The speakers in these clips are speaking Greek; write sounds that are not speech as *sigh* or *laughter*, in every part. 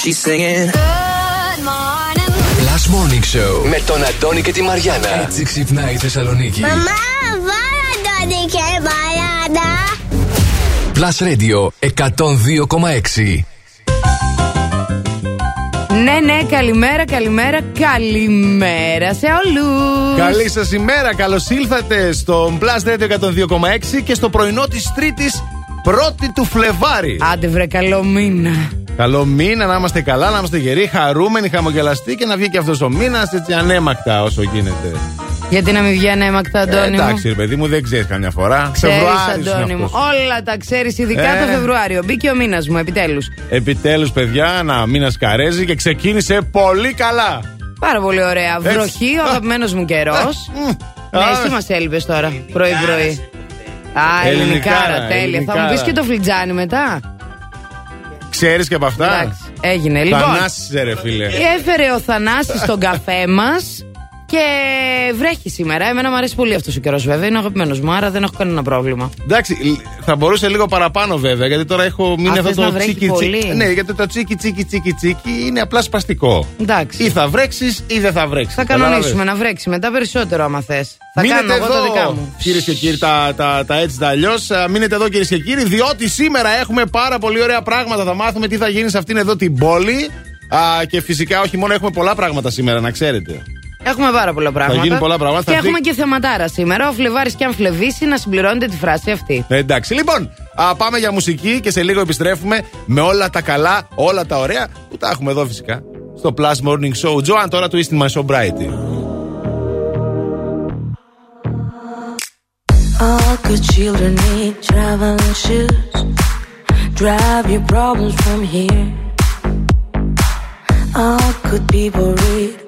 She's singing. Good morning. Last Morning Show με τον Αντώνη και τη Μαριάνα. Έτσι ξυπνάει η Θεσσαλονίκη. Μαμά, βάλα Αντώνη και Μαριάνα. Plus Radio 102,6. Ναι, ναι, καλημέρα, καλημέρα, καλημέρα σε όλους. Καλή σας ημέρα, καλώς ήλθατε στο Plus Radio 102,6 και στο πρωινό της Τρίτης 1η του Φλεβάρι. Άντε, βρε, καλό μήνα. Καλό μήνα, να είμαστε καλά, να είμαστε γεροί, χαρούμενοι, χαμογελαστοί και να βγει και αυτός ο μήνας έτσι ανέμακτα όσο γίνεται. Γιατί να μην βγει ανέμακτα, Αντώνη ε, εντάξει, ρε παιδί μου, δεν ξέρεις καμιά φορά. Ξέρεις, Αντώνη μου. Όλα τα ξέρεις, ειδικά ε. το Φεβρουάριο. Μπήκε ο μήνας μου, επιτέλους. Επιτέλους, παιδιά, να μήνας καρέζει και ξεκίνησε πολύ καλά. Πάρα πολύ ωραία. Βροχή, ο αγαπημένος μου καιρός. Ναι, εσύ μας έλειπες τώρα, πρωί-πρωί. Α, ελληνικά, τέλεια. Θα μου πεις και το φλιτζάνι μετά. Ξέρεις και από αυτά; Εντάξει, έγινε. Λοιπόν, Θανάσισε, ρε φίλε. Έφερε ο Θανάσης τον καφέ μας και βρέχει σήμερα. Εμένα μου αρέσει πολύ αυτός ο καιρός, βέβαια. Είναι αγαπημένος μου, άρα δεν έχω κανένα πρόβλημα. Εντάξει, θα μπορούσε λίγο παραπάνω, βέβαια, γιατί τώρα έχω μείνει αυτό το τσίκι τσίκι. Ναι, γιατί το τσίκι τσίκι τσίκι τσίκι είναι απλά σπαστικό. Εντάξει. Ή θα βρέξεις ή δεν θα βρέξεις. Θα κανονίσουμε να βρέξει μετά περισσότερο, άμα θες. Θα μείνετε κάνω εγώ εδώ, τα δικά μου. Κυρίες και κύριοι, τα, τα, τα έτσι τα αλλιώς. Μείνετε εδώ, κυρίες και κύριοι, διότι σήμερα έχουμε πάρα πολύ ωραία πράγματα. Θα μάθουμε τι θα γίνει σε αυτήν εδώ την πόλη. Α, και φυσικά όχι μόνο έχουμε πολλά πράγματα σήμερα, να ξέρετε. Έχουμε πάρα πολλά πράγματα. Θα γίνουν πολλά πράγματα. Και έχουμε και θεματάρα σήμερα. Ο Φλεβάρης και αν φλεβήσει να συμπληρώνετε τη φράση αυτή. Ε, εντάξει. Λοιπόν, α, πάμε για μουσική και σε λίγο επιστρέφουμε με όλα τα καλά, όλα τα ωραία που τα έχουμε εδώ φυσικά. Στο Plus Morning Show. Τζοάν τώρα του In My Sobriety. All good children need traveling shoes. Drive your problems from here. All good people read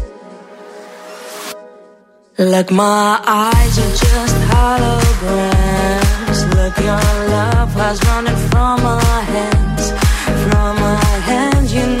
Like my eyes are just holograms. Look, your love has running from my hands. From my hands, you know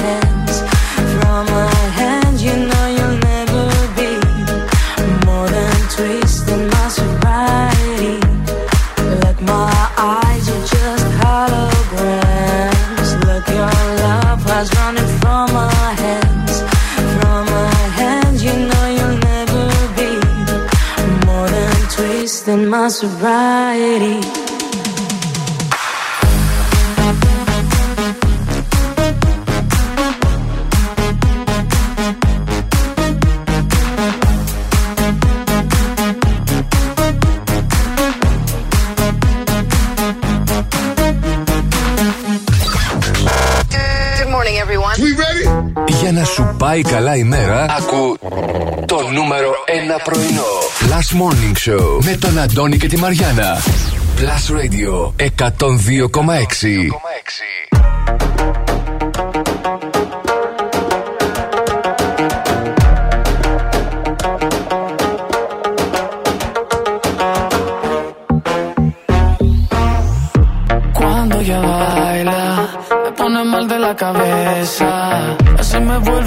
my sobriety. Να σου πάει καλά η μέρα, ακού το νούμερο 1 πρωινό. Plus Morning Show με τον Αντώνη και τη Μαριάνα. Plus Radio 102,6.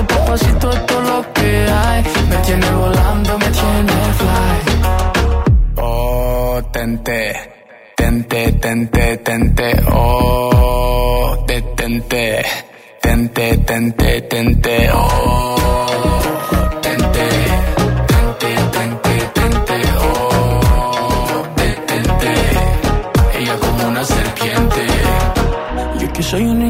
Dices papacito todo lo que hay. Me tiene volando, me tiene fly. Oh, tente, tente, tente, tente, oh, detente, tente, tente, tente, oh, tente, tente, tente, tente, oh, detente, ella como una serpiente. Yo que soy un niño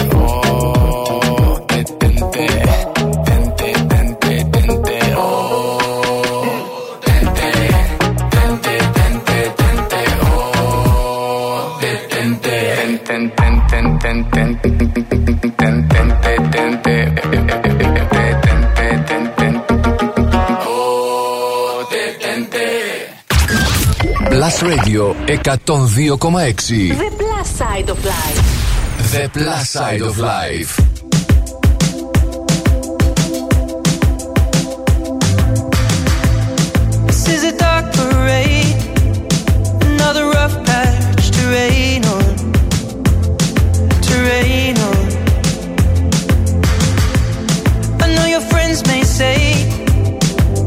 Plus Radio 102,6. The Plus Side of Life. The Plus Side of Life. This is a dark parade, another rough patch to rain on, to rain on. I know your friends may say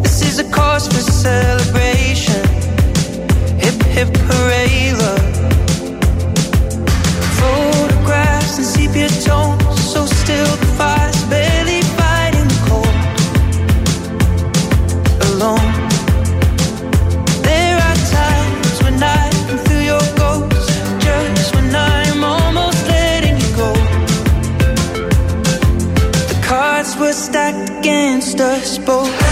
this is a cause for celebration. Hip hooray. Photographs and sepia tones, so still the fire's barely fighting the cold. Alone. There are times when I can feel your ghost, just when I'm almost letting you go. The cards were stacked against us both.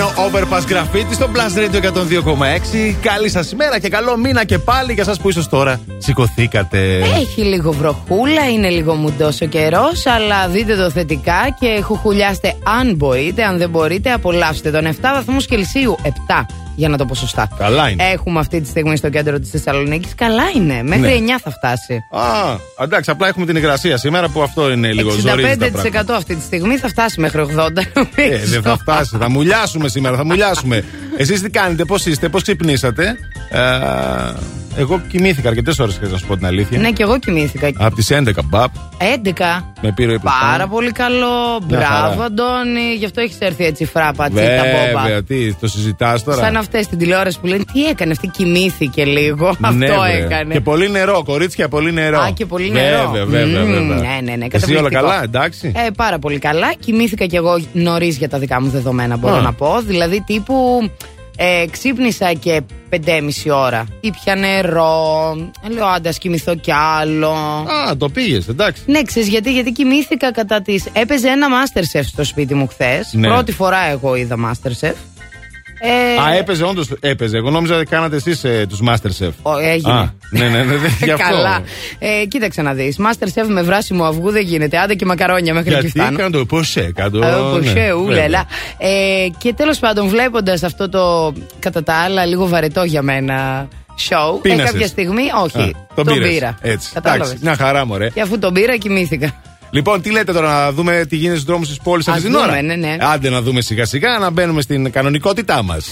Αγαπημένο Overpass Graffiti στο Blast Radio 102,6. Καλή σας ημέρα και καλό μήνα και πάλι για εσά που ίσω τώρα σηκωθήκατε. Έχει λίγο βροχούλα, είναι λίγο μουντός ο καιρός, αλλά δείτε το θετικά και χουχουλιάστε αν μπορείτε. Αν δεν μπορείτε, απολαύστε τον 7 βαθμούς Κελσίου. 7 για να το πω σωστά. Καλά είναι. Έχουμε αυτή τη στιγμή στο κέντρο της Θεσσαλονίκης. Καλά είναι. Μέχρι 9 θα φτάσει. Α, εντάξει, απλά έχουμε την υγρασία σήμερα που αυτό είναι λίγο ζωρίζει τα 65% πράγματα. αυτή τη στιγμή θα φτάσει μέχρι 80. Ε, δεν θα φτάσει. Θα μουλιάσουμε σήμερα, θα μουλιάσουμε. Εσείς τι κάνετε, πώς είστε, πώς ξυπνήσατε; Ε, εγώ κοιμήθηκα αρκετές ώρες, να σου πω την αλήθεια. ναι, και εγώ κοιμήθηκα. Από τις 11 μπαπ 11. με πήρε η Πάρα πολύ καλό. Μια χαρά. Μπράβο, Αντώνη. Γι' αυτό έχεις έρθει έτσι φράπα, τσίτα, μπόμπα. Βέβαια, τι, το συζητάς τώρα. Σαν αυτές στην τηλεόραση που λένε Τι έκανε, αυτή κοιμήθηκε λίγο. Ναι, Αυτό βρε. έκανε. Και πολύ νερό, κορίτσια, πολύ νερό. Α, και πολύ νερό. Βέβαια, βέβαια. Μμμ, βέβαια. ναι, ναι, ναι, Εσύ καταπληκτικό. όλα καλά, εντάξει. Ε, πάρα πολύ καλά. Κοιμήθηκα κι εγώ νωρίς για τα δικά μου δεδομένα, μπορώ Α. να πω. Δηλαδή, τύπου ε, ξύπνησα και 5,5 ώρα. Ήπια νερό. Ε, Λέω, άντε, ας κοιμηθώ κι άλλο. Α, το πήγες, εντάξει. Ναι, ξέρεις γιατί, γιατί κοιμήθηκα κατά τις... Έπαιζε ένα Masterchef στο σπίτι μου χθες. Ναι. Πρώτη φορά εγώ είδα Masterchef. Ε, Α, έπαιζε, όντως έπαιζε. Εγώ νόμιζα ότι κάνατε εσείς ε, τους Masterchef. ο, έγινε. Α, ναι, ναι, ναι, δεν- *laughs* γι' αυτό. Καλά. Ε, κοίταξε να δεις. Masterchef με βράσιμο αυγού δεν γίνεται. Άντε και μακαρόνια μέχρι Γιατί εκεί φτάνω. κάνω το ποσέ, κάνω. Ε, ναι, Ποσέ, βέβαια. ούλελα. Ε, και τέλος πάντων, βλέποντας αυτό το κατά τα άλλα λίγο βαρετό για μένα show, ε, Πίνασες. κάποια στιγμή, όχι. Α, τον τον πήρες. πήρα. Έτσι. Κατάλαβες. Εντάξει, μια χαρά, μωρέ. Και αφού τον πήρα, κοιμήθηκα. Λοιπόν, τι λέτε τώρα, να δούμε τι γίνεται στους δρόμους της πόλης αυτή Ας την δούμε, ώρα; ναι, ναι. Άντε να δούμε σιγά σιγά να μπαίνουμε στην κανονικότητά μας.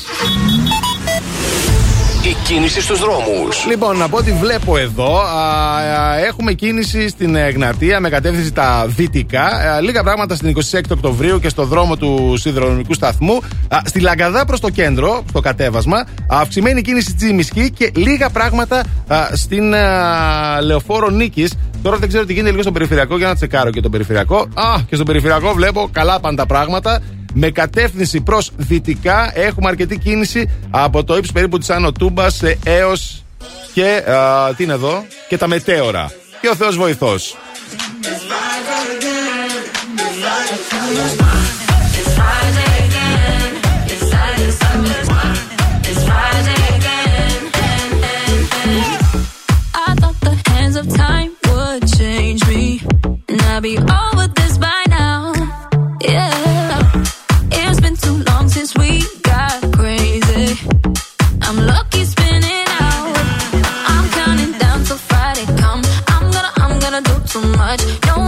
Η κίνηση στους δρόμους. Λοιπόν, να πω ότι βλέπω εδώ, α, α, έχουμε κίνηση στην Εγνατία με κατεύθυνση τα δυτικά. Α, λίγα πράγματα στην 26 Οκτωβρίου και στο δρόμο του σιδηροδρομικού σταθμού. Α, στη Λαγκαδά προς το κέντρο, στο κατέβασμα. Αυξημένη κίνηση Τσιμισκή και λίγα πράγματα α, στην α, Λεωφόρο Νίκης. Τώρα δεν ξέρω τι γίνεται λίγο στο περιφερειακό για να τσεκάρω και το περιφερειακό. Α, και στο περιφερειακό βλέπω καλά πάνε τα πράγματα. Με κατεύθυνση προς δυτικά έχουμε αρκετή κίνηση από το ύψος περίπου της Άνω Τούμπας έως και α, τι είναι εδώ, και τα μετέωρα. Και ο Θεός βοηθός. I much. No,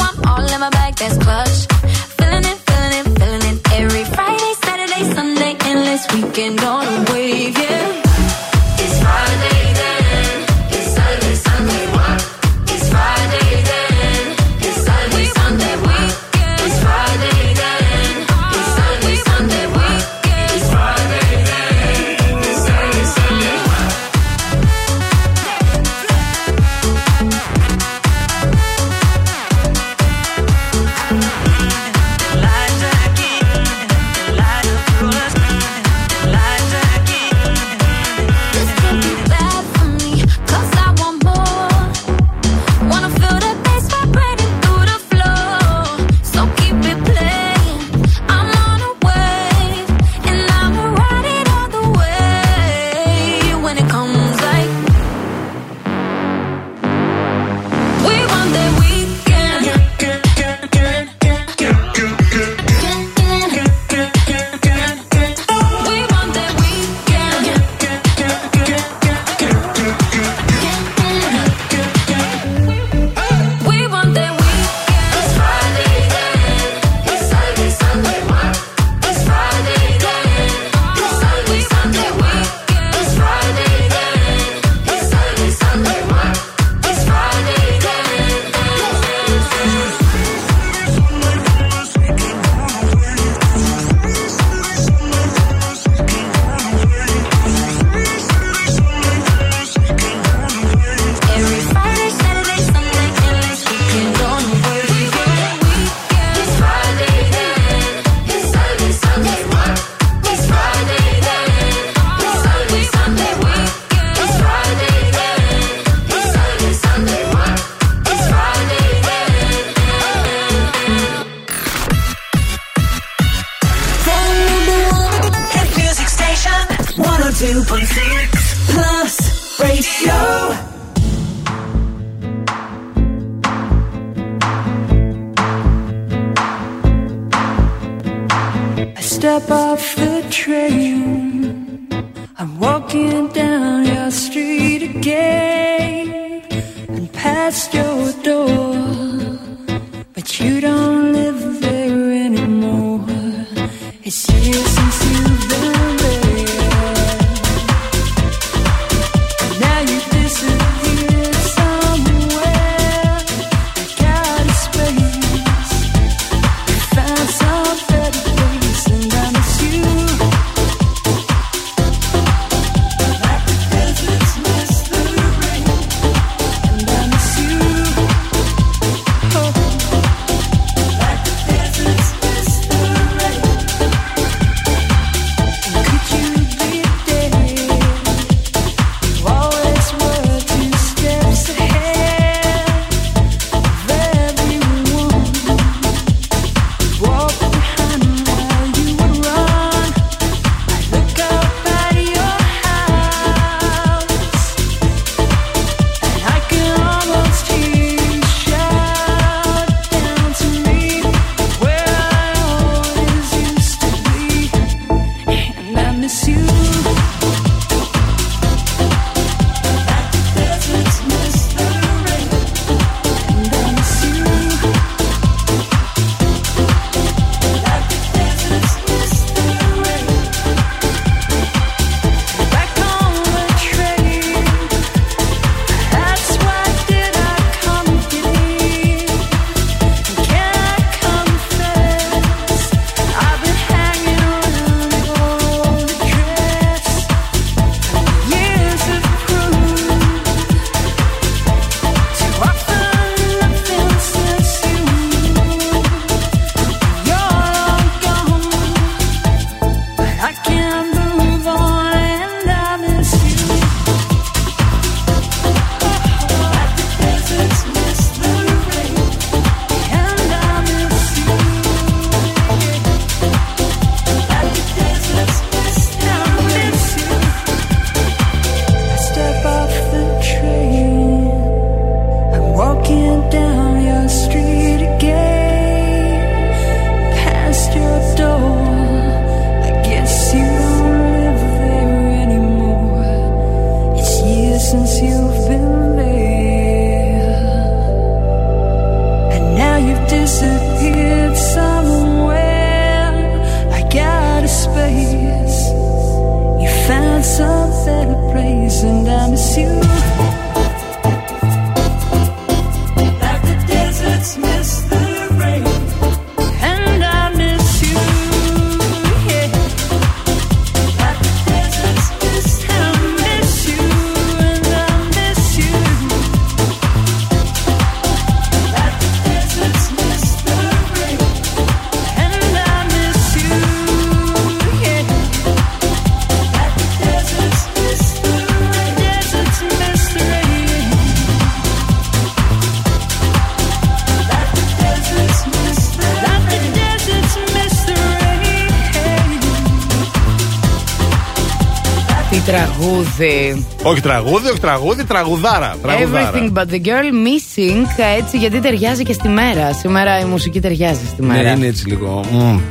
Τραγούδι. Όχι τραγούδι, όχι τραγούδι, τραγουδάρα. τραγουδάρα. Everything but the girl missing. Έτσι, γιατί ταιριάζει και στη μέρα. Σήμερα η μουσική ταιριάζει στη μέρα. Ναι, είναι έτσι λίγο.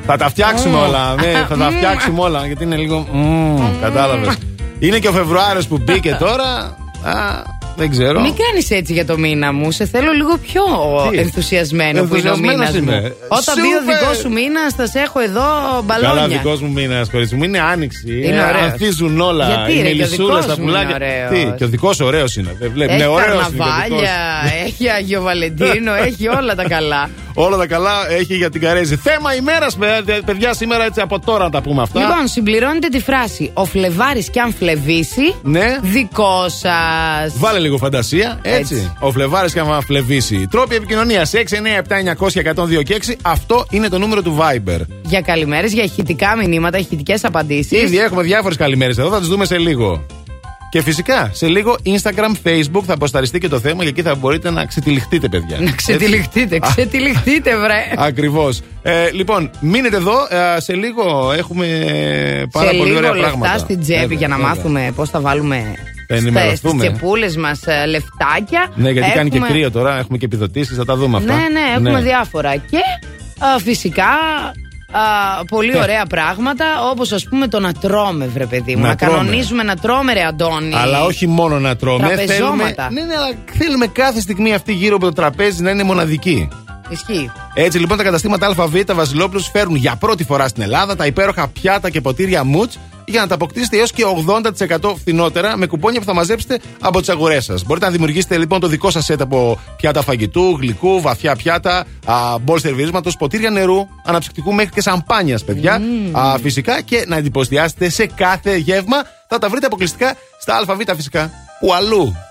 Θα τα φτιάξουμε όλα. Ναι, θα τα φτιάξουμε όλα. Γιατί είναι λίγο. Κατάλαβες. Είναι και ο Φεβρουάριος που μπήκε τώρα. Δεν ξέρω. Μην κάνεις έτσι για το μήνα μου. Σε θέλω λίγο πιο Τι; ενθουσιασμένο που είναι ο μήνας μου. Όταν μπει ο δικός σου μήνας, θα σε έχω εδώ μπαλόνια. Καλά, ο δικός μου μήνας, κορίτσι μου. Είναι άνοιξη. Είναι ε, ωραίος. Ανθίζουν όλα. Γιατί είναι λυσούλε τα πουλάκια. Τι, και ο δικός ωραίος είναι. Βλέπει. Έχει ναι, καρναβάλια, έχει Άγιο Βαλεντίνο, έχει όλα τα καλά. *laughs* Όλα τα καλά έχει για την Καρέζη. Θέμα ημέρας, παιδιά, σήμερα έτσι από τώρα να τα πούμε αυτά. Λοιπόν, συμπληρώνετε τη φράση. Ο Φλεβάρης κι αν φλεβήσει, ναι. δικό σας. Βάλε λίγο φαντασία. Έτσι. έτσι. Ο Φλεβάρης και να φλεβήσει. Τρόποι επικοινωνίας 697-900-102 και 6. Αυτό είναι το νούμερο του Viber. Για καλημέρες, για ηχητικά μηνύματα, ηχητικές απαντήσεις. Ήδη έχουμε διάφορες καλημέρες εδώ, θα τις δούμε σε λίγο. Και φυσικά σε λίγο Instagram, Facebook θα αποσταριστεί και το θέμα και εκεί θα μπορείτε να ξετυλιχτείτε, παιδιά. Να ξετυλιχτείτε, ξετυλιχτείτε, βρε. *laughs* Ακριβώς. Ε, λοιπόν, μείνετε εδώ. Ε, σε λίγο έχουμε ε, πάρα σε πολύ λίγο ωραία λεφτά πράγματα. στην τσέπη βέβαια, για να βέβαια. μάθουμε πώς θα βάλουμε ενημερωθούμε. στις τσεπούλε μας λεφτάκια. Ναι, γιατί κάνει και Έχουμε- κρύο τώρα. Έχουμε και επιδοτήσεις, θα τα δούμε αυτά. Ναι, ναι, έχουμε διάφορα. Και α, φυσικά α, πολύ Ναι. ωραία πράγματα, όπως ας πούμε το να τρώμε, βρε παιδί μου. Να Να, τρώμε. κανονίζουμε να τρώμε, ρε Αντώνη. Αλλά όχι μόνο να τρώμε. Θέλουμε, Τραπεζώματα. ναι, ναι, αλλά θέλουμε κάθε στιγμή αυτή γύρω από το τραπέζι να είναι μοναδική. Ισχύει. Έτσι λοιπόν τα καταστήματα ΑΒ Βασιλόπουλου φέρνουν για πρώτη φορά στην Ελλάδα τα υπέροχα πιάτα και ποτήρια μουτς για να τα αποκτήσετε έως και 80% φθηνότερα με κουπόνια που θα μαζέψετε από τις αγορές σας. Μπορείτε να δημιουργήσετε λοιπόν το δικό σας set από πιάτα φαγητού, γλυκού, βαθιά πιάτα, α, μπολ σερβίσματο, ποτήρια νερού, αναψυκτικού μέχρι και σαμπάνιας, παιδιά. Α, φυσικά και να εντυπωσιάσετε σε κάθε γεύμα. Θα τα βρείτε αποκλειστικά στα ΑΒ φυσικά. Που αλλού.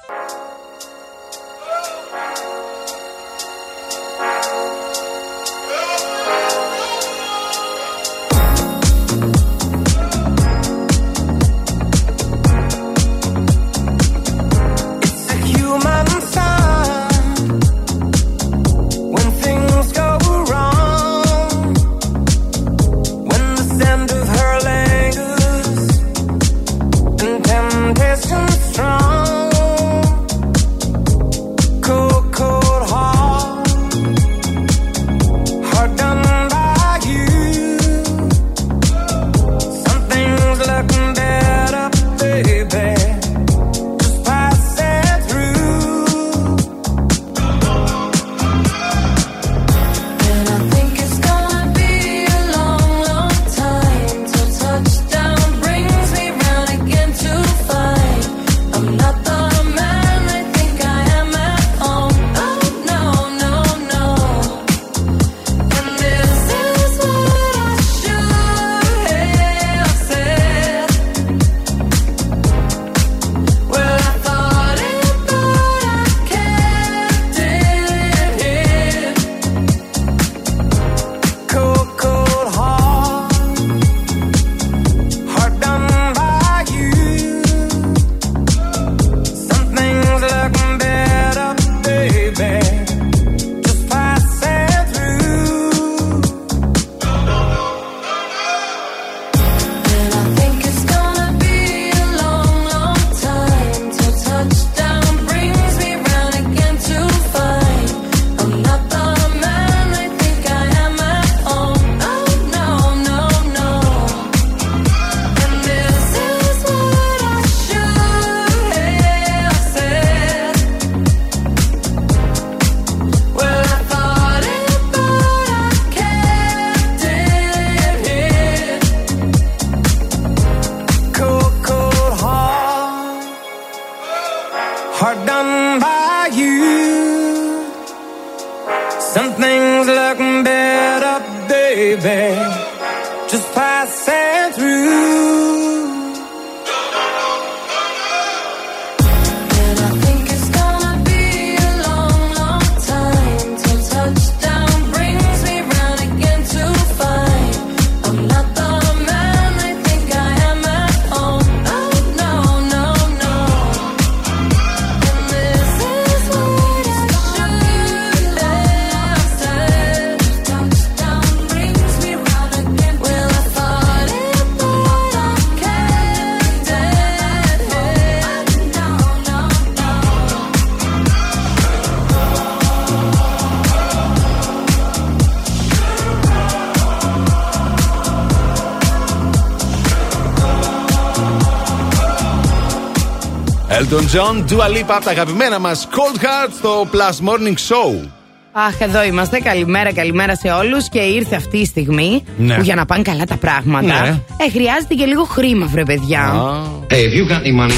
John, Dua Lipa από τα αγαπημένα μας Cold Heart στο Plus Morning Show. Αχ, εδώ είμαστε. Καλημέρα, καλημέρα σε όλους. Και ήρθε αυτή η στιγμή Ναι. που για να πάνε καλά τα πράγματα. Ναι. Ε, χρειάζεται και λίγο χρήμα, βρε παιδιά. Hey, if you got any money.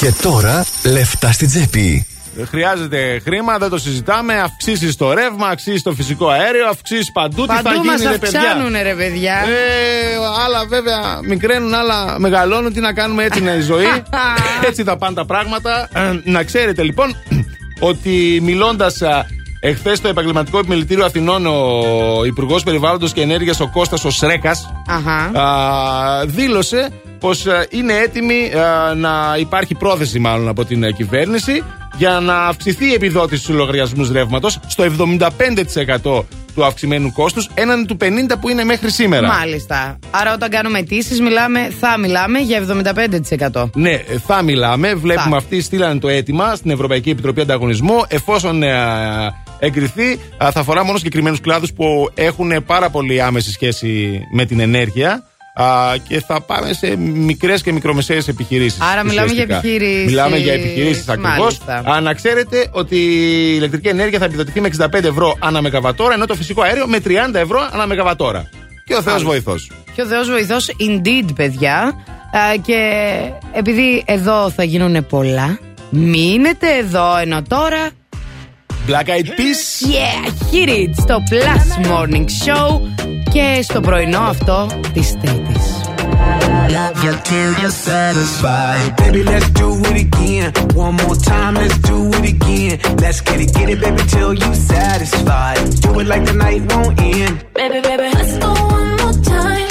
Και τώρα λεφτά στην τσέπη. Χρειάζεται χρήμα, δεν το συζητάμε. Αυξήσεις το ρεύμα, αυξήσεις το φυσικό αέριο, αυξήσεις παντού. Τι θα Παντού μας γίνει, ρε παιδιά; αυξάνουνε, ρε παιδιά. Ε, άλλα βέβαια μικραίνουν, άλλα μεγαλώνουν. Τι να κάνουμε, έτσι είναι η ζωή. *laughs* έτσι θα πάνε τα πράγματα. Ε, να ξέρετε λοιπόν *clears throat* ότι μιλώντας εχθές στο Επαγγελματικό Επιμελητήριο Αθηνών, ο Υπουργός Περιβάλλοντος και Ενέργειας, ο Κώστας ο Σρέκας, Αχα. δήλωσε πως είναι έτοιμη ε, να υπάρχει πρόθεση, μάλλον από την ε, κυβέρνηση, για να αυξηθεί η επιδότηση στους λογαριασμούς ρεύματος στο 75% του αυξημένου κόστους έναντι του 50% που είναι μέχρι σήμερα. Μάλιστα. Άρα όταν κάνουμε αιτήσεις, μιλάμε, θα μιλάμε για 75%. Ναι, ε, θα μιλάμε. Βλέπουμε Θα. αυτοί στείλαν το αίτημα στην Ευρωπαϊκή Επιτροπή Ανταγωνισμού. Εφόσον ε, εγκριθεί, α, θα αφορά μόνο συγκεκριμένους κλάδους που έχουν πάρα πολύ άμεση σχέση με την ενέργεια. Α, και θα πάμε σε μικρές και μικρομεσαίες επιχειρήσεις. Άρα μιλάμε για επιχειρήσεις. Μιλάμε για επιχειρήσεις ακριβώς. Μάλιστα. Να ξέρετε ότι η ηλεκτρική ενέργεια θα επιδοτηθεί με 65 ευρώ ανά μεγαβατόρα, ενώ το φυσικό αέριο με 30 ευρώ ανά μεγαβατόρα. Και ο Θεός βοηθός. Και ο Θεός βοηθός, indeed, παιδιά. Α, και επειδή εδώ θα γίνουν πολλά, μείνετε εδώ ενώ τώρα. Black Eyed Peas. Yeah, hit it στο Plus Morning Show και στο πρωινό αυτό της Τρίτης. Love you till you're satisfied. Baby, let's do it again. One more time, let's do it again. Let's get it, get it, baby, till you satisfied. Do it like the night won't end. Baby, baby, let's go one more time.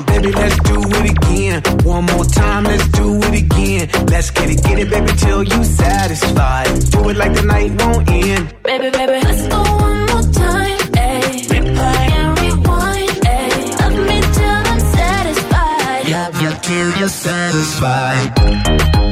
uh, baby, let's do it again. One more time, let's do it again. Let's get it, get it, baby, till you satisfied. Do it like the night won't end. Baby, baby, let's go one more time. Ayy, replay and rewind. Ayy, love me till I'm satisfied. Love you till you're satisfied.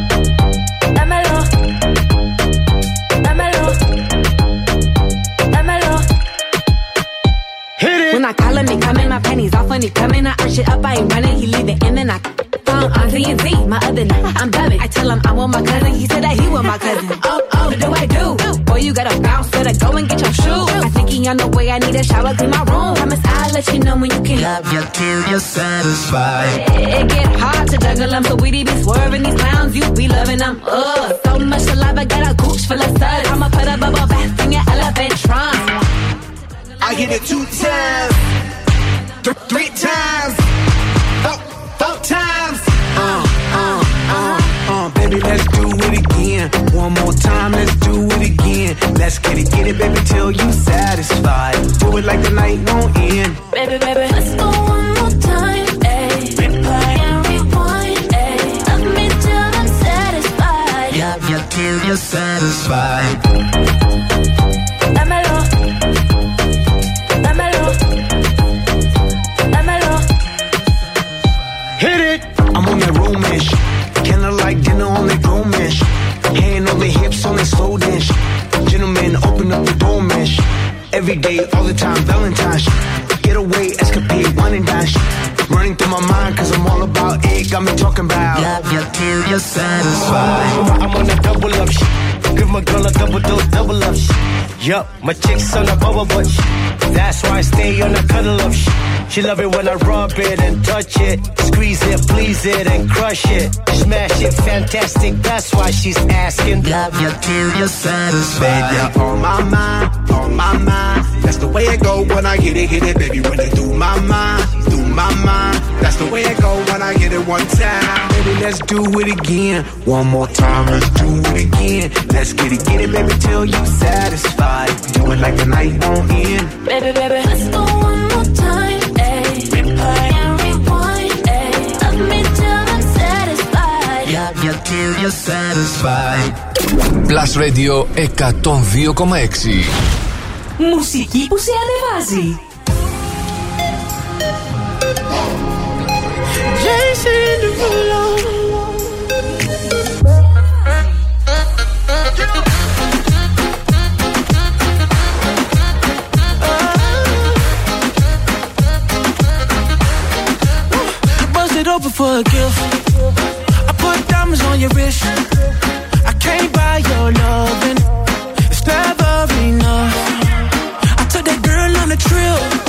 When I call him, he coming, my panties off when he coming. I arch it up, I ain't running, he leave it in and I phone on Z and Z. My other night, I'm dubbing. I tell him I want my cousin, he said that he want my cousin. Oh, oh, what do I do? Boy, you gotta bounce, better go and get your shoes. I think he on the way, I need a shower, clean my room. Promise I'll let you know when you can. Love you till you're satisfied. It get hard to juggle them, so we be swerving these clowns, you be loving them. Ugh, so much saliva, got a gooch full of suds. I'ma put a bubble bath in your elephant trunk. I hit it two times, th- three times, four, four times. Uh, uh, uh, uh, baby, let's do it again. One more time, let's do it again. Let's get it, get it, baby, till you satisfied. Do it like the night won't end. Baby, baby, let's go one more time. Ayy, replay rewind. Ayy, love me till I'm satisfied. Love you till you're satisfied. Hit it! I'm on that romish. Kinda like dinner on that grown-ish. Hand on the hips on that slow dish. Gentlemen, open up the door mesh. Every day, all the time, Valentine's. Get away, escapade, wine and dash. Running through my mind, cause I'm all about it. Got me talking about love you till you're satisfied. I'm on a double up shit. Give my girl a double dose, double up shit. Yup, my chick's on a bubble butt shit. That's why I stay on a cuddle up shit. She love it when I rub it and touch it. Squeeze it, please it, and crush it. Smash it, fantastic. That's why she's asking. Love you till you're satisfied. Baby, you're on my mind, on my mind. That's the way it go when I hit it, hit it, baby. When it do my mind, do my mind. That's the way it go when I get it one time. Baby, let's do it again. One more time, let's do it again. Let's get it, get it, baby, till you satisfied. Do it like the night won't end. Baby, baby, let's go one more time. Ayy, replay and rewind. Ayy, love me till I'm satisfied. Love you till you're satisfied. Plus Radio 102,6. Μουσική που σε ανεβάζει. Derulo. Bust open for a gift. I put diamonds on your wrist. I can't buy your loving. It's never enough. I took that girl on a trip.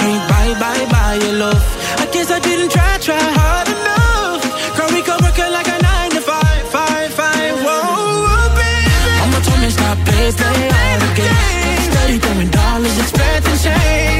can't buy, buy, buy your love. I guess I didn't try, try hard enough. Girl, we could work it like a nine to five, five, five, whoa, whoa, baby. Mama told me stop, play, play the games. Steady throwing dollars, expecting change.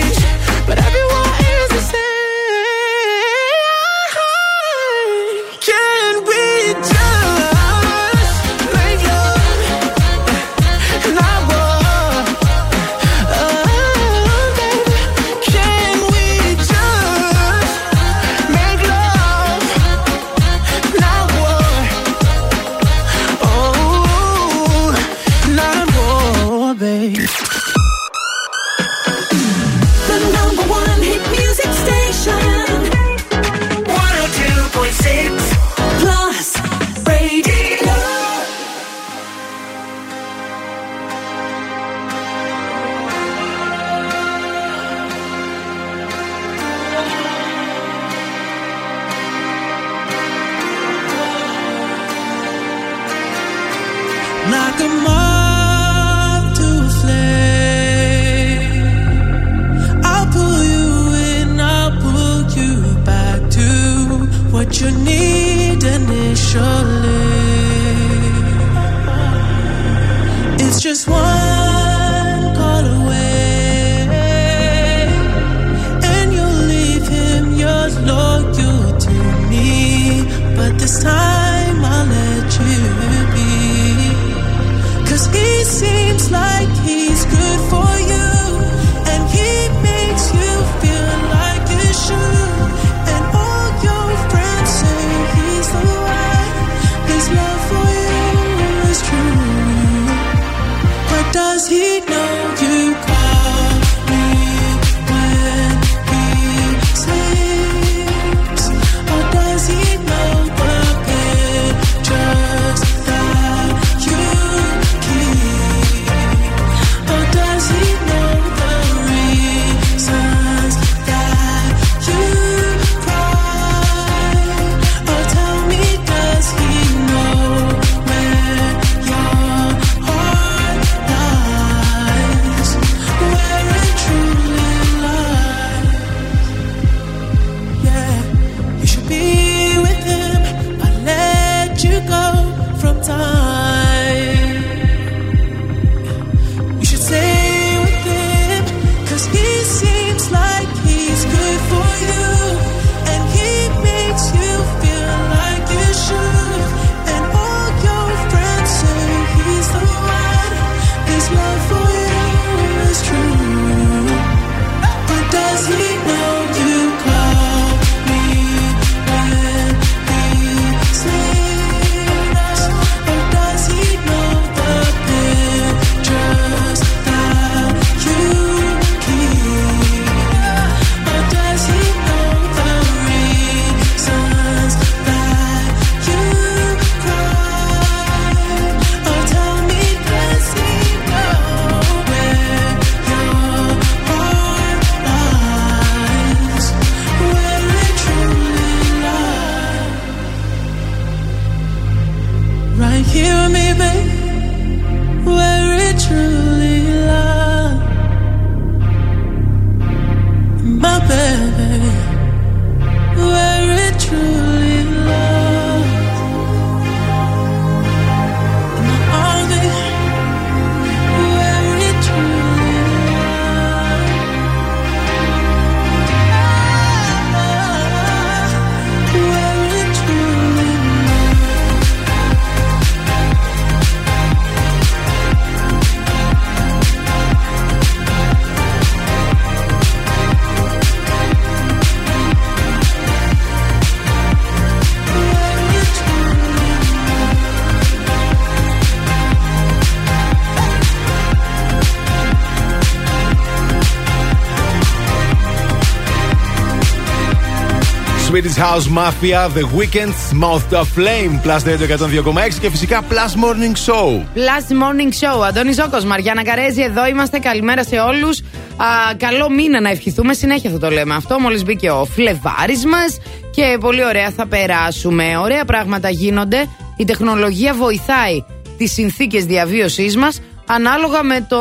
Swedish House Mafia, The Weekend, Mouth of Flame, Plus Radio 102,6 και φυσικά Plus Morning Show. Plus Morning Show. Αντώνη Ζώκος, Μαριάννα Καρέζη, εδώ είμαστε. Καλημέρα σε όλους. Καλό μήνα να ευχηθούμε. Συνέχεια θα το λέμε αυτό. Μόλις μπήκε ο Φλεβάρης μας και πολύ ωραία θα περάσουμε. Ωραία πράγματα γίνονται. Η τεχνολογία βοηθάει τις συνθήκες διαβίωσής μας ανάλογα με το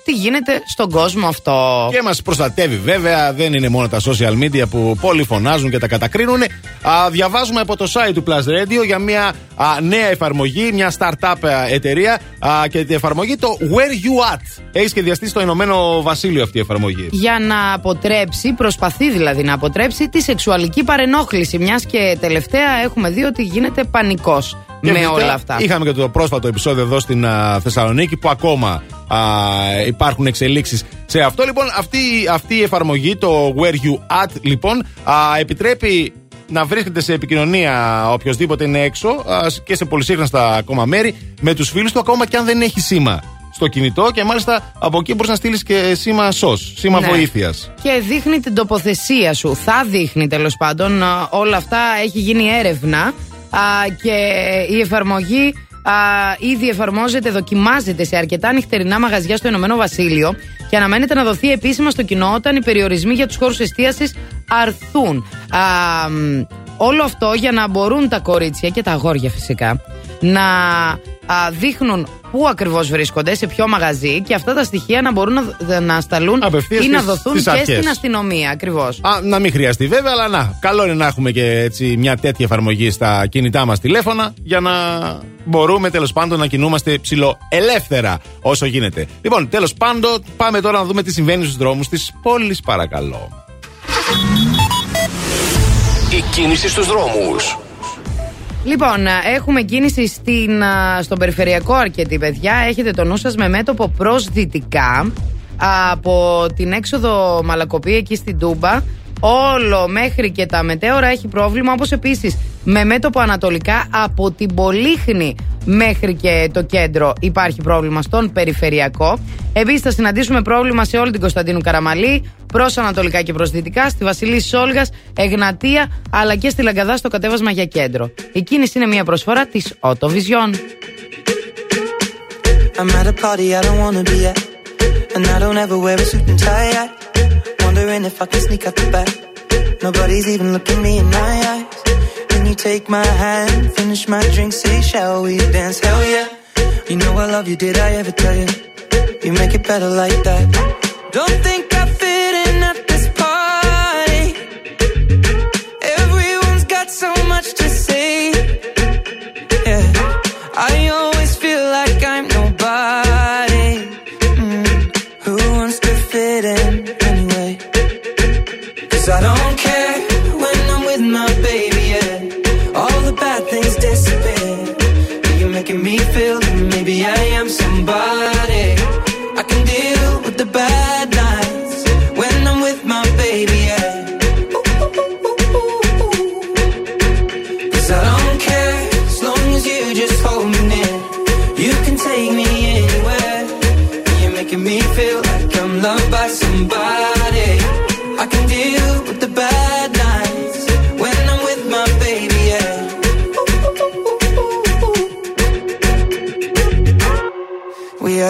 τι γίνεται στον κόσμο αυτό. Και μας προστατεύει βέβαια, δεν είναι μόνο τα social media που πολλοί φωνάζουν και τα κατακρίνουν. Α, διαβάζουμε από το site του Plus Radio για μια α, νέα εφαρμογή, μια startup α, εταιρεία α, και την εφαρμογή το Where You At. Έχει σχεδιαστεί στο Ηνωμένο Βασίλειο αυτή η εφαρμογή. Για να αποτρέψει, προσπαθεί δηλαδή να αποτρέψει τη σεξουαλική παρενόχληση. Μιας και τελευταία έχουμε δει ότι γίνεται πανικός Και με φυσικά όλα αυτά. Είχαμε και το πρόσφατο επεισόδιο εδώ στην α, Θεσσαλονίκη που ακόμα α, υπάρχουν εξελίξεις σε αυτό. Λοιπόν, αυτή, αυτή η εφαρμογή, το Where You At, λοιπόν, α, επιτρέπει να βρίσκεται σε επικοινωνία οποιοδήποτε είναι έξω α, και σε πολυσύχναστα ακόμα μέρη με τους φίλους του, ακόμα και αν δεν έχει σήμα στο κινητό και μάλιστα από εκεί μπορείς να στείλεις και σήμα SOS, σήμα Ναι. βοήθειας. Και δείχνει την τοποθεσία σου. Θα δείχνει τέλος πάντων. Α, Όλα αυτά έχει γίνει έρευνα α, και η εφαρμογή α, ήδη εφαρμόζεται, δοκιμάζεται σε αρκετά νυχτερινά μαγαζιά στο Ηνωμένο Βασίλειο και αναμένεται να δοθεί επίσημα στο κοινό όταν οι περιορισμοί για τους χώρους εστίασης αρθούν. Α, μ, όλο αυτό για να μπορούν τα κορίτσια και τα αγόρια φυσικά να α, δείχνουν πού ακριβώς βρίσκονται, σε ποιο μαγαζί και αυτά τα στοιχεία να μπορούν να, να σταλούν Απευθείας ή να στις- δοθούν στις και αρχές. στην αστυνομία ακριβώς. Α, να μην χρειαστεί βέβαια, αλλά να. Καλό είναι να έχουμε και έτσι μια τέτοια εφαρμογή στα κινητά μας τηλέφωνα για να μπορούμε τέλος πάντων να κινούμαστε ψηλοελεύθερα όσο γίνεται. Λοιπόν, τέλος πάντων, πάμε τώρα να δούμε τι συμβαίνει στους δρόμους της πόλης, παρακαλώ. Η κίνηση στους δρόμους. Λοιπόν, α, έχουμε κίνηση στην, α, στον περιφερειακό αρκετή, παιδιά. Έχετε το νου σας με μέτωπο προς δυτικά α, από την έξοδο Μαλακοπή εκεί στην Τούμπα. Όλο μέχρι και τα μετέωρα έχει πρόβλημα, όπως επίσης με μέτωπο ανατολικά από την Πολύχνη μέχρι και το κέντρο υπάρχει πρόβλημα στον περιφερειακό. Επίσης θα συναντήσουμε πρόβλημα σε όλη την Κωνσταντίνου Καραμαλή, προς ανατολικά και προς δυτικά, στη Βασιλή Σόλγας, Εγνατία, αλλά και στη Λαγκαδά στο κατέβασμα για κέντρο. Η κίνηση είναι μια προσφορά της Autovision. I'm at a party I don't wanna be at. And I don't ever wear a suit and tie. Wondering if I can sneak out the back. Nobody's even looking me in my eyes. Can you take my hand, finish my drink, say, shall we dance? Hell yeah. You know I love you, did I ever tell you? You make it better like that. Don't think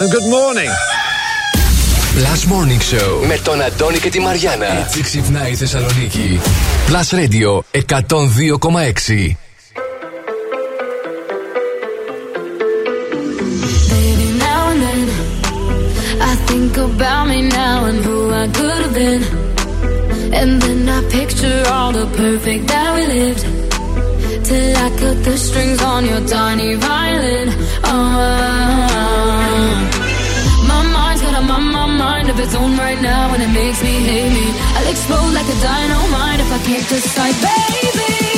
and good morning. Plus Morning Show με τον Αντώνη και τη Μαριάνα. Έτσι ξυπνάει η Θεσσαλονίκη. Plus Radio 102,6. Think about me now and who I could have been. And then I picture all the perfect that we lived. Till I cut the strings on your tiny violin. Oh. My mind's got a mind, my mind of its own right now, and it makes me hate me. I'll explode like a dynamite if I can't decide, baby.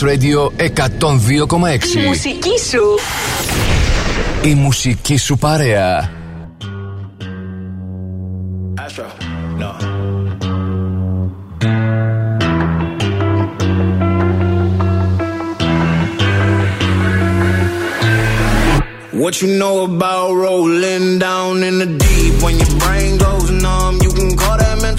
Plus Radio 102,6. Η μουσική σου. Η μουσική σου παρέα. Astro, no. What you know about rolling down in the deep? When your brain goes numb,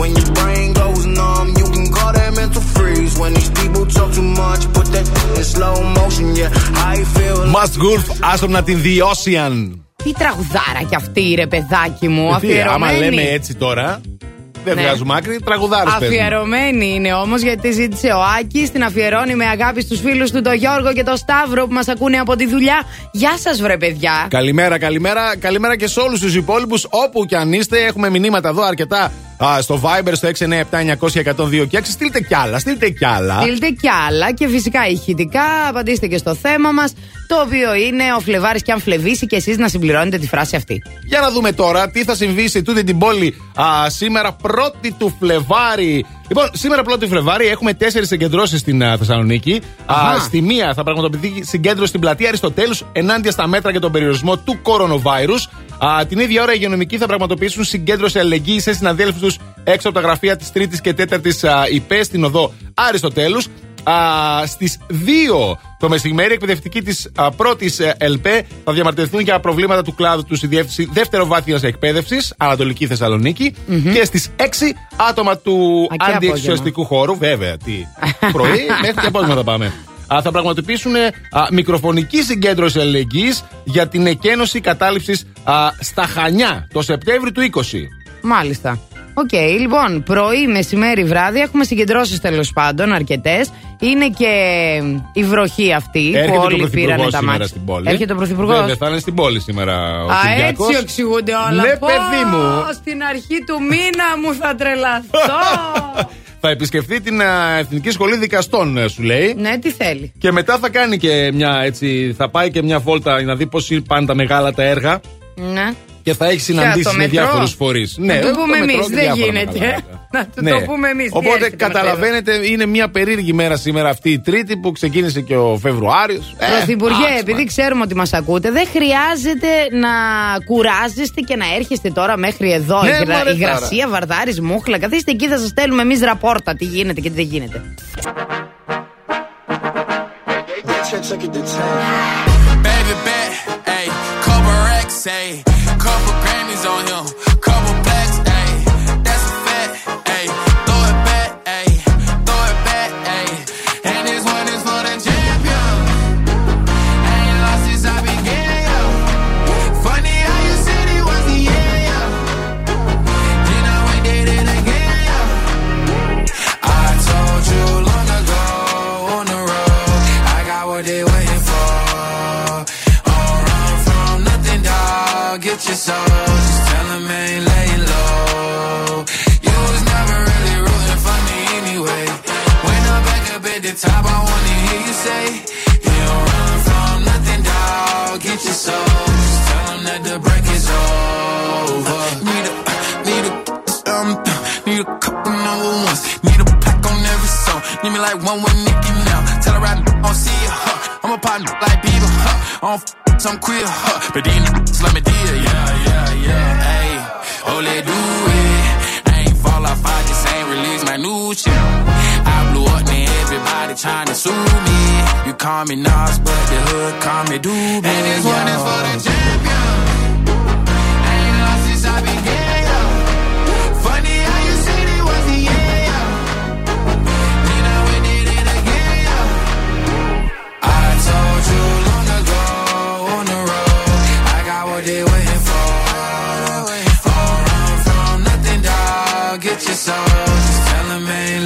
When your brain goes numb, you can call that mental freeze. When these people talk too much, put that in slow motion. Yeah, I feel; Must Gulf, Astronaut in the Ocean. Τι τραγουδάρα κι αυτή, ρε παιδάκι μου. Ε, τι, άμα Αφιερωμένη. λέμε έτσι τώρα, δεν Ναι. βγάζουμε άκρη, τραγουδάρε Αφιερωμένη είναι όμως γιατί ζήτησε ο Άκης. Την αφιερώνει με αγάπη στους φίλους του, τον Γιώργο και τον Σταύρο που μας ακούνε από τη δουλειά. Γεια σας, βρε παιδιά. Καλημέρα, καλημέρα. Καλημέρα και σε όλους τους υπόλοιπους. Όπου και αν είστε, έχουμε μηνύματα εδώ αρκετά α, στο Viber στο 697-900-102 και 6. Στείλτε κι άλλα, στείλτε κι άλλα. Στείλτε κι άλλα και φυσικά ηχητικά. Απαντήστε και στο θέμα μας. Το οποίο είναι ο Φλεβάρης και αν φλεβήσει και εσείς να συμπληρώνετε τη φράση αυτή. Για να δούμε τώρα τι θα συμβεί σε τούτη την πόλη α, σήμερα, 1η του Φλεβάρι. Λοιπόν, σήμερα 1η του Φλεβάρι έχουμε τέσσερις συγκεντρώσεις στην α, Θεσσαλονίκη. Α, Αχα. στη μία θα πραγματοποιηθεί συγκέντρωση στην πλατεία Αριστοτέλους ενάντια στα μέτρα για τον περιορισμό του coronavirus. Α, την ίδια ώρα οι υγειονομικοί θα πραγματοποιήσουν συγκέντρωση αλληλεγγύης σε συναδέλφους τους έξω από τα γραφεία της 3η και 4η ΥΠΕ στην οδό Αριστοτέλους. Στις 2 το μεσημέρι, οι εκπαιδευτικοί της πρώτης ΕΛΜΕ θα διαμαρτυρηθούν για προβλήματα του κλάδου τους στη διεύθυνση δευτεροβάθμια εκπαίδευσης, Ανατολική Θεσσαλονίκη. Και στις 6 άτομα του Α, και αντιεξουσιαστικού χώρου, βέβαια, τι *laughs* πρωί μέχρι και απόγευμα θα πάμε. Α, θα πραγματοποιήσουν α, μικροφωνική συγκέντρωση αλληλεγγύης για την εκκένωση κατάληψης στα Χανιά το Σεπτέμβριο του 20. Μάλιστα. Οκ, λοιπόν, πρωί, μεσημέρι, βράδυ έχουμε συγκεντρώσεις τέλος πάντων αρκετές. Είναι και η βροχή αυτή Έρχεται που ο όλοι Πρωθυπουργός πήραν τα σήμερα μάτια. στην πόλη. Έρχεται ο Πρωθυπουργός. Βέβαια, θα είναι στην πόλη σήμερα ο Α, Κυριάκος. έτσι εξηγούνται όλα. Ναι, Πω, παιδί μου. Στην αρχή του μήνα μου θα τρελαθώ. *laughs* Θα επισκεφθεί την α, Εθνική Σχολή Δικαστών, ε, σου λέει. ναι, τι θέλει. Και μετά θα κάνει και μια έτσι. Θα πάει και μια βόλτα για να δει πώς πάνε τα μεγάλα τα έργα. Ναι. Και θα έχεις Ποια, συναντήσεις το με μετρό; διάφορους φορείς. Να του πούμε εμείς, δεν γίνεται. *laughs* Να του το πούμε εμείς. Ναι. Οπότε καταλαβαίνετε, είναι μια περίεργη μέρα σήμερα αυτή η Τρίτη που ξεκίνησε και ο Φεβρουάριος. Πρωθυπουργέ, επειδή ξέρουμε ότι μας ακούτε, δεν χρειάζεται να κουράζεστε και να έρχεστε τώρα μέχρι εδώ. Ναι, η, γρα- μωρέ, η γρασία, βαρδάρη, μούχλα. Καθίστε εκεί, θα σας στέλνουμε εμείς ραπόρτα τι γίνεται και τι δεν γίνεται. Baby bet, ayy, couple racks, ayy, couple Grammys on him, Need me like one with Nicki now. Tell her I don't see ya, huh. I'm a partner like Bieber, huh. I don't f- some queer, huh. But niggas let me deal, yeah, yeah, yeah. Hey, oh, let do it. I ain't fall off, I just ain't release my new shit. I blew up, now everybody trying to sue me. You call me Nas, but the hood call me Doobie. And this one is for the champion. sorrows. Just tell him ain't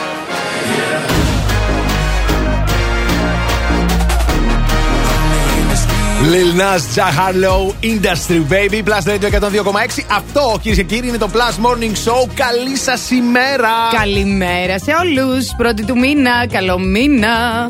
Lil Nas, Jack Harlow, Industry Baby, Plus Radio 102,6. Αυτό κυρίες και κύριοι είναι το Plus Morning Show. Καλή σας ημέρα! Καλημέρα σε όλους. Πρώτη του μήνα. Καλό μήνα.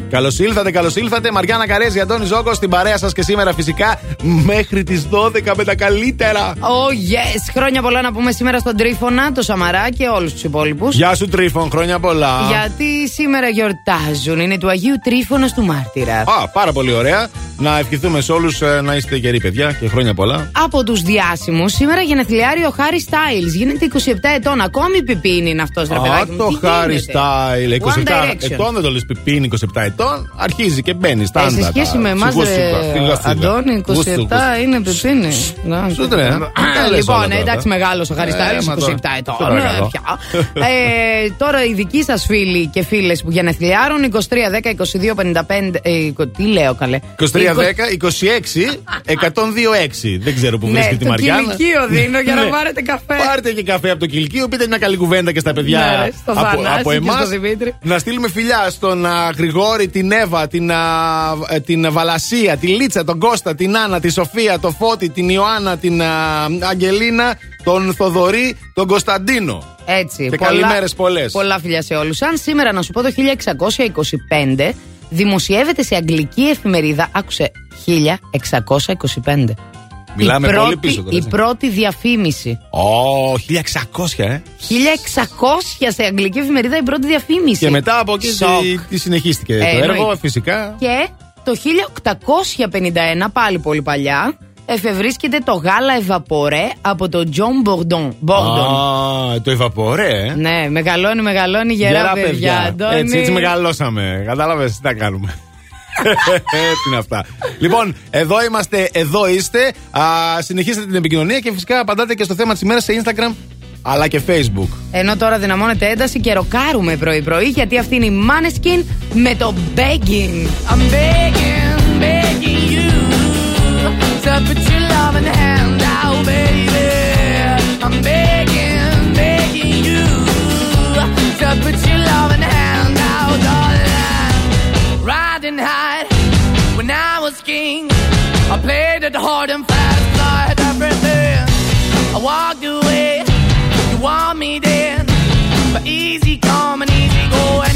Καλώς ήλθατε, καλώς ήλθατε. Μαριάννα Καρέζη, Αντώνη Ζόκο, στην παρέα σας και σήμερα φυσικά μέχρι τις 12 με τα καλύτερα. Oh yes. Χρόνια πολλά να πούμε σήμερα στον Τρίφωνα, το Σαμαρά και όλους τους υπόλοιπους. Γεια σου Τρίφων, χρόνια πολλά. Γιατί σήμερα γιορτάζουν. Είναι του Αγίου Τρίφωνα του Μάρτυρα. Α, πάρα πολύ ωραία. Να ευχηθούμε σε όλου να είστε καιροί, παιδιά, και χρόνια πολλά. Από τους διάσημους, σήμερα γενεθλιάρει ο Χάρι Στάιλς. Γίνεται 27 ετών. Ακόμη πιπίνι είναι αυτός, ρε Α, παιδάκι. μου. το Τι Χάρι γίνεται; Style. 27 One Direction. ετών δεν το λες πιπίνι, 27 ετών. Αρχίζει και μπαίνει. Ε, Στάνταρ. σε σχέση με εμάς, Αντώνη, 27 είναι πιπίνι. Σου τρε, ε. Καλές Λοιπόν, όλα τώρα. εντάξει, μεγάλος ο Χάρι Ε, Στάιλς, 27 μα τώρα. ετών. Σε παρακαλώ. ε, πια. Ε, Τώρα οι δικοί σας φίλοι και φίλες που γενεθλιάρουν 23, 10, 22, 55. ε, Τι λέω καλέ; 23, 10, 26, 102, 6. Δεν ξέρω που Ναι, βρίσκεται τη το Μαριάννα. κηλικείο δίνω για να Ναι. πάρετε καφέ. Πάρτε και καφέ από το κηλικείο, πείτε μια καλή κουβέντα και στα παιδιά Ναι, ρε, στο από, Θανάση από και εμάς. στο Δημήτρη. Να στείλουμε φιλιά στον α, Γρηγόρη, την Εύα, την, α, ε, την Βαλασία, τη Λίτσα, τον Κώστα, την Άννα, τη Σοφία, τον Φώτη, την Ιωάννα, την α, Αγγελίνα, τον Θοδωρή, τον Κωνσταντίνο. Έτσι. Και καλημέρες πολλές. Πολλά φιλιά σε όλους. Αν σήμερα να σου πω το 1625 δημοσιεύεται σε αγγλική εφημερίδα, άκουσε 1625. Μιλάμε η πολύ πρώτη, πίσω τώρα, Η έτσι. πρώτη διαφήμιση. Ω, 1600, ε. 1600 σε αγγλική εφημερίδα η πρώτη διαφήμιση. Και μετά από εκεί Σοκ. τι, τι συνεχίστηκε Ε, το έργο, εννοείται. φυσικά. Και το 1851, πάλι πολύ παλιά, εφευρίσκεται το γάλα εβαπορέ από τον Τζον Μπορντον. Μπορντον. Α, το εβαπορέ, ε. Ναι, μεγαλώνει, μεγαλώνει γερά, παιδιά. Αντώνη. Έτσι, έτσι μεγαλώσαμε. Κατάλαβες τι θα κάνουμε. *laughs* Έτσι είναι αυτά. Λοιπόν, εδώ είμαστε, εδώ είστε. Α, συνεχίστε την επικοινωνία και φυσικά απαντάτε και στο θέμα της ημέρας σε Instagram αλλά και Facebook. Ενώ τώρα δυναμώνεται ένταση και ροκάρουμε πρωί-πρωί γιατί αυτή είναι η Maneskin με το begging. I'm begging, begging you So put your loving hand out, baby. I'm begging, begging you. So put your loving hand out, darling. Riding high when I was king. I played it hard and fast, I had everything. I walked away, you want me then. But easy come and easy go, and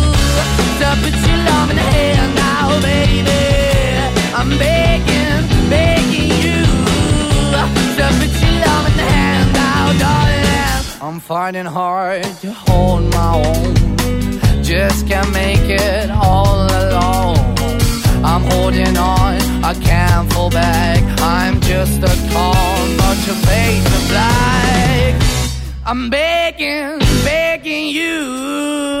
your love in now, baby. I'm begging, begging you put your love in now, darling. I'm fighting hard to hold my own, just can't make it all alone. I'm holding on, I can't fall back. I'm just a call, but your face black. I'm begging, begging you.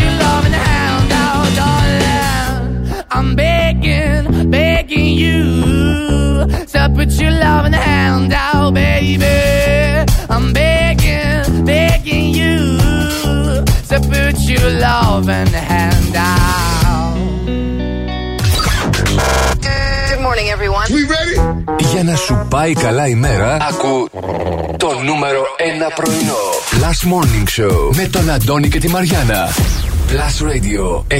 to put your loving hand out, baby. I'm begging, begging you to put your loving hand out. Good morning, everyone. We ready? Για να σου πάει καλά η μέρα, ακού το νούμερο 1 πρωινό. Last Morning Show με τον Αντώνη και τη Μαριάνα. Plus Radio 102,6.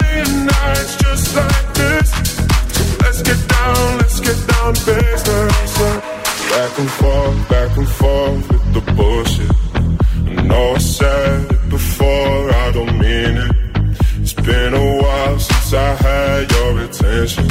down. Back and forth, back and forth with the bullshit. I know I said before, I don't mean it. It's been a while since I had your attention.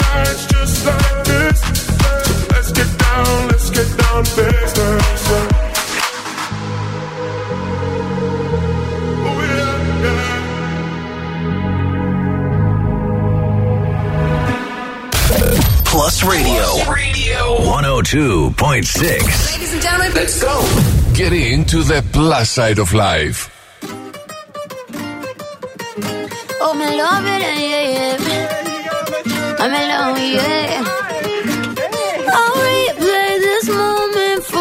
get business. Oh, yeah, yeah. Plus Radio. Radio 102.6. Ladies and gentlemen, let's go. Get into the plus side of life. Oh, me love it, yeah, yeah. I'm in love, yeah. I'll oh,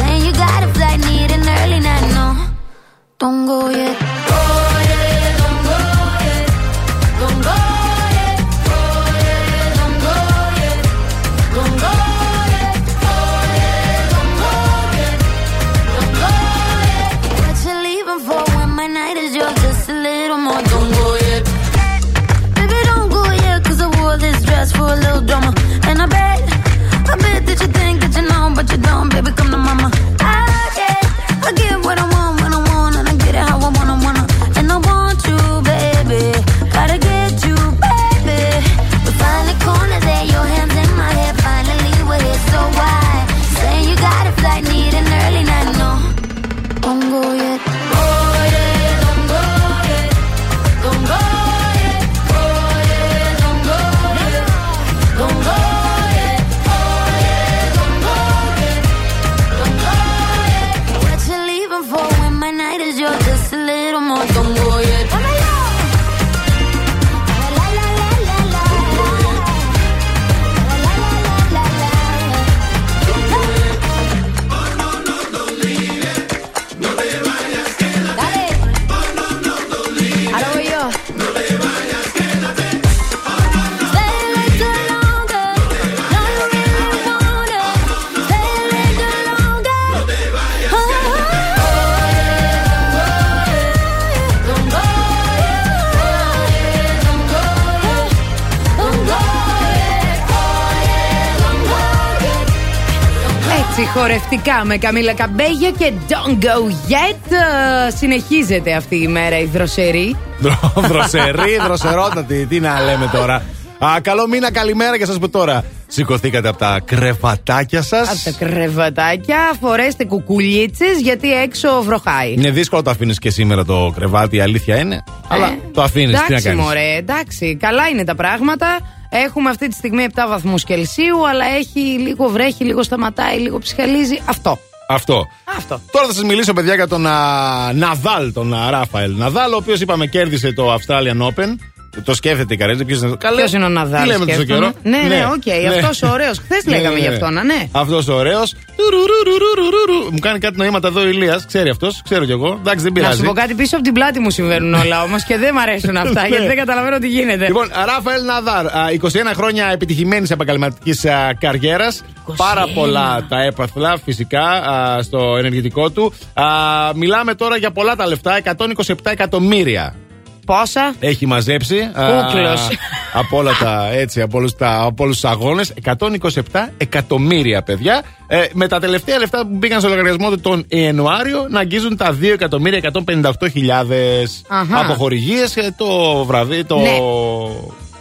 Saying you got a flight, need an early night, no. Don't go yet. Oh, χορευτικά με Καμίλα Καμπέγια και Don't Go Yet Ε, Συνεχίζεται αυτή η μέρα η δροσερή Δροσερή, *laughs* δροσερότατη. Τι να λέμε τώρα. Α, καλό μήνα, καλημέρα για σας που τώρα σηκωθήκατε από τα κρεβατάκια σας. Από τα κρεβατάκια φορέστε κουκουλίτσες γιατί έξω βροχάει Είναι δύσκολο το αφήνεις και σήμερα το κρεβάτι, η αλήθεια είναι. Αλλά το αφήνεις, τι να Εντάξει κάνεις. μωρέ, εντάξει, καλά είναι τα πράγματα Έχουμε αυτή τη στιγμή 7 βαθμούς Κελσίου Αλλά έχει λίγο βρέχει, λίγο σταματάει, λίγο ψυχαλίζει Αυτό Αυτό. Αυτό. Τώρα θα σας μιλήσω, παιδιά, για τον α, Ναδάλ, τον α, Ράφαελ Ναδάλ, ο οποίος είπαμε κέρδισε το Australian Open. Το σκέφτεται η Καρέζη. Ποιος είναι, Καλέ, Ποιος είναι ο Ναδάλ, Τι λέμε τόσο σκέφτομαι; καιρό; Ναι, ναι, οκ, αυτός ο ωραίος. Χθες λέγαμε γι' αυτόν, α, ναι. Αυτός ο ωραίος. Μου κάνει κάτι νοήματα εδώ ο Ηλίας Ξέρει αυτός, ξέρω κι εγώ. Εντάξει, δεν Να πειράζει. σου πω κάτι πίσω από την πλάτη μου συμβαίνουν όλα όμως και δεν μ' αρέσουν *laughs* αυτά Ναι. γιατί δεν καταλαβαίνω τι γίνεται. Λοιπόν, Ράφαελ Ναδάρ, α, 21 χρόνια επιτυχημένης επαγγελματικής καριέρας. Πάρα πολλά τα έπαθλα φυσικά α, στο ενεργητικό του. Α, μιλάμε τώρα για πολλά τα λεφτά, 127 εκατομμύρια. Πόσα; Έχει μαζέψει. α, Κούκλος. από όλα τα έτσι, από όλους, τα, από όλους τους αγώνες 127 εκατομμύρια παιδιά ε, με τα τελευταία λεφτά που μπήκαν στο λογαριασμό του τον Ιανουάριο να αγγίζουν τα 2 εκατομμύρια 158 χιλιάδες Αχα. από χορηγίες ε, το βραβείο το... Ναι.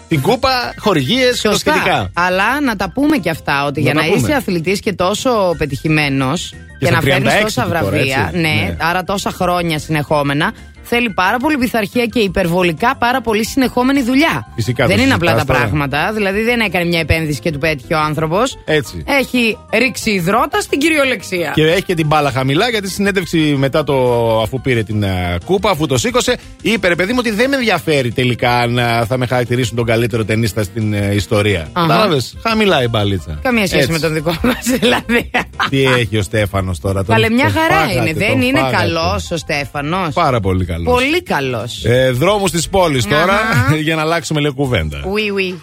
την κούπα χορηγίες και τα Σωστά. σχετικά Αλλά να τα πούμε και αυτά ότι Να για τα να πούμε. είσαι αθλητής και τόσο πετυχημένος και, στα να φέρνεις 36 τόσα του τώρα, βραβεία, έτσι. ναι, Ναι. άρα τόσα χρόνια συνεχόμενα, θέλει πάρα πολύ πειθαρχία και υπερβολικά πάρα πολύ συνεχόμενη δουλειά. Φυσικά, δεν το είναι απλά τα συζητάς τώρα. πράγματα. Δηλαδή δεν έκανε μια επένδυση και του πέτυχε ο άνθρωπος. Έτσι. Έχει ρίξει υδρότα στην κυριολεξία. Και έχει και την μπάλα χαμηλά γιατί στη συνέντευξη μετά το αφού πήρε την ε, κούπα, αφού το σήκωσε, είπε ρε παιδί μου ότι δεν με ενδιαφέρει τελικά αν ε, θα με χαρακτηρίσουν τον καλύτερο ταινίστα στην ε, ιστορία. Αχα. Κατάλαβε, χαμηλά η μπαλίτσα. Καμία σχέση Έτσι. με τον δικό μας, *laughs* δηλαδή. Τι έχει ο Στέφανος; Τώρα. τον- Καλέ, μια τον χαρά φάγατε, είναι. Δεν τον είναι φάγατε. καλός ο Στέφανος. Πάρα πολύ καλός. Πολύ καλός. Ε, Δρόμους της πόλης τώρα Αχα. *laughs* για να αλλάξουμε λίγο κουβέντα. Oui, oui.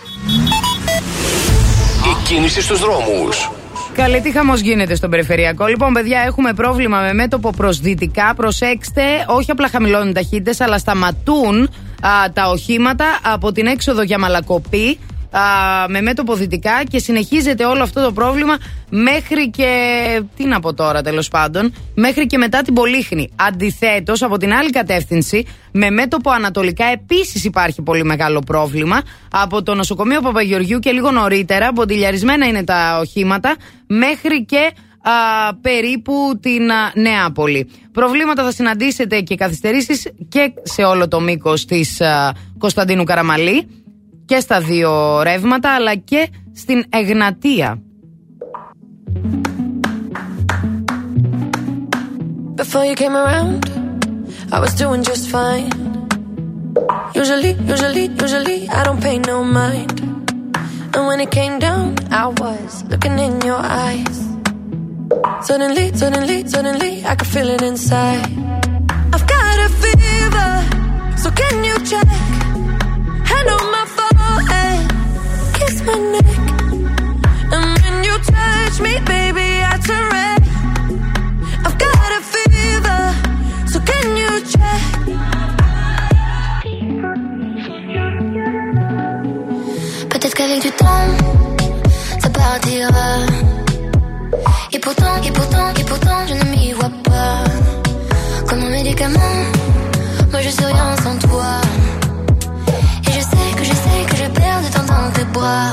Η κίνηση στους δρόμους. Καλή τι χαμός γίνεται στον περιφερειακό. Λοιπόν, παιδιά, έχουμε πρόβλημα με μέτωπο προς δυτικά. Προσέξτε, όχι απλά χαμηλώνουν ταχύτητες, αλλά σταματούν α, τα οχήματα από την έξοδο για Μαλακοπή α, με μέτωπο δυτικά και συνεχίζεται όλο αυτό το πρόβλημα μέχρι και. Τι να πω τώρα, τέλος πάντων, μέχρι και μετά την Πολύχνη. Αντιθέτως, από την άλλη κατεύθυνση, με μέτωπο ανατολικά επίσης υπάρχει πολύ μεγάλο πρόβλημα. Από το νοσοκομείο Παπαγεωργιού και λίγο νωρίτερα, μποντιλιαρισμένα είναι τα οχήματα, μέχρι και α, περίπου την α, Νεάπολη. Προβλήματα θα συναντήσετε και καθυστερήσεις και σε όλο το μήκος της α, Κωνσταντίνου Καραμαλή και στα δύο ρεύματα αλλά και στην Εγνατία. Before you came around, I was doing just fine. Usually, usually, usually, I don't pay no mind. And when it came down, I was looking in your eyes. Suddenly, suddenly, suddenly, I could feel it inside. I've got a fever, so can you check? Me, baby. I've got a fever, so can you check? Peut-être qu'avec du temps, ça partira. Et pourtant, et pourtant, et pourtant, je ne m'y vois pas. Comme un médicament, moi je suis rien sans toi. Et je sais que je sais que je perds de temps dans tes bras.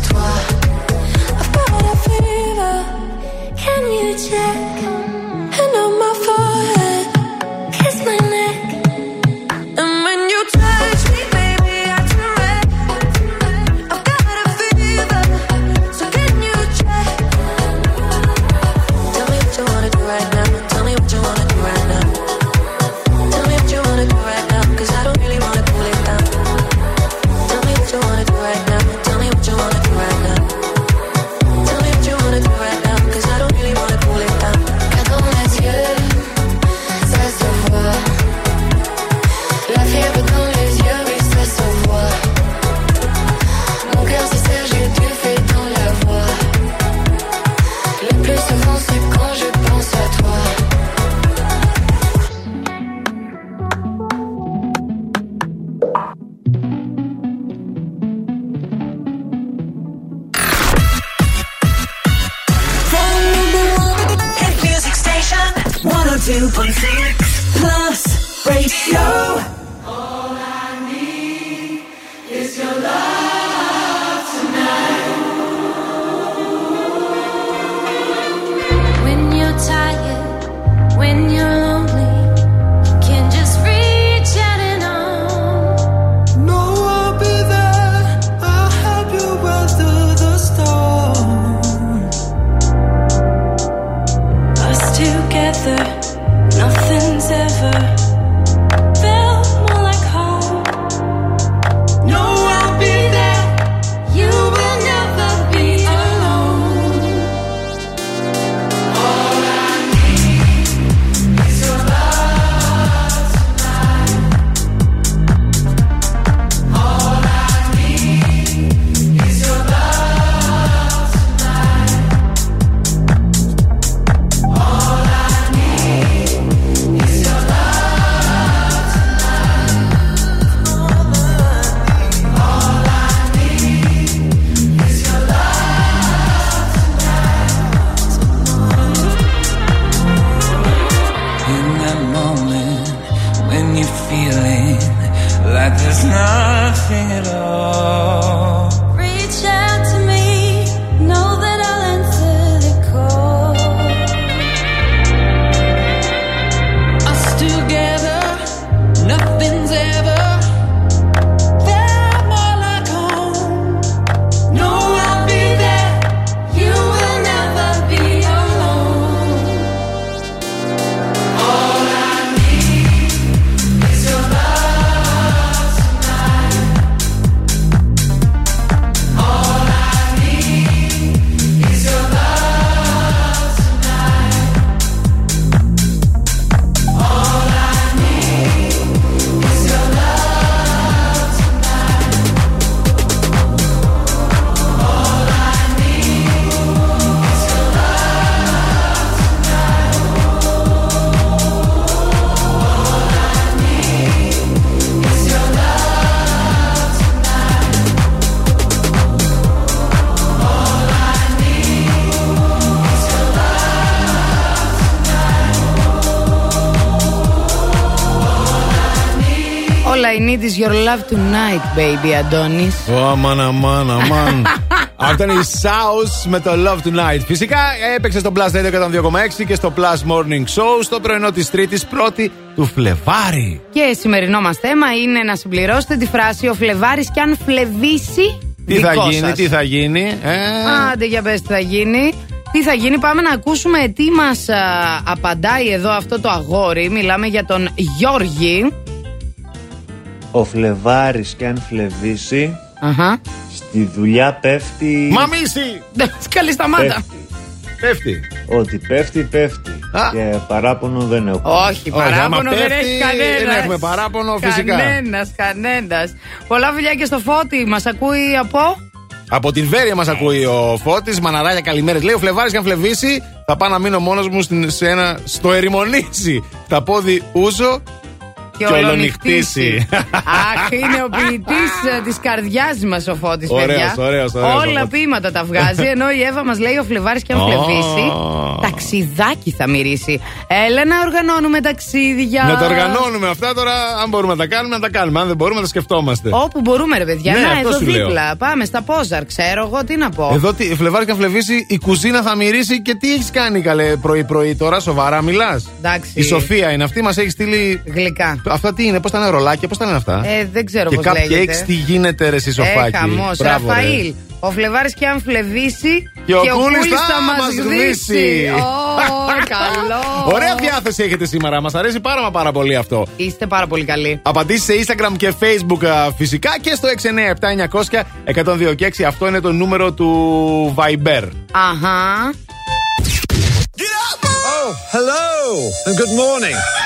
Toi. I've got a fever, can you check? Is your love tonight, baby, Αντώνη. Ω, αμάν, αμάν, αμάν. *laughs* Αυτό είναι η South με το Love Tonight. Φυσικά έπαιξε στο Plus Radio 102,6 και στο Plus Morning Show στο πρωινό της Τρίτης, πρώτη του Φλεβάρι. Και σημερινό μας θέμα είναι να συμπληρώσετε τη φράση Ο Φλεβάρης κι αν φλεβήσει. Τι θα δικό γίνει, σας». τι θα γίνει. Ε, Άντε για πες τι θα γίνει. Τι θα γίνει, πάμε να ακούσουμε τι μας α, απαντάει εδώ αυτό το αγόρι. Μιλάμε για τον Γιώργη. Ο Φλεβάρης και αν φλεβήσει Αχα. Στη δουλειά πέφτει Μαμίση! Καλή σταμάτα. Πέφτει. Ότι πέφτει πέφτει Και παράπονο δεν έχω Όχι, παράπονο δεν έχει κανένας. δεν έχουμε παράπονο, φυσικά. Κανένας, κανένας. Πολλά φιλιά και στο φώτι. Μας ακούει από; Από την Βέρεια μας ακούει ο Φώτης. Μαναράκια, καλημέρες. Λέει ο Φλεβάρης και αν φλεβήσει, θα πάω να μείνω μόνος μου στην, σε ένα, στο ερημονήσι. Τα πόδι ούζο Και και ολονυχτήσει. ολονυχτήσει. Αχ, είναι ο ποιητής της καρδιάς μας ο Φώτης Ωραίος, παιδιά. ωραίος, ωραίος ο Όλα Φώτης. ποίηματα τα βγάζει. Ενώ η Εύα μας λέει ο Φλεβάρης και αν Ω. φλεβήσει, ταξιδάκι θα μυρίσει. Έλα να οργανώνουμε ταξίδια. Να τα οργανώνουμε αυτά τώρα. Αν μπορούμε να τα κάνουμε, να τα κάνουμε. Αν δεν μπορούμε, να τα σκεφτόμαστε. Όπου μπορούμε, ρε παιδιά. Ναι, να, αυτό εδώ σου λέω. δίπλα. Πάμε στα Πόζαρ, ξέρω εγώ τι να πω. Εδώ τι, Φλεβάρη και αν φλεβήσει, η κουζίνα θα μυρίσει και τι έχεις κάνει καλέ πρωί-πρωί τώρα, σοβαρά μιλάς; Εντάξει. Η Σοφία είναι αυτή, μας έχεις στείλει. Γλυκά. Αυτά τι είναι, πώς τα είναι ρολάκια, πώς τα είναι αυτά; Ε, δεν ξέρω και πώς κάποια λέγεται. έχεις τι γίνεται, ρε, εσύ σοφάκι. Ε, χαμός. Μπράβο, ρε. Ραφαήλ, ο Φλεβάρης και αν φλεβήσει Και ο Κούλης Κούλης θα μας γδίσει. Ω, *laughs* καλό. Ωραία διάθεση έχετε σήμερα, μας αρέσει πάρα μα πάρα πολύ αυτό. Είστε πάρα πολύ καλοί. Απαντήσεις σε Instagram και Facebook α, φυσικά και στο 697-900-1026. Αυτό είναι το νούμερο του Viber. Αχα. Oh, hello and good morning.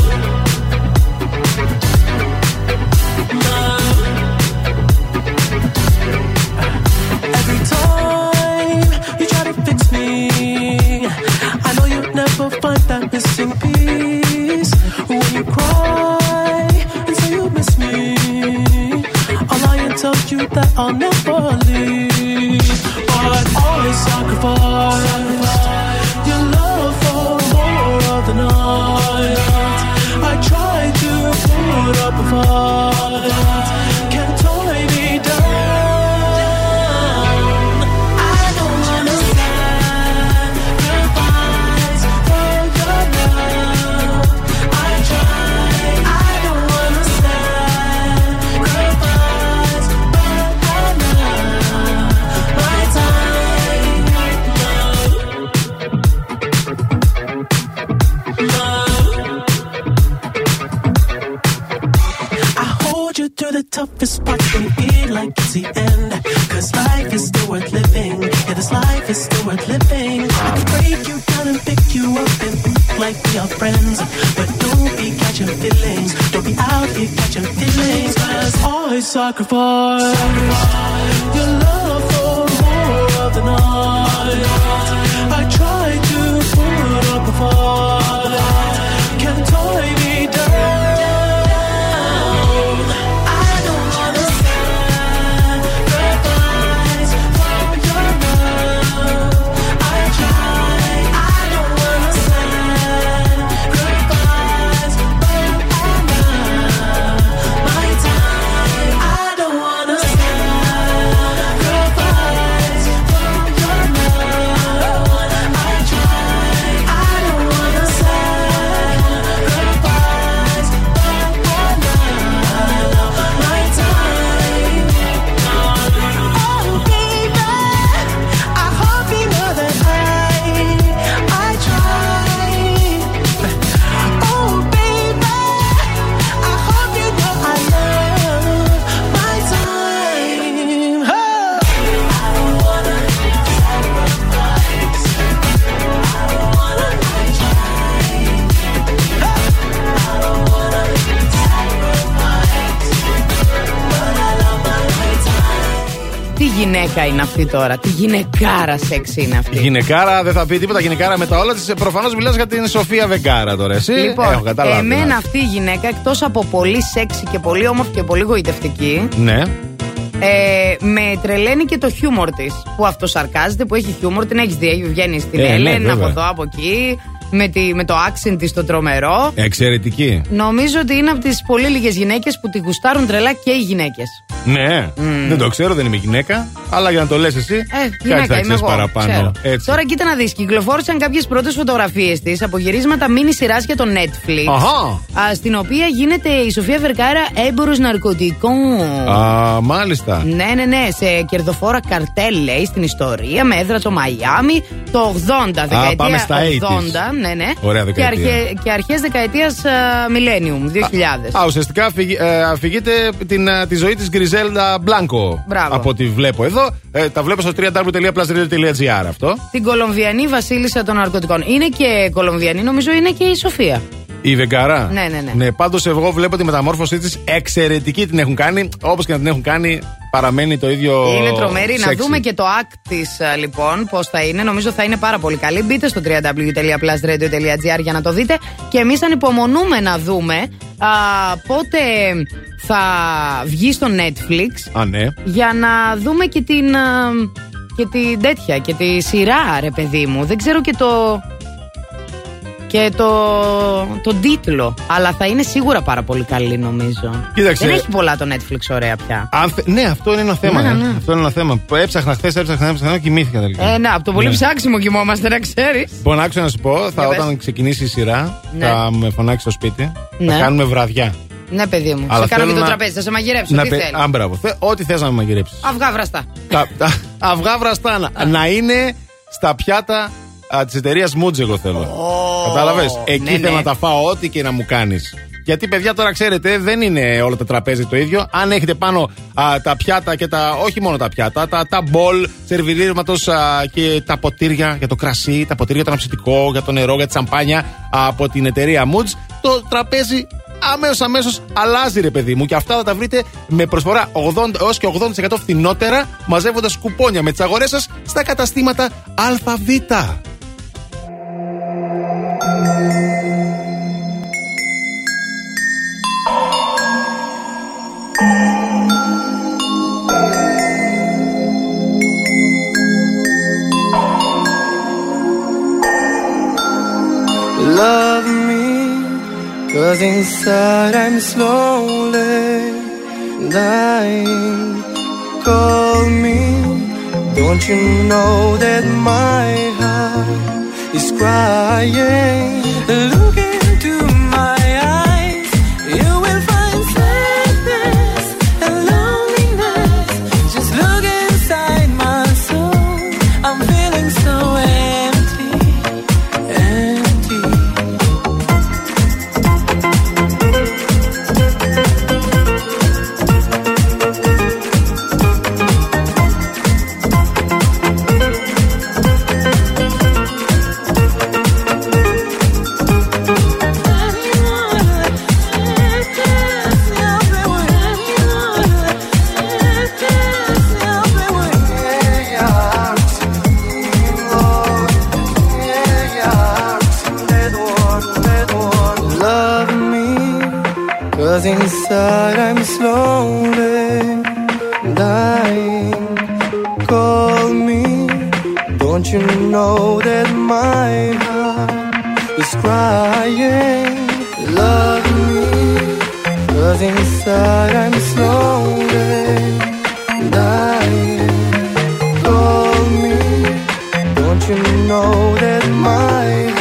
missing piece. When you cry and say you miss me, I'll lie and tell you that I'll never leave. But always sacrifice your love for more of the night. I try to put up a fight, parts you feel like it's the end. Cause life is still worth living. Yeah, this life is still worth living. I can break you down and pick you up and think like we are friends. But don't be catching feelings. Don't be out here catching feelings. Cause I sacrifice your love for more of the night. Γυναίκα είναι αυτή τώρα. Τι γυναικάρα σεξ είναι αυτή. Γυναικάρα δεν θα πει τίποτα. Γυναικάρα με τα όλα της. Προφανώς μιλάς για την Σοφία Βεγγάρα τώρα. Εσύ Λοιπόν, έχω καταλάβει. εμένα αυτή η γυναίκα, εκτός από πολύ σεξy και πολύ όμορφη και πολύ γοητευτική, Ναι. ε, με τρελαίνει και το χιούμορ της. Που αυτό σαρκάζεται, που έχει χιούμορ, την έχεις δει. Βγαίνει στην Ε, ναι, Έλεν, βέβαια. από εδώ, από εκεί, με, τη, με το accent της το τρομερό. Εξαιρετική. Νομίζω ότι είναι από τις πολύ λίγες γυναίκες που τη γουστάρουν τρελά και οι γυναίκες. Ναι. Δεν το ξέρω, δεν είμαι γυναίκα. Αλλά για να το λες εσύ. Ε, κάτι γυναίκα θα είμαι ξέρεις εγώ. παραπάνω. ξέρω. Έτσι. Τώρα κοίτα να δεις, κυκλοφόρησαν κάποιες πρώτες φωτογραφίες της από γυρίσματα μίνι σειράς για το Netflix. Αχα. Α, στην οποία γίνεται η Σοφία Βερκάρα έμπορος ναρκωτικών. Α, μάλιστα. Ναι, ναι, ναι, σε κερδοφόρα καρτέλ λέει στην ιστορία με έδρα το Μαϊάμι το 80, δεκαετία πάμε στα 80, 80s. Ναι, ναι. Ωραία και, δεκαετία. αρχε, και αρχές δεκαετίας α, Millennium, 2000. Α, ουσιαστικά αφηγη- ε, αφηγείται την, ε, τη ζωή της Γκριζέλda Μπλάνκο. Μπράβο. Από ό,τι βλέπω εδώ. Ε, τα βλέπω στο www.plusradio.gr αυτό. Την Κολομβιανή βασίλισσα των ναρκωτικών. Είναι και Κολομβιανή, νομίζω είναι και η Σοφία. Η Βεγγαρά. Ναι, ναι, ναι. Ναι, πάντως εγώ βλέπω τη μεταμόρφωσή της εξαιρετική την έχουν κάνει. Όπως και να την έχουν κάνει, παραμένει το ίδιο. Είναι τρομερή. Να sexy. δούμε και το act της λοιπόν, πώς θα είναι. Νομίζω θα είναι πάρα πολύ καλή. Μπείτε στο www.plusradio.gr για να το δείτε. Και εμείς ανυπομονούμε να δούμε α, πότε θα βγει στο Netflix Α, ναι. για να δούμε και την. α, και την τέτοια και τη σειρά, ρε παιδί μου. Δεν ξέρω και το. Και το, τον τίτλο. Αλλά θα είναι σίγουρα πάρα πολύ καλή, νομίζω. Κοίταξε. Δεν έχει πολλά το Netflix ωραία πια. Αν θε- Ναι, αυτό είναι ένα θέμα. Ναι, ε. ναι. Αυτό είναι ένα θέμα. Που Έψαχνα χθες, έψαχνα, έψαχνα και κοιμήθηκα τελικά. Ε, ναι, από το πολύ Ναι. ψάξιμο κοιμόμαστε, να ξέρεις. Λοιπόν, άκουσα να σου πω, θα, Για πες. όταν ξεκινήσει η σειρά, Ναι. θα με φωνάξει στο σπίτι. Ναι. Θα κάνουμε βραδιά. Ναι, παιδί μου. Αλλά σε κάνω και θέλω το να- τραπέζι, θα σε μαγειρέψω. Να τι πε- θέλεις. Α, μπράβο. Θε- Ό,τι θες να με μαγειρέψεις. Αυγά βραστά. τα, τα αυγά βραστά να, να είναι στα πιάτα της εταιρείας Μούτζ, εγώ θέλω. Κατάλαβες; Εκεί ναι, θέλω ναι. να τα φάω, ό,τι και να μου κάνεις. Γιατί, παιδιά, τώρα ξέρετε, δεν είναι όλα τα τραπέζι το ίδιο. Αν έχετε πάνω α, τα πιάτα και τα. Όχι μόνο τα πιάτα, τα, τα μπολ σερβιρίσματος και τα ποτήρια για το κρασί, τα ποτήρια για το αναψυκτικό, για το νερό, για τη σαμπάνια α, από την εταιρεία Moods, το τραπέζι αμέσως αμέσως αλλάζει, ρε παιδί μου. Και αυτά θα τα βρείτε με προσφορά 80 έως και 80% φθηνότερα, μαζεύοντας κουπόνια με τις αγορές σας στα καταστήματα ΑΒ. Love me, cause inside I'm slowly dying. Call me, don't you know that my heart is crying? Look into know that my heart is crying? Love me, cause inside I'm slowly dying. Call me, don't you know that my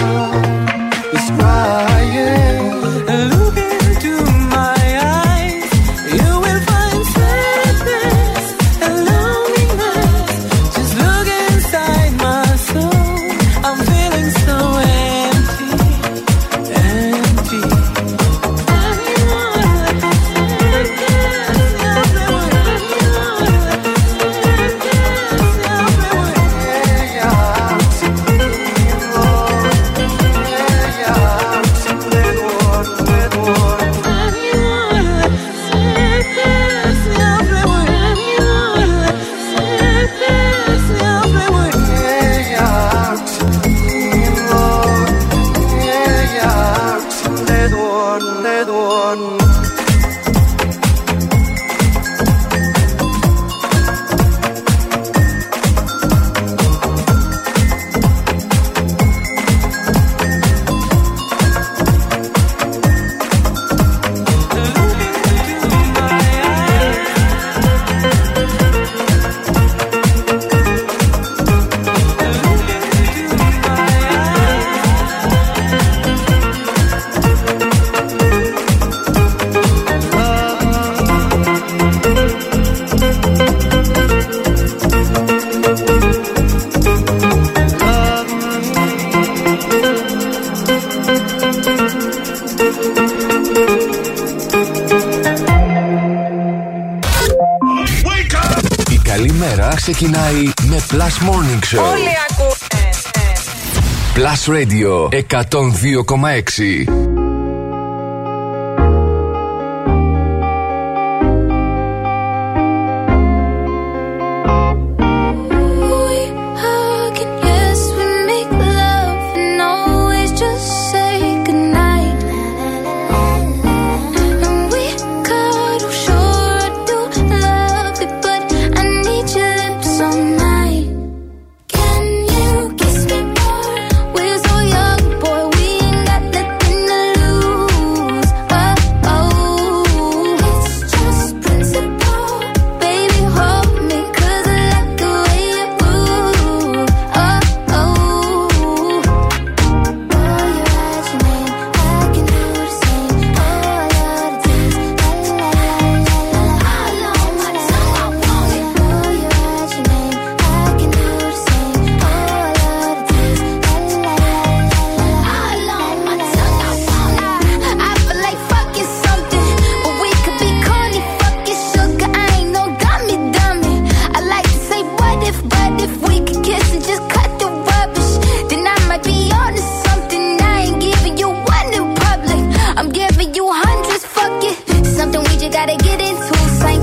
Radio 102,6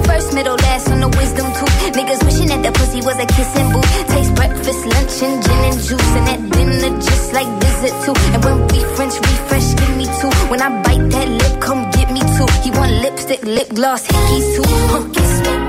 First, middle, last on the wisdom tooth. Niggas wishing that the pussy was a kissing booth. Taste breakfast, lunch, and gin and juice. And that dinner just like visit too. And when we French refresh, give me two. When I bite that lip, come get me two. He want lipstick, lip gloss, hickeys too. Huh, kiss me.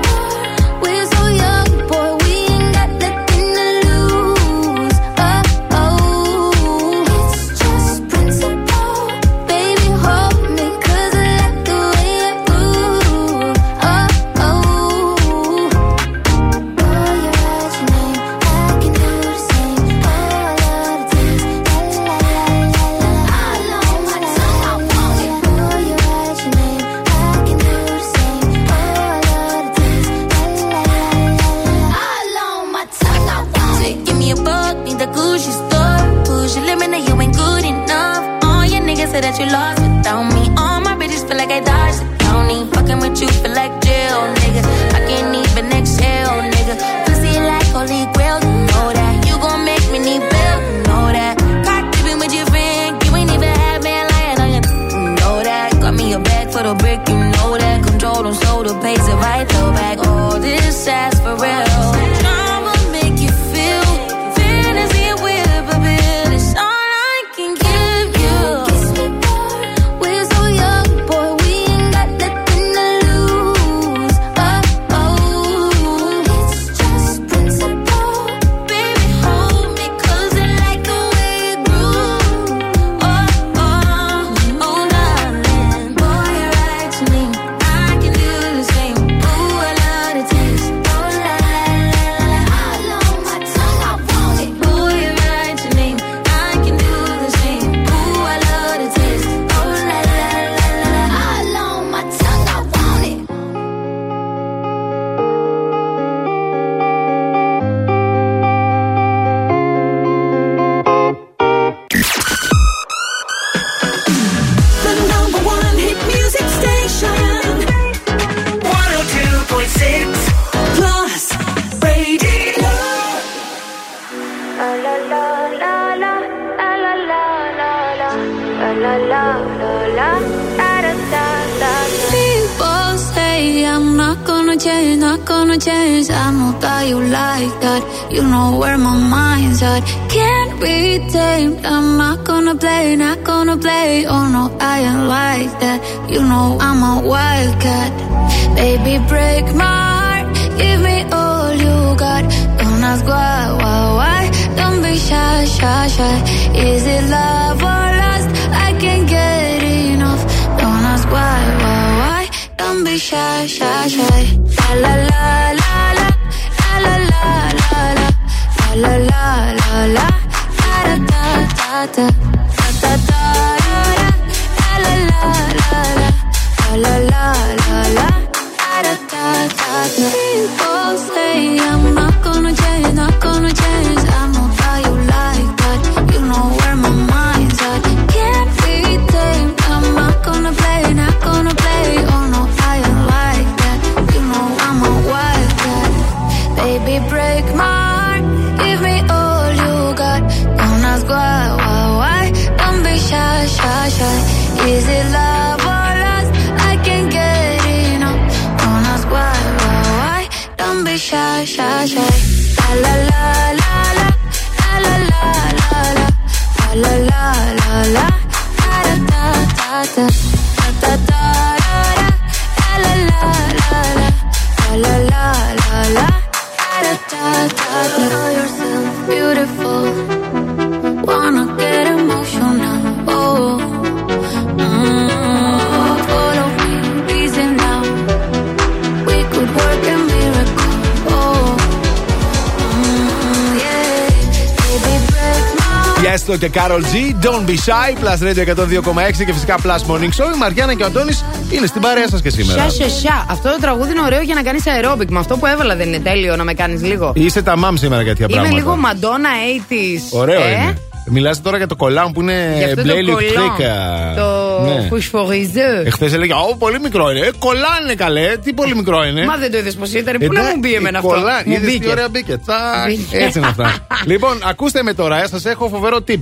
G, Don't Be Shy, Plus Radio 102,6 και φυσικά Plus Morning Show. Η Μαριάννα και ο Αντώνης είναι στην παρέα σας και σήμερα. Σια, σια, σια. Αυτό το τραγούδι είναι ωραίο για να κάνεις aerobic. Με αυτό που έβαλα δεν είναι τέλειο να με κάνεις λίγο. Είστε τα μάμ σήμερα για τέτοια Είμαι πράγματα. λίγο Madonna 80s. Ωραίο ε; είναι. Μιλάτε τώρα για το κολάν που είναι Γι' αυτό μπλε το κολόν. ηλεκτρικά. Το Ναι. φουσφοριζέ. Εχθές έλεγε, Ω, πολύ μικρό είναι. Ε, κολάν είναι καλέ. Τι πολύ μικρό είναι. Μα δεν το είδες πώ ήταν. Πού να Εντάξει, μου μπει εμένα αυτό; κολάν. Μου Είδες τι μπήκε. ωραία μπήκε. Τσακ. Μπήκε. Έτσι είναι αυτά. *laughs* λοιπόν, ακούστε με τώρα, σας έχω φοβερό tip.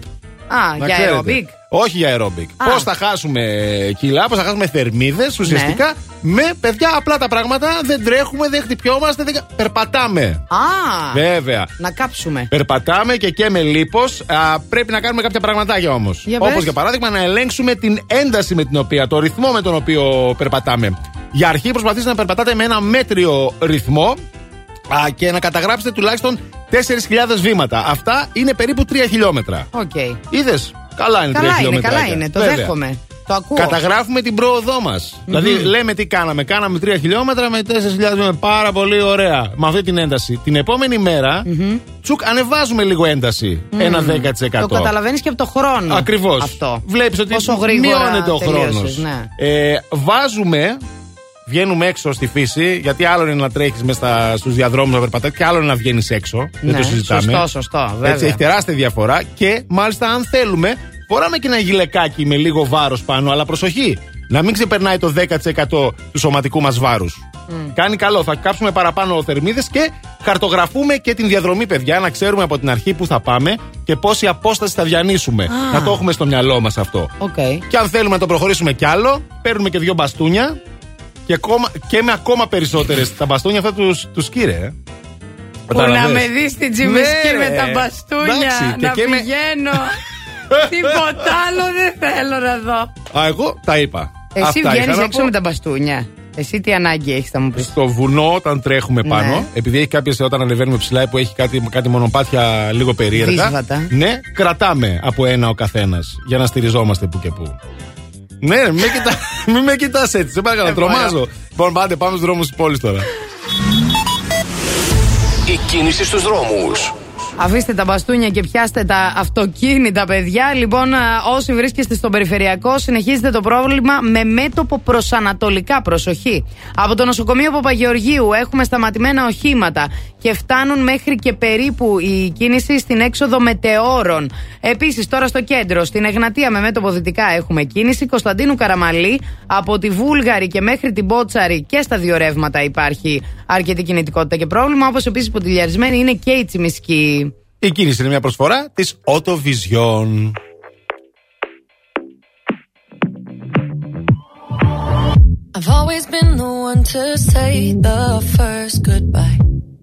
Α, Να για ξέρετε. aerobic. Όχι για aerobic. Α. Ναι. Πώς θα χάσουμε κιλά, πώς θα χάσουμε θερμίδες ουσιαστικά με παιδιά απλά τα πράγματα. Δεν τρέχουμε, δεν χτυπιόμαστε, δεν... περπατάμε. Α, Βέβαια. να κάψουμε. Περπατάμε και και με λίπο. Πρέπει να κάνουμε κάποια πραγματάκια όμως. Για πες. Όπω για παράδειγμα να ελέγξουμε την ένταση με την οποία, το ρυθμό με τον οποίο περπατάμε. Για αρχή προσπαθήστε να περπατάτε με ένα μέτριο ρυθμό α, και να καταγράψετε τουλάχιστον 4.000 βήματα. Αυτά είναι περίπου 3 χιλιόμετρα. Οκ. Είδες; Καλά είναι 3 Καλά είναι, χιλιόμετρα. καλά είναι. Το Βέβαια. δέχομαι. Το ακούω. Καταγράφουμε την πρόοδό μας. Δηλαδή, λέμε τι κάναμε. Κάναμε 3 χιλιόμετρα με 4.000 βήματα. Πάρα πολύ ωραία. Με αυτή την ένταση. Την επόμενη μέρα, τσουκ, ανεβάζουμε λίγο ένταση. Ένα 10%. Το καταλαβαίνεις και από το χρόνο. Ακριβώς. Αυτό. Βλέπεις ότι Πόσο γρήγορα μειώνεται ο χρόνος. τελείωσες, ναι. Ε, βάζουμε. Βγαίνουμε έξω στη φύση, γιατί άλλο είναι να τρέχεις στους διαδρόμους να περπατάς και άλλο είναι να βγαίνεις έξω. δεν Ναι, το συζητάμε. σωστό, σωστό, βέβαια. Έτσι, έχει τεράστια διαφορά και μάλιστα, αν θέλουμε, φοράμε και ένα γιλεκάκι με λίγο βάρος πάνω, αλλά προσοχή. Να μην ξεπερνάει το 10% του σωματικού μας βάρους. Κάνει καλό. Θα κάψουμε παραπάνω θερμίδες και χαρτογραφούμε και την διαδρομή, παιδιά, να ξέρουμε από την αρχή που θα πάμε και πόση απόσταση θα διανύσουμε. Α. Να το έχουμε στο μυαλό μας αυτό. Οκ. Και αν θέλουμε να το προχωρήσουμε κι άλλο, παίρνουμε και δύο μπαστούνια και, ακόμα, και με ακόμα περισσότερες. τα μπαστούνια αυτά τους τους κύριε. ε. Που να Καταλαβες. με δεις στην τσιμισκή Ναι, με ρε. τα μπαστούνια. Εντάξει, και να και με- πηγαίνω. *laughs* Τίποτα άλλο δεν θέλω να δω. Α, εγώ τα είπα. Εσύ Αυτά είχα βγαίνει να έξω πω. με τα μπαστούνια. Εσύ τι ανάγκη έχεις, θα μου πεις. Στο βουνό, όταν τρέχουμε Ναι. πάνω, επειδή έχει κάποιες όταν ανεβαίνουμε ψηλά που έχει κάτι, κάτι μονοπάτια λίγο περίεργα. Δύσβατα. Ναι, κρατάμε από ένα ο καθένας για να στηριζόμαστε που και που. Ναι, μην με, κοιτά, *laughs* μην με κοιτάς έτσι, σε παρακαλώ, Ε, μπορώ. τρομάζω. Λοιπόν, πάτε, πάμε στους δρόμους της πόλης τώρα. Η κίνηση στους δρόμους. Αφήστε τα μπαστούνια και πιάστε τα αυτοκίνητα, παιδιά. Λοιπόν, α, όσοι βρίσκεστε στον περιφερειακό, συνεχίζετε το πρόβλημα με μέτωπο προ ανατολικά. Προσοχή. Από το νοσοκομείο Παπαγεωργίου έχουμε σταματημένα οχήματα και φτάνουν μέχρι και περίπου η κίνηση στην έξοδο μετεώρων. Επίσης, τώρα στο κέντρο, στην Εγνατία με μέτωπο δυτικά έχουμε κίνηση. Κωνσταντίνου Καραμαλή, από τη Βούλγαρη και μέχρι την Μπότσαρη και στα δύο ρεύματα υπάρχει αρκετή κινητικότητα και πρόβλημα. Όπως επίσης ποτηλιαρισμένη είναι και η Τσιμισκή. Η κίνηση είναι μια προσφορά της Autovision. I've always been the one to say the first goodbye.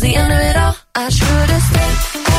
the end of it all. I should've stayed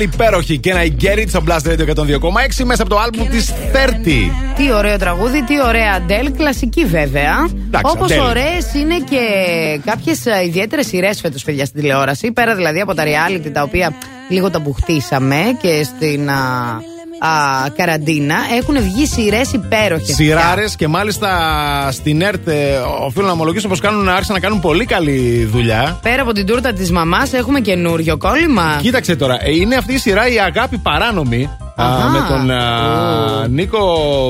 Αντέλ υπέροχη και ένα Get It στο Blast Radio 102,6 μέσα από το άλμπουμ της 30. Τι ωραίο τραγούδι, τι ωραία Αντέλ, κλασική βέβαια. Όπως Adele. ωραίες είναι και κάποιες ιδιαίτερες σειρές φέτος, παιδιά, στην τηλεόραση. Πέρα δηλαδή από τα reality τα οποία λίγο τα μπουχτίσαμε και στην α, α, καραντίνα, έχουν βγει σειρές υπέροχες. Σειράρες και μάλιστα στην ΕΡΤ, ε, οφείλω να ομολογήσω πως κάνουν, άρχισαν να κάνουν πολύ καλή δουλειά. Πέρα από την τούρτα της μαμάς, έχουμε καινούριο κόλλημα. Κοίταξε τώρα, ε, είναι αυτή η σειρά η αγάπη παράνομη. α, Αχα. με τον α, Νίκο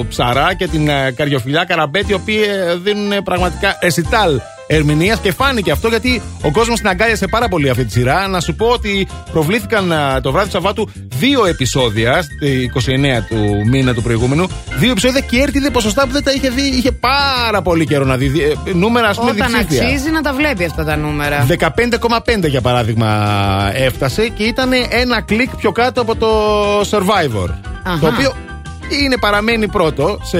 Ψαρά και την α, Καριοφιλιά Καραμπέτη, οι οποίοι ε, δίνουν ε, πραγματικά ρεσιτάλ ερμηνείας και φάνηκε αυτό γιατί ο κόσμος την αγκάλιασε πάρα πολύ αυτή τη σειρά. Να σου πω ότι προβλήθηκαν α, το βράδυ του Σαββάτου δύο επεισόδια, στη 29 του μήνα του προηγούμενου. Δύο επεισόδια και έρθει ποσοστά που δεν τα είχε δει. Είχε πάρα πολύ καιρό να δει. δι- ε, Νούμερα, ας πούμε, Όταν διψήφια. αξίζει να τα βλέπει αυτά τα νούμερα. 15,5 για παράδειγμα έφτασε και ήταν ένα κλικ πιο κάτω από το Survivor. Αχα. Το οποίο είναι παραμένει πρώτο σε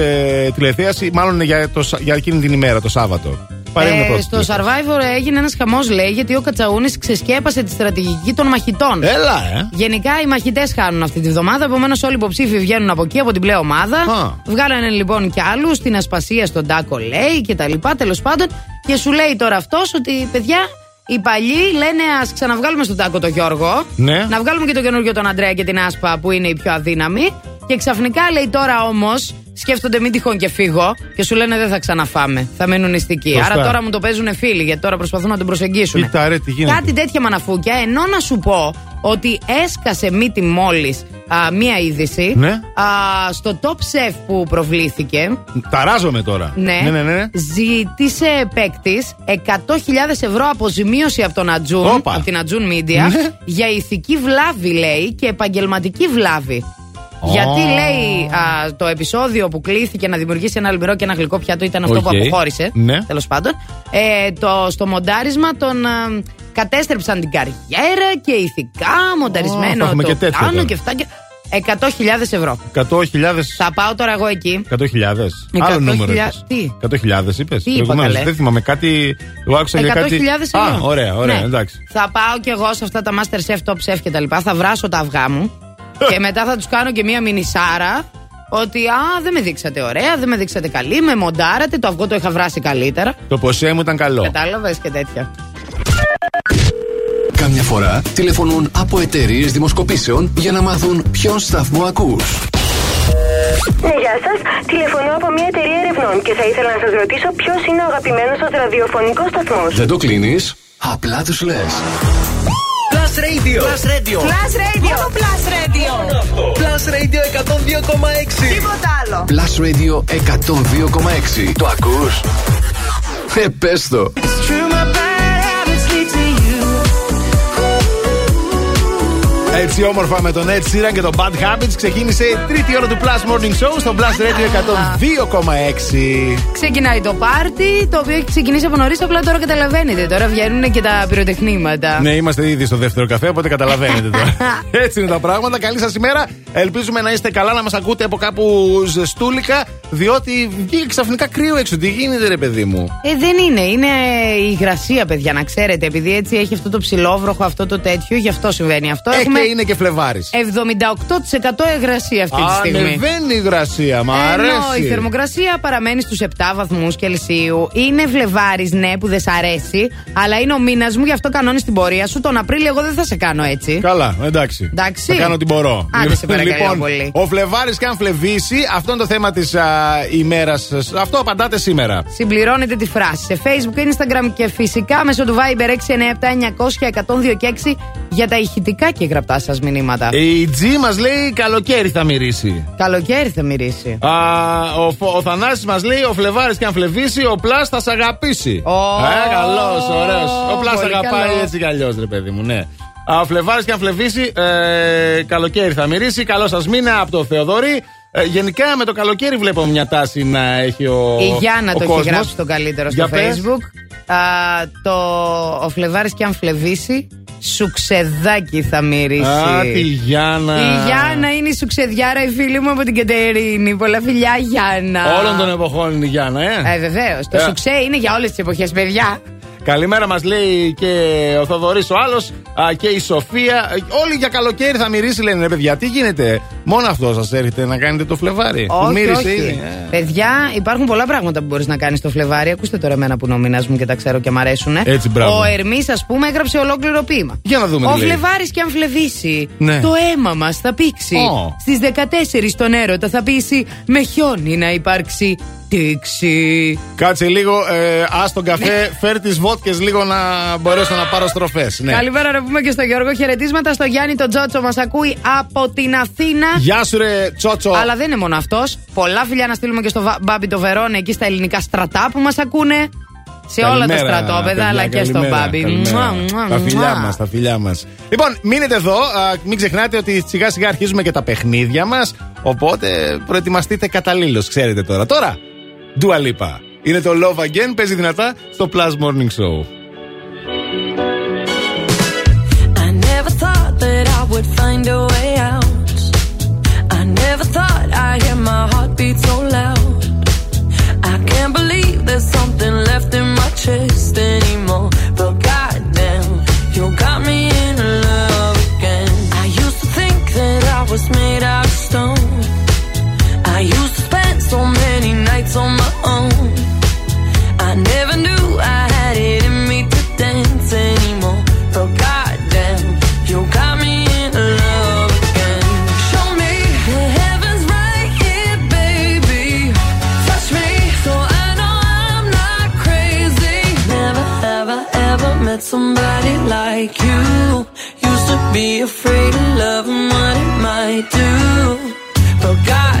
τηλεθέαση, μάλλον για, το, Σα- για εκείνη την ημέρα, το Σάββατο. Παρέμεινε πρώτος. στο Survivor έγινε ένας χαμός, λέει, γιατί ο Κατσαούνης ξεσκέπασε τη στρατηγική των μαχητών. Έλα, ε. Γενικά οι μαχητές χάνουν αυτή τη βδομάδα, επομένως όλοι οι υποψήφοι βγαίνουν από εκεί, από την πλέον ομάδα. Βγάλανε λοιπόν κι άλλους στην ασπασία στον Τάκο, λέει και τα λοιπά, τέλος πάντων. Και σου λέει τώρα αυτός ότι παιδιά, οι παλιοί λένε ας ξαναβγάλουμε στον Τάκο τον Γιώργο. Ναι. Να βγάλουμε και τον καινούριο τον Αντρέα και την Άσπα που είναι οι πιο αδύναμοι. Και ξαφνικά λέει τώρα όμως, σκέφτονται μην τυχόν και φύγω και σου λένε δεν θα ξαναφάμε. Θα μείνουν νηστικοί. Σωστά. Άρα τώρα μου το παίζουν φίλοι γιατί τώρα προσπαθούν να τον προσεγγίσουν. Κοίτα, ρε, τι γίνεται. Κάτι τέτοια μαναφούκια, ενώ να σου πω ότι έσκασε μύτη μόλις μία είδηση Ναι. α, στο Top Chef που προβλήθηκε. Ταράζομαι τώρα. Ναι, ναι, ναι. ναι. ζήτησε παίκτης 100.000 ευρώ αποζημίωση από, τον Ατζούν, Όπα. από την Ατζούν Media Ναι. για ηθική βλάβη, λέει, και επαγγελματική βλάβη. Ω. Γιατί λέει α, το επεισόδιο που κλήθηκε να δημιουργήσει ένα αλμυρό και ένα γλυκό πιάτο ήταν αυτό Οκ. που αποχώρησε. Ναι. Τέλος πάντων. Ε, το, στο μοντάρισμα τον α, κατέστρεψαν την καριέρα και ηθικά μονταρισμένο. θα έχουμε το και τέτοιο κάνω τώρα. και αυτά. και- 100.000 ευρώ. 100.000. Θα πάω τώρα εγώ εκεί. 100.000. Άλλο 100.000. νούμερο. είπες. Τι; 100.000 είπες. Τι είπα, καλέ; Δεν θυμάμαι κάτι. Εγώ άκουσα για 100.000 κάτι. ευρώ. Α, ωραία, ωραία, Ναι. εντάξει. Θα πάω κι εγώ σε αυτά τα Master Chef, Top Chef και τα λοιπά. Θα βράσω τα αυγά μου. Και μετά θα τους κάνω και μία μινισάρα. Ότι α, δεν με δείξατε ωραία, δεν με δείξατε καλή, με μοντάρατε. Το αυγό το είχα βράσει καλύτερα. Το ποσέ μου ήταν καλό. Κατάλαβες και τέτοια. Κάμια φορά τηλεφωνούν από εταιρείες δημοσκοπήσεων για να μάθουν ποιον σταθμό ακούς. Ναι, γεια σας. Τηλεφωνώ από μια εταιρεία ερευνών και θα ήθελα να σας ρωτήσω ποιος είναι ο αγαπημένος σα ραδιοφωνικός σταθμός. Δεν το κλείνεις, απλά τους λες. Plus Radio. Plus Radio. Plus Radio. Μόνο Plus Radio. Plus Radio 102,6. Τίποτα άλλο. Plus Radio 102,6. Το ακούς? Ε, πες το. Έτσι όμορφα με τον Ed Sheeran και το Bad Habits ξεκίνησε η τρίτη ώρα του Plus Morning Show στο Plus Radio 102,6. Ξεκινάει το πάρτι, το οποίο έχει ξεκινήσει από νωρίς, απλά τώρα καταλαβαίνετε. Τώρα βγαίνουν και τα πυροτεχνήματα. Ναι, είμαστε ήδη στο δεύτερο καφέ, οπότε καταλαβαίνετε τώρα. *laughs* Έτσι είναι τα πράγματα. Καλή σας ημέρα. Ελπίζουμε να είστε καλά, να μας ακούτε από κάπου ζεστούλικα, διότι βγήκε ξαφνικά κρύο έξω. Τι γίνεται, ρε παιδί μου; Ε, δεν είναι. Είναι η υγρασία, παιδιά, να ξέρετε. Επειδή έτσι έχει αυτό το ψηλόβροχο, αυτό το τέτοιο, γι' αυτό συμβαίνει αυτό. Ε, Έχουμε και είναι και Φλεβάρης. 78% υγρασία αυτή τη στιγμή. Ανεβαίνει η υγρασία, μ' Ενώ αρέσει. η θερμοκρασία παραμένει στους 7 βαθμούς Κελσίου. Είναι Φλεβάρης, ναι, που δεν σ' αρέσει, αλλά είναι ο μήνας μου, γι' αυτό κανόνι στην πορεία σου. Τον Απρίλιο εγώ δεν θα σε κάνω έτσι. Καλά, εντάξει. Εντάξει. Θα κάνω ό,τι μπορώ. Άντε, σε *laughs* παρακαλώ λοιπόν, πολύ. ο Φλεβάρης και αν φλεβήσει, αυτό είναι το θέμα της ημέρας. Αυτό απαντάτε σήμερα. Συμπληρώνετε τη φράση σε Facebook, Instagram και φυσικά μέσω του Viber 697 900 1026 για τα ηχητικά και γραπτά σας μηνύματα. Η G μας λέει καλοκαίρι θα μυρίσει. Καλοκαίρι θα μυρίσει. Α, ο, Φ- ο Θανάσης μας λέει: Ο Φλεβάρης και αν φλεβήσει, ο Πλάς θα σ' αγαπήσει. Ω, ε, καλός, ωραίος. Ο Πλάς πολύ αγαπάει καλός. έτσι κι αλλιώς, ρε παιδί μου, ναι. Α, ο Φλεβάρης και αν φλεβήσει, ε, καλοκαίρι θα μυρίσει. Καλό σας μήνα από το Θεοδωρή. Ε, γενικά με το καλοκαίρι βλέπω μια τάση να έχει ο. Η Γιάννα ο το κόσμος. έχει γράψει το καλύτερο στο Για πες. Facebook. Α, το ο Φλεβάρης και αν φλεβήσει, σουξεδάκι θα μυρίσει. Α, τη Γιάννα. Η Γιάννα είναι η σουξεδιάρα, η φίλη μου από την Κατερίνη. Πολλά φιλιά, Γιάννα. Όλων των εποχών είναι η Γιάννα, ε. Ε, βεβαίως. Το Ε. σουξέ είναι για όλες τις εποχές, παιδιά. Καλημέρα μας λέει και ο Θοδωρής ο άλλος και η Σοφία. Ε, Όλοι για καλοκαίρι θα μυρίσει, λένε ρε παιδιά. Τι γίνεται, μόνο αυτός σας έρχεται να κάνετε το Φλεβάρι. που Όχι, μύρισε όχι. ήδη. Ε. Παιδιά, υπάρχουν πολλά πράγματα που μπορείς να κάνεις στο Φλεβάρι. Ακούστε τώρα εμένα που είναι ο μήνα μου και τα ξέρω και μ' αρέσουν. Έτσι, μπράβο. Ο Ερμής, ας πούμε, έγραψε ολόκληρο ποίημα. Για να δούμε Ο τι λέει. Φλεβάρη και αν φλεβήσει, Ναι. το αίμα μας θα πήξει. Ω. Στις 14 τον έρωτα θα πείσει με χιόνι να υπάρξει τήξη. Κάτσε λίγο, ε, ας τον καφέ, φέρ τις βότκες λίγο να μπορέσω να πάρω στροφές. Ναι. Καλημέρα να πούμε και στο Γιώργο. Χαιρετίσματα στο Γιάννη τον Τζότσο. Μας ακούει από την Αθήνα. Γεια σου, ρε Τσότσο. Αλλά δεν είναι μόνο αυτός. Πολλά φιλιά να στείλουμε και στο Βα- Μπάμπι το Βερόνε εκεί στα ελληνικά στρατά που μας ακούνε. Σε όλα τα Καλημέρα, στρατόπεδα, παιδιά, αλλά και στο καλημέρα, Μπάμπι. καλημέρα. Μουα, μουα, Τα φιλιά μουα. μας, τα φιλιά μας. Λοιπόν, μείνετε εδώ. α, μην ξεχνάτε ότι σιγά σιγά αρχίζουμε και τα παιχνίδια μας. Οπότε προετοιμαστείτε καταλήλως, ξέρετε τώρα. Τώρα, Dua Lipa. Είναι το Love Again, παίζει δυνατά στο Plus Morning Show. I never thought that I would find a way out. I never thought I'd hear my heartbeat so loud. I can't believe there's something left in my chest anymore. But nights on my own. I never knew I had it in me to dance anymore. But goddamn, you got me in love again. Show me the heavens right here, baby. Touch me so I know I'm not crazy. Never I ever met somebody like you. Used to be afraid of love and what it might do. But goddamn,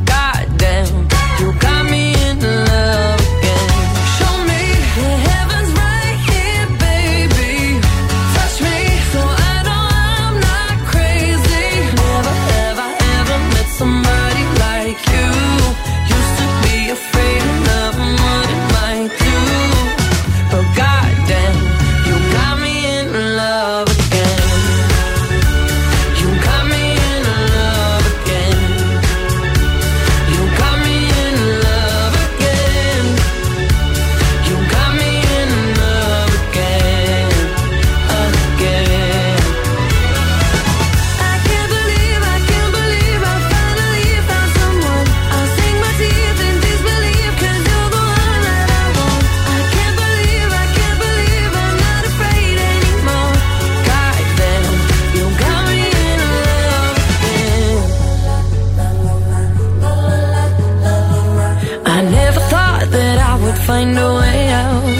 find a way out.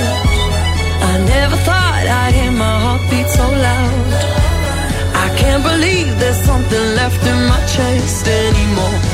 I never thought I'd hear my heartbeat so loud. I can't believe there's something left in my chest anymore.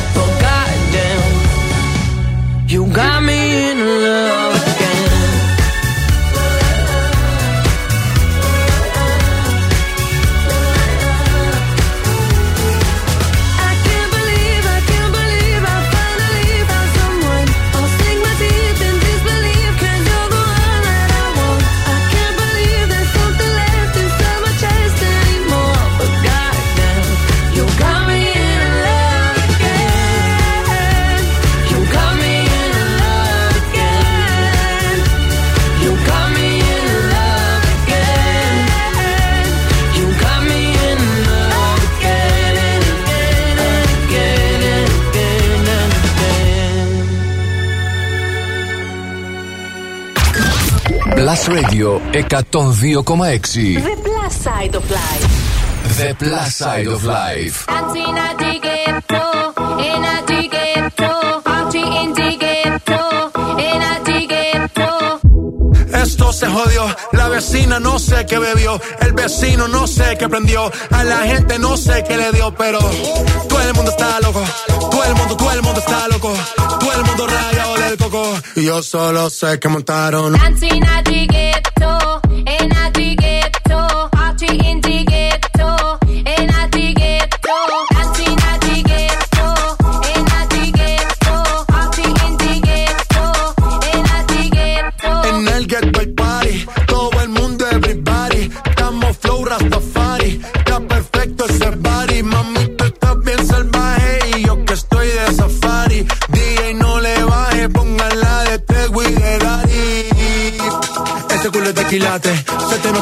Radio 102,6. The Plus Side of Life. The Plus Side of Life. Esto se jodió, la vecina no sé qué bebió, el vecino no sé qué prendió, a la gente no sé qué le dio, pero todo el mundo está loco, todo el mundo, todo el mundo está loco, todo el mundo rayado del coco, y yo solo sé que montaron. En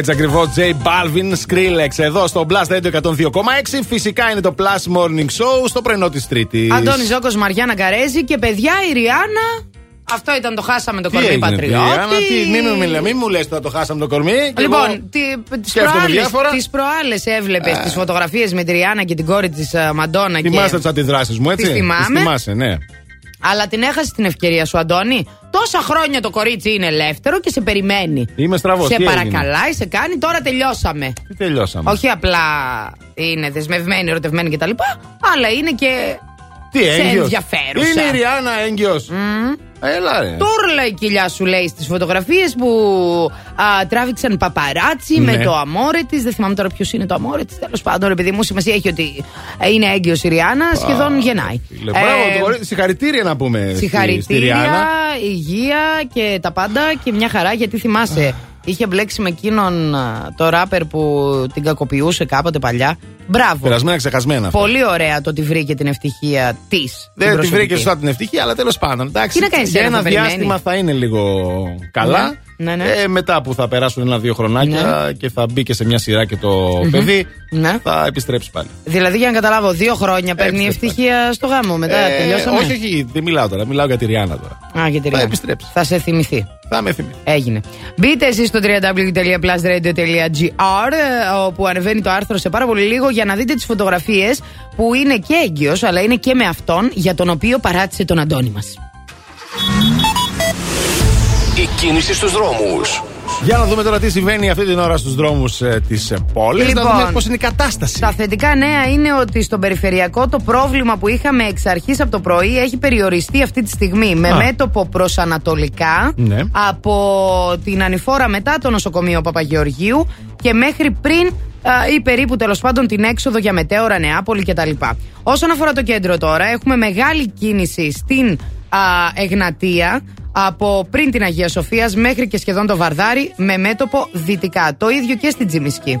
Έτσι ακριβώς, J Balvin, Skrillex εδώ στο Blast Radio 102,6. Φυσικά είναι το Plus Morning Show στο πρωινό της Τρίτης. Αντώνη Ζώκος Μαριάννα Καρέζη και παιδιά η Ριάννα. Αυτό ήταν το χάσαμε το Τι κορμί έγινε, πατριώτη. Ριάννα, τι, μην, μου μιλά- μην μου λες τώρα το χάσαμε το κορμί. και εγώ Λοιπόν, τις σκέφτομαι προάλλες, διάφορα. τις προάλλες έβλεπες τις φωτογραφίες με τη Ριάννα και την κόρη της ε, Μαντόνα Θυμάστε και... τις αντιδράσεις μου, έτσι; Τις θυμάμαι. Τις θυμάσαι, ναι. Αλλά την έχασε την ευκαιρία σου, Αντώνη. Τόσα χρόνια το κορίτσι είναι ελεύθερο και σε περιμένει. Είμαι στραβός. σε παρακαλάει, σε κάνει, τώρα τελειώσαμε. Τι τελειώσαμε; Όχι απλά είναι δεσμευμένη, ερωτευμένη κτλ. Αλλά είναι και Τι σε έγκυος; ενδιαφέρουσα. Είναι η Ριάννα έγκυος. Έλα, ρε. Τούρλα η κοιλιά σου λέει στις φωτογραφίες που α, τράβηξαν παπαράτσι Ναι. με το αμόρε της. Δεν θυμάμαι τώρα ποιος είναι το αμόρε της. Τέλος πάντων, επειδή μου σημασία έχει ότι ε, είναι έγκυος η Ριάννα, σχεδόν γεννάει. Λε, Μπράβο, Ε, το κορίτσι. συγχαρητήρια να πούμε. στη- στη Συγχαρητήρια, Ριάννα. υγεία και τα πάντα και μια χαρά γιατί θυμάσαι. Είχε μπλέξει με εκείνον α, το ράπερ που την κακοποιούσε κάποτε παλιά. Μπράβο. Περασμένα ξεχασμένα. αυτά. Πολύ ωραία το ότι βρήκε την ευτυχία της. Δεν τη βρήκε σωστά την ευτυχία, αλλά τέλος πάντων. Εντάξει, Τι να κάνεις για τώρα, ένα θα περιμένει. διάστημα θα είναι λίγο καλά. Ναι, ναι. Ε, μετά που θα περάσουν ένα-δύο χρονάκια και θα μπει και σε μια σειρά και το Μμμ. παιδί, Ναι. θα επιστρέψει πάλι. Δηλαδή για να καταλάβω, δύο χρόνια παίρνει ευτυχία στο γάμο. Μετά Ε, τελειώσαμε. όχι, όχι, δεν μιλάω τώρα. Μιλάω για τη Ριάννα τώρα. Α, για τη Θα Ριάννα. επιστρέψει. Θα σε θυμηθεί. Θα με θυμηθεί. Έγινε. Μπείτε εσείς στο www.plusradio.gr ε, όπου ανεβαίνει το άρθρο σε πάρα πολύ λίγο για να δείτε τις φωτογραφίες που είναι και έγκυος, αλλά είναι και με αυτόν για τον οποίο παράτησε τον Αντώνη μας. Η κίνηση στους δρόμους. Για να δούμε τώρα τι συμβαίνει αυτή την ώρα στους δρόμους ε, της πόλης. Λοιπόν, να δούμε πώς είναι η κατάσταση. Τα θετικά νέα είναι ότι στον περιφερειακό το πρόβλημα που είχαμε εξ αρχής από το πρωί έχει περιοριστεί αυτή τη στιγμή με Α. μέτωπο προς ανατολικά Ναι. από την ανηφόρα μετά το νοσοκομείο Παπαγεωργίου και μέχρι πριν α, ή περίπου τέλος πάντων την έξοδο για μετέωρα Νεάπολη κτλ. Όσον αφορά το κέντρο τώρα, έχουμε μεγάλη κίνηση στην α, Α, εγνατία από πριν την Αγία Σοφίας μέχρι και σχεδόν το βαρδάρι με μέτωπο δυτικά. Το ίδιο και στην Τζιμισκή.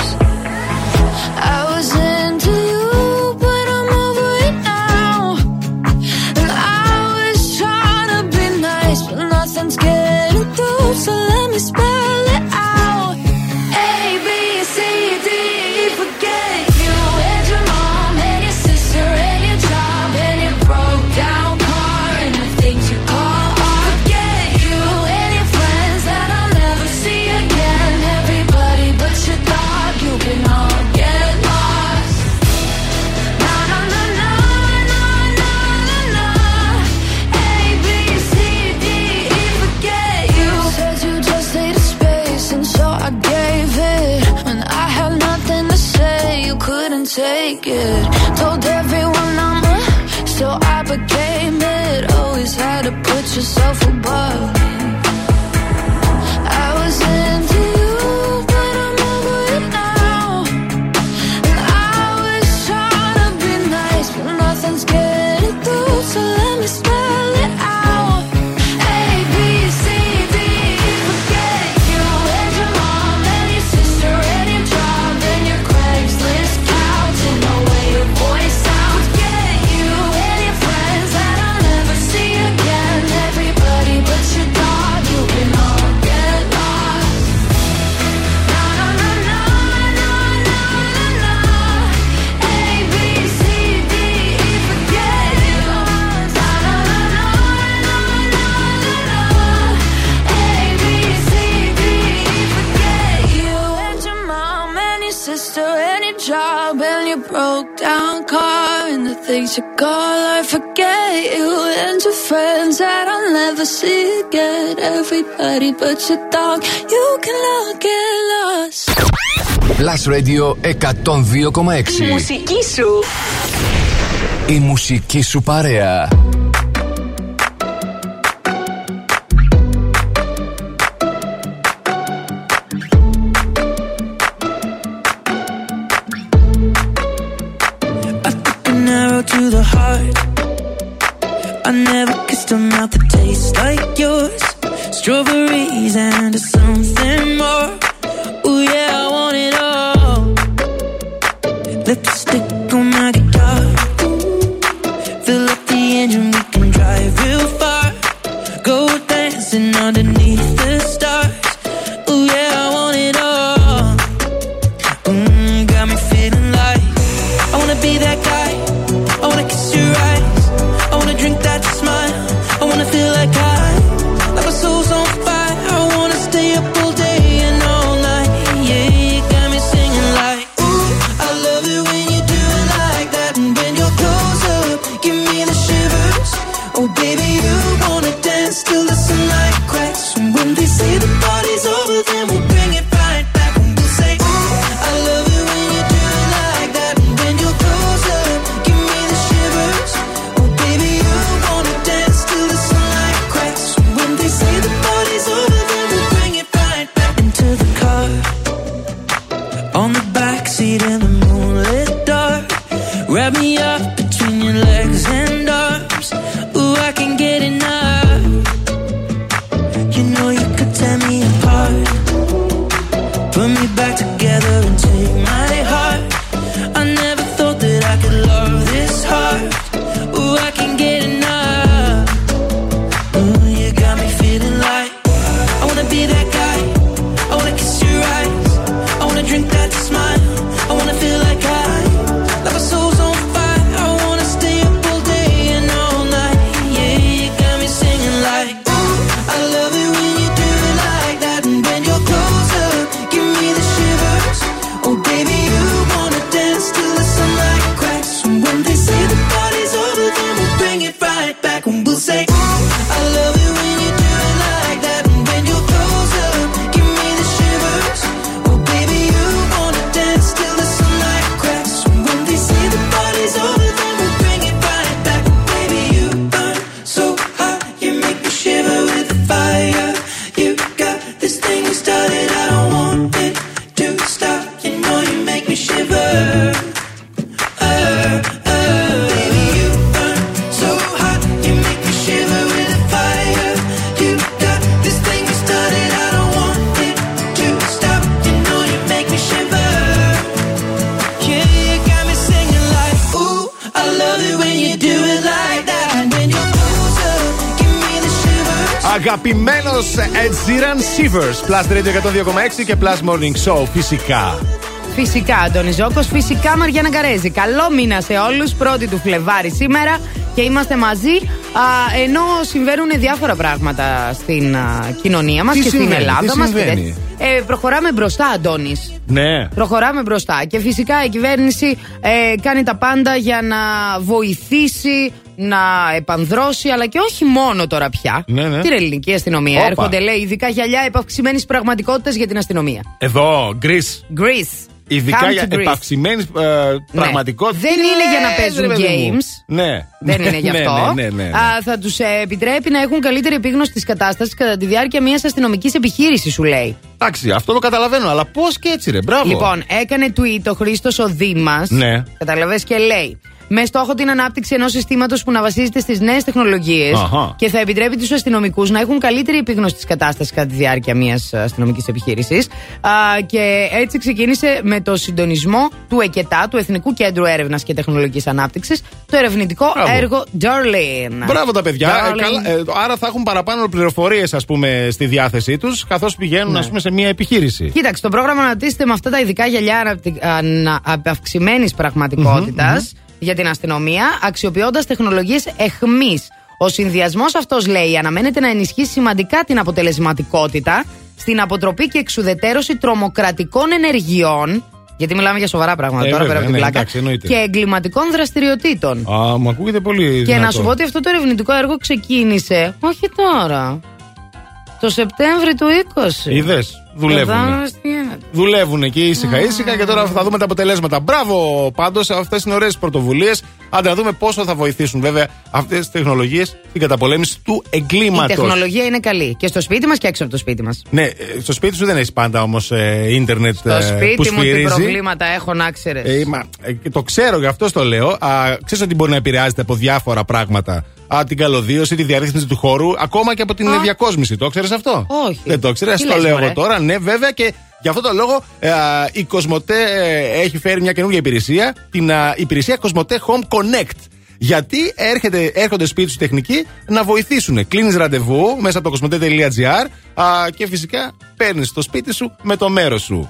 Spend. body, but you thought you can look at lost. Blast Radio 102,6 Η μουσική σου Η μουσική σου παρέα Plus Radio 102,6 και Plus Morning Show. Φυσικά. Φυσικά, Αντώνη Ζώκος. Φυσικά, Μαριάννα Καρέζη. Καλό μήνα σε όλους. Πρώτη του Φλεβάρη σήμερα και είμαστε μαζί. Ενώ συμβαίνουν διάφορα πράγματα στην κοινωνία μας και στην Ελλάδα μας. Ε, προχωράμε μπροστά, Αντώνης. Ναι. Προχωράμε μπροστά. Και φυσικά η κυβέρνηση ε, κάνει τα πάντα για να βοηθήσει να επανδρώσει, αλλά και όχι μόνο τώρα πια. Ναι, ναι. Την ελληνική αστυνομία. Όπα. Έρχονται, λέει, ειδικά γυαλιά επαυξημένης πραγματικότητας για την αστυνομία. Εδώ, Γκρι. Γκρι. Ειδικά για επαυξημένης ε, ναι. πραγματικότητας. Ναι. Δεν είναι για να παίζουν games. Ναι. Δεν είναι *laughs* γι' ναι, αυτό. Ναι, ναι, ναι, Α, θα τους ε, επιτρέπει να έχουν καλύτερη επίγνωση της κατάστασης κατά τη διάρκεια μιας αστυνομικής επιχείρησης, σου λέει. Εντάξει, αυτό το καταλαβαίνω, αλλά πώς και έτσι, ρε, μπράβο. Λοιπόν, έκανε tweet ο Χρήστος ο Δήμας. Ναι. Καταλαβέ και λέει με στόχο την ανάπτυξη ενός συστήματος που να βασίζεται στις νέες τεχνολογίες και θα επιτρέπει τους αστυνομικούς να έχουν καλύτερη επίγνωση της κατάστασης κατά τη διάρκεια μιας ε, αστυνομικής επιχείρησης. Και έτσι ξεκίνησε με το συντονισμό του ΕΚΕΤΑ, του Εθνικού Κέντρου Έρευνας και Τεχνολογικής Ανάπτυξης, το ερευνητικό Μπράβο. έργο Darlene. Μπράβο τα παιδιά. Ε, καλά, ε, άρα θα έχουν παραπάνω πληροφορίες, ας πούμε, στη διάθεσή τους, καθώς πηγαίνουν, ναι. ας πούμε, σε μια επιχείρηση. Κοίταξε, το πρόγραμμα αναπτύσσεται με αυτά τα ειδικά γυαλιά ανα... αυξημένης πραγματικότητας. Mm-hmm, mm-hmm για την αστυνομία, αξιοποιώντας τεχνολογίες εχμής. Ο συνδυασμός αυτός, λέει, αναμένεται να ενισχύσει σημαντικά την αποτελεσματικότητα στην αποτροπή και εξουδετέρωση τρομοκρατικών ενεργειών. Γιατί μιλάμε για σοβαρά πράγματα ε, τώρα, βέβαια, πέρα από την ναι, πλάκα. Εντάξει, και εγκληματικών δραστηριοτήτων. Α, μου ακούγεται πολύ. Και να σου πω ότι αυτό το ερευνητικό έργο ξεκίνησε. Όχι τώρα. Το Σεπτέμβρη του 20. Είδες; Δουλεύουν. Εδώ, τι γίνεται. Δουλεύουν εκεί ήσυχα ήσυχα και τώρα θα δούμε τα αποτελέσματα. Μπράβο πάντως, αυτές είναι ωραίες πρωτοβουλίες. Άντε να δούμε πόσο θα βοηθήσουν βέβαια αυτές τις τεχνολογίες στην καταπολέμηση του Η εγκλήματο. τεχνολογία είναι καλή. Και στο σπίτι μας και έξω από το σπίτι μας. Ναι, ε, στο σπίτι σου δεν έχεις πάντα όμως ίντερνετ Στο ε, που σπίτι μου τι σφυρίζει. προβλήματα έχω να ξέρεις. Ε, μα, ε, και το ξέρω, γι' αυτό το λέω. Α, ξέρεις ότι μπορεί να επηρεάζεται από διάφορα πράγματα. Α, την καλωδίωση, τη διαρρύθμιση του χώρου, ακόμα και από την Α. διακόσμηση. Το ξέρεις αυτό; Όχι. Δεν το ξέρεις, Τι το λες, λέω μωρέ. εγώ τώρα. Ναι, βέβαια και γι' αυτό το λόγο ε, α, η Κοσμοτέ ε, έχει φέρει μια καινούργια υπηρεσία, την α, υπηρεσία Κοσμοτέ Home Connect. Γιατί έρχεται, έρχονται σπίτι σου τεχνικοί να βοηθήσουν. Κλείνεις ραντεβού μέσα από το κοσμοτέ.gr α, και φυσικά παίρνεις το σπίτι σου με το μέρος σου.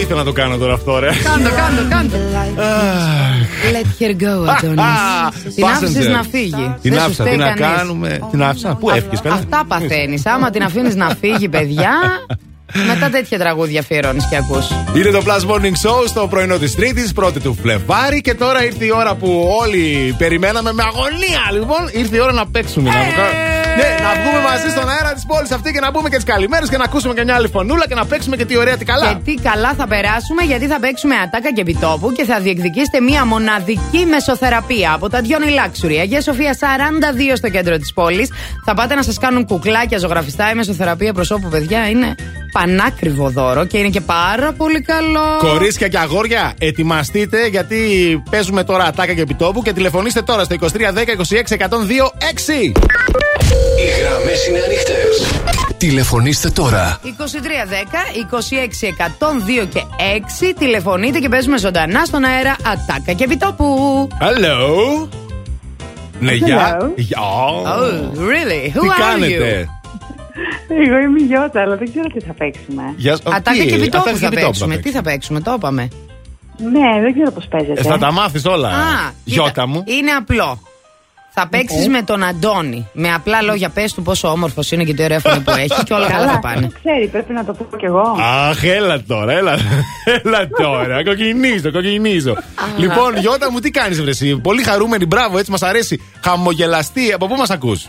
Ήθελα να το κάνω τώρα αυτό, ρε. Κάντο, κάντο, κάντο. Let her go, Αντώνης. *laughs* Την άφησες Passenger. να φύγει. Την Δεν σου άφησα, φταίει τι να κανείς. κάνουμε; Την άφησα. Πού έφυγες, καλά. Αυτά παθαίνεις. Άμα την αφήνεις να φύγει, παιδιά, *laughs* μετά τέτοια τραγούδια αφιερώνεις και ακούς. Είναι το Plus Morning Show στο πρωινό της Τρίτης, πρώτη του Φλεβάρι. Και τώρα ήρθε η ώρα που όλοι περιμέναμε με αγωνία. Λοιπόν, ήρθε η ώρα να παίξουμε. Να, βγα- Ναι, να βγούμε μαζί στον αέρα της πόλης αυτή και να πούμε και τις καλημέρες και να ακούσουμε και μια άλλη φωνούλα και να παίξουμε και τι ωραία, τι καλά. Και τι καλά θα περάσουμε, γιατί θα παίξουμε ατάκα και επιτόπου και θα διεκδικήσετε μία μοναδική μεσοθεραπεία από τα Diony Luxury. Αγία Σοφία 42 στο κέντρο της πόλης. Θα πάτε να σας κάνουν κουκλάκια ζωγραφιστά. Η μεσοθεραπεία προσώπου, παιδιά, είναι πανάκριβο δώρο και είναι και πάρα πολύ καλό. Κορίτσια και αγόρια, ετοιμαστείτε γιατί παίζουμε τώρα ατάκα και επιτόπου και τηλεφωνήστε τώρα στο 2310 26 102 6. Οι γραμμές είναι ανοιχτές. Τηλεφωνήστε τώρα. 2310 26 102 και 6 τηλεφωνείτε και παίζουμε ζωντανά στον αέρα ατάκα και επιτόπου. Hello. Ναι, γεια. Hello. Γεια. Oh, really? Who Τι are κάνετε; Εγώ είμαι η Γιώτα, αλλά δεν ξέρω τι θα παίξουμε. Γεια σας. Ατάκα Τι, και επιτόπου ατάκα και θα επιτόπου παίξουμε. θα Τι θα παίξουμε, το είπαμε. Ναι, δεν ξέρω πώς παίζεται. Ε, θα τα μάθεις όλα. Α, Γιώτα κοίτα, μου. Είναι απλό. Θα παίξεις με τον Αντώνη. Με απλά λόγια, πες του πόσο όμορφος είναι και τι ωραία φωνή που έχει και όλα καλά θα πάνε. το ξέρει, πρέπει να το πω κι εγώ. Αχ, έλα τώρα, έλα, έλα τώρα. κοκκινίζω, κοκκινίζω. λοιπόν, Γιώτα μου, τι κάνεις, Βρεσί. Πολύ χαρούμενη, μπράβο, έτσι μας αρέσει. Χαμογελαστή, από πού μας ακούς;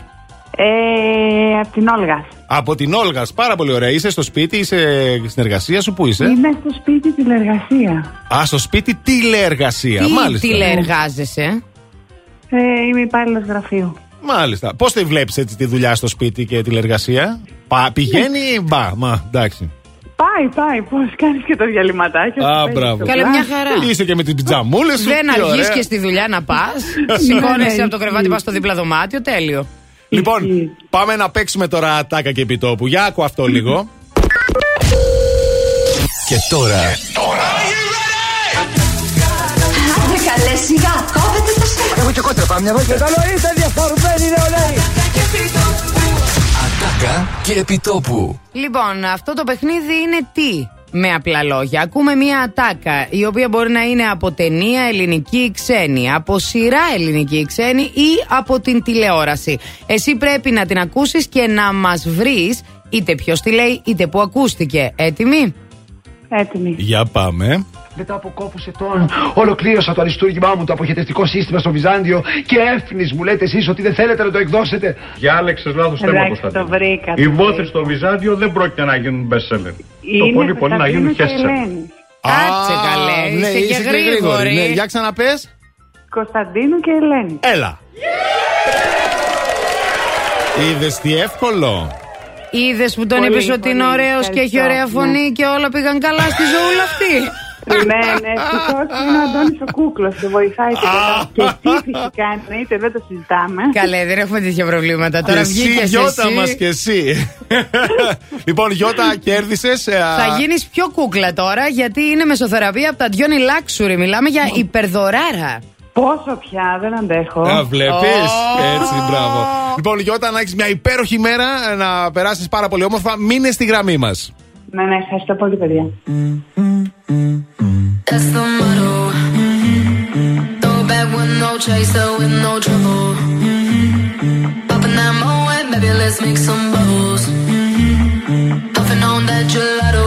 Ε, από την Όλγα. Από την Όλγα, πάρα πολύ ωραία. Είσαι στο σπίτι, είσαι στην εργασία σου, πού είσαι; Είμαι στο σπίτι τηλεργασία. Α, στο σπίτι τηλεεργασία. Τι Μάλιστα. τηλεεργάζεσαι; Ε, είμαι υπάλληλος γραφείου. Μάλιστα. Πώς τη βλέπεις έτσι τη δουλειά στο σπίτι και τηλεεργασία; Πα, πηγαίνει, μπα, μα, εντάξει. Πάει, πάει. Πώς κάνεις και το διαλυματάκι. Α, σου, μπράβο. παίζεις Καλέ, το μια πλάσ. χαρά. Είσαι και με την πιτζαμούλα σου. Δεν τι αργείς ωραία. και στη δουλειά να πας. *laughs* Ναι, Σηκώνεσαι ναι, από το κρεβάτι, ισχύει. πας στο δίπλα δωμάτιο. Τέλειο. Λοιπόν, πάμε να παίξουμε τώρα ατάκα και επιτόπου. Για άκου αυτό λίγο. Και τώρα Άντε καλέ σιγά, κόβεται το στόμα. Έχω και κότρα πάμε μια βόλτα. Καλό είστε διαφορμένοι νεολαίοι. ατάκα και επιτόπου. Λοιπόν, αυτό το παιχνίδι είναι τι; Με απλά λόγια. Ακούμε μία ατάκα η οποία μπορεί να είναι από ταινία ελληνική ή ξένη, από σειρά ελληνική ή ξένη ή από την τηλεόραση. Εσύ πρέπει να την ακούσεις και να μας βρεις είτε ποιος τη λέει είτε που ακούστηκε. Έτοιμοι; Έτοιμη. Για πάμε. Μετά από κόπου ετών, ολοκλήρωσα το αριστούργημά μου το αποχαιρετιστικό σύστημα στο Βυζάντιο και έφνης μου λέτε εσείς ότι δεν θέλετε να το εκδώσετε. Διάλεξε λάθος θέμα, Εντάξει, Κωνσταντίνο. το βρήκα. Οι το βόθρε βρήκα. στο Βυζάντιο δεν πρόκειται να γίνουν best seller. Το Είναι πολύ πολύ να Κωνσταντίνο γίνουν και best seller. Ελένη. Κάτσε Α, καλέ, ναι, είσαι και γρήγορη. Ναι, για ξαναπες. Κωνσταντίνου και Ελένη. Έλα. Είδες τι εύκολο. Είδες που τον Πολύ, είπες ότι είναι πολύ, ωραίος και έχει ευχαριστώ, ωραία ναι. φωνή και όλα πήγαν καλά στη ζωούλα αυτή. *laughs* ναι, ναι, ευτυχώς είναι ο Αντώνης ο κούκλος και βοηθάει και μετά. Και εσύ φυσικά εννοείται, δεν το συζητάμε. Καλέ, δεν έχουμε τέτοια προβλήματα. Και Τώρα εσύ, βγήκες Γιώτα εσύ. μας και εσύ. λοιπόν, Γιώτα, κέρδισες. Θα γίνεις πιο κούκλα τώρα γιατί είναι μεσοθεραπεία από τα Diony Luxury. Μιλάμε για υπερδωράρα. Πόσο πια, δεν αντέχω. Α, βλέπεις. Ω. Έτσι, μπράβο. Λοιπόν, Γιώτα, να έχεις μια υπέροχη μέρα, να περάσεις πάρα πολύ όμορφα. Μείνε στη γραμμή μας. Ναι, ναι, ευχαριστώ πολύ, παιδιά. That's the motto. Throw back with no chaser, with no trouble. Popping that moe, baby, let's make some bubbles. Puffing on that gelato.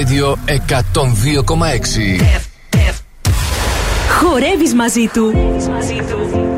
Radio 102,6. Χορεύεις μαζί του. Χορεύεις μαζί του.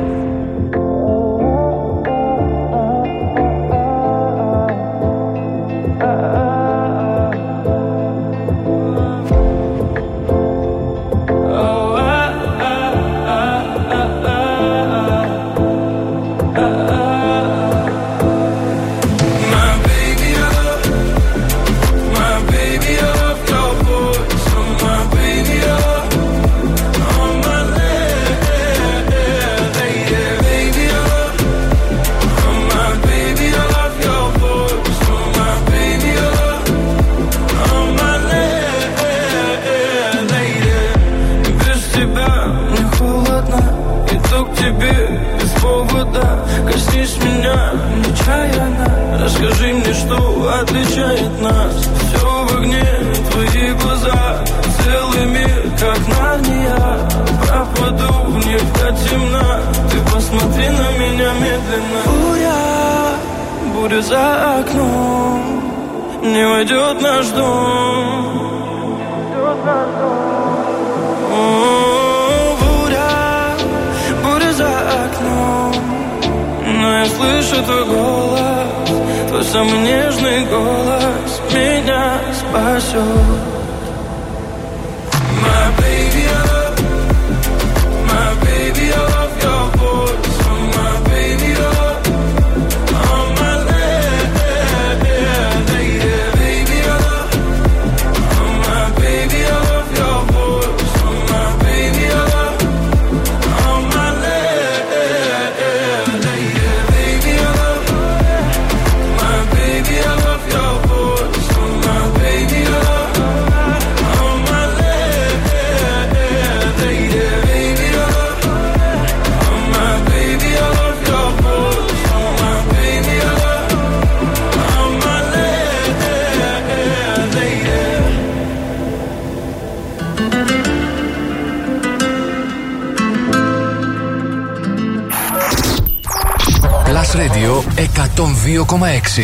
Plus Radio 102,6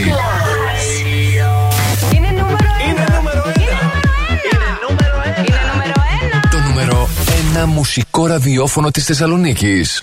Είναι νούμερο Είναι νούμερο! Είναι 1 Το νούμερο 1 μουσικό ραδιόφωνο της Θεσσαλονίκης.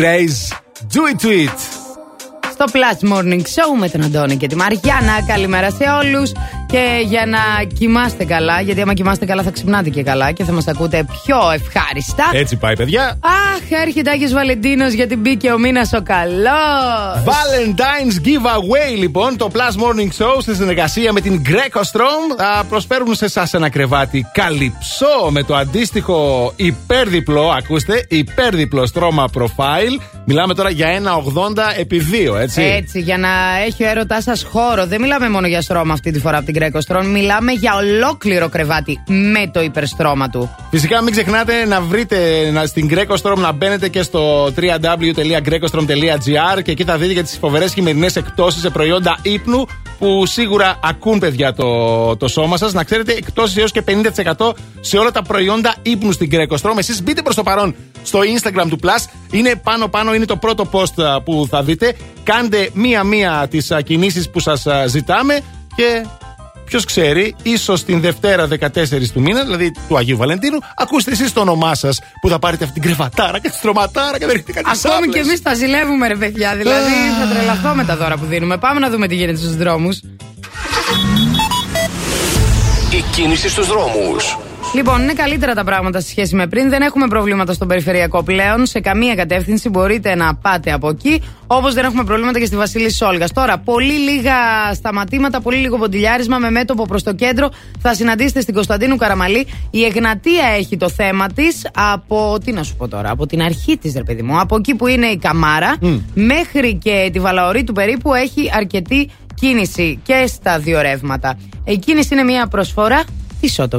Grace, do it to it. Στο Plus Morning Show με τον Αντώνη και τη Μαριάννα. Καλημέρα σε όλους. Και για να κοιμάστε καλά, γιατί άμα κοιμάστε καλά θα ξυπνάτε και καλά και θα μας ακούτε πιο ευχάριστα. Έτσι πάει, παιδιά. Αχ, έρχεται Άγιο Βαλεντίνος γιατί μπήκε ο μήνας ο καλός. Valentine's Giveaway, λοιπόν. Το Plus Morning Show στη συνεργασία με την Greco Strom α, προσφέρουν σε εσάς ένα κρεβάτι καλυψό με το αντίστοιχο υπέρδιπλο, ακούστε, υπέρδιπλο στρώμα profile. Μιλάμε τώρα για ένα 80 επί 2, έτσι. Έτσι, για να έχει ο έρωτάς σας χώρο. Δεν μιλάμε μόνο για στρώμα αυτή τη φορά από την Greco Strom. Μιλάμε για ολόκληρο κρεβάτι με το υπερστρώμα του. Φυσικά μην ξεχνάτε να βρείτε να, στην Greco Strom να μπαίνετε και στο www.grecostrom.gr και εκεί θα δείτε για τις φοβερές χειμερινές εκτόσεις σε προϊόντα ύπνου που σίγουρα ακούν παιδιά το, το σώμα σας. Να ξέρετε, εκτόσεις έως και 50% σε όλα τα προϊόντα ύπνου στην Greco Strom. Εσείς μπείτε προς το παρόν στο Instagram του Plus. Είναι πάνω-πάνω, είναι το πρώτο post α, που θα δείτε. Κάντε μία-μία τις κινήσεις που σας α, ζητάμε και Ποιο ξέρει, ίσως την Δευτέρα 14 του μήνα, δηλαδή του Αγίου Βαλεντίνου, ακούστε εσείς το όνομά σας που θα πάρετε αυτή την κρεβατάρα και τη στρωματάρα και δεν έχετε κάτι Ακόμη και εμείς τα ζηλεύουμε, ρε παιδιά. Δηλαδή θα τρελαθώ με τα δώρα που δίνουμε. Πάμε να δούμε τι γίνεται στους δρόμους. Η κίνηση στους δρόμους. Λοιπόν, είναι καλύτερα τα πράγματα σε σχέση με πριν. Δεν έχουμε προβλήματα στον περιφερειακό πλέον. Σε καμία κατεύθυνση μπορείτε να πάτε από εκεί. Όπως δεν έχουμε προβλήματα και στη Βασίλη Σόλγας. Τώρα, πολύ λίγα σταματήματα, πολύ λίγο ποντιλιάρισμα με μέτωπο προς το κέντρο. Θα συναντήσετε στην Κωνσταντίνου Καραμαλή. Η Εγνατία έχει το θέμα της από. Τι να σου πω τώρα, από την αρχή της, ρε παιδί μου. Από εκεί που είναι η Καμάρα μέχρι και τη Βαλαωρή του περίπου έχει αρκετή κίνηση και στα δύο ρεύματα. Η κίνηση είναι μια προσφορά της Auto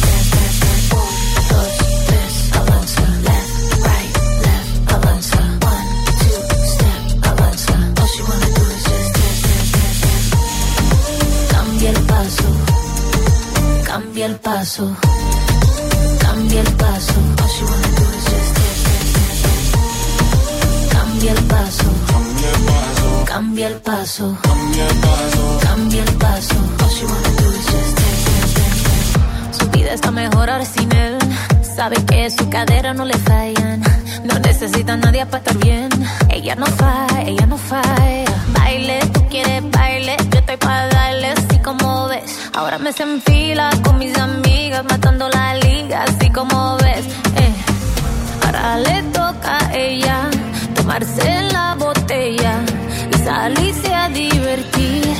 cambia el paso, cambia el paso. All wanna is just dance, dance, dance, dance. Cambia el paso, cambia el paso, cambia el paso. All wanna. Su vida está mejor ahora sin él. Sabe que su cadera no le fallan. No necesita a nadie para estar bien. Ella no falla, ella no falla. Baile, tú quieres baile. Yo estoy para darle como ves. Ahora me se enfila con mis amigas, matando la liga, así como ves. Eh. Ahora le toca a ella tomarse la botella y salirse a divertir.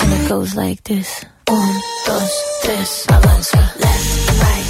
And it goes like this. Un, dos, tres, avanza. Left, right,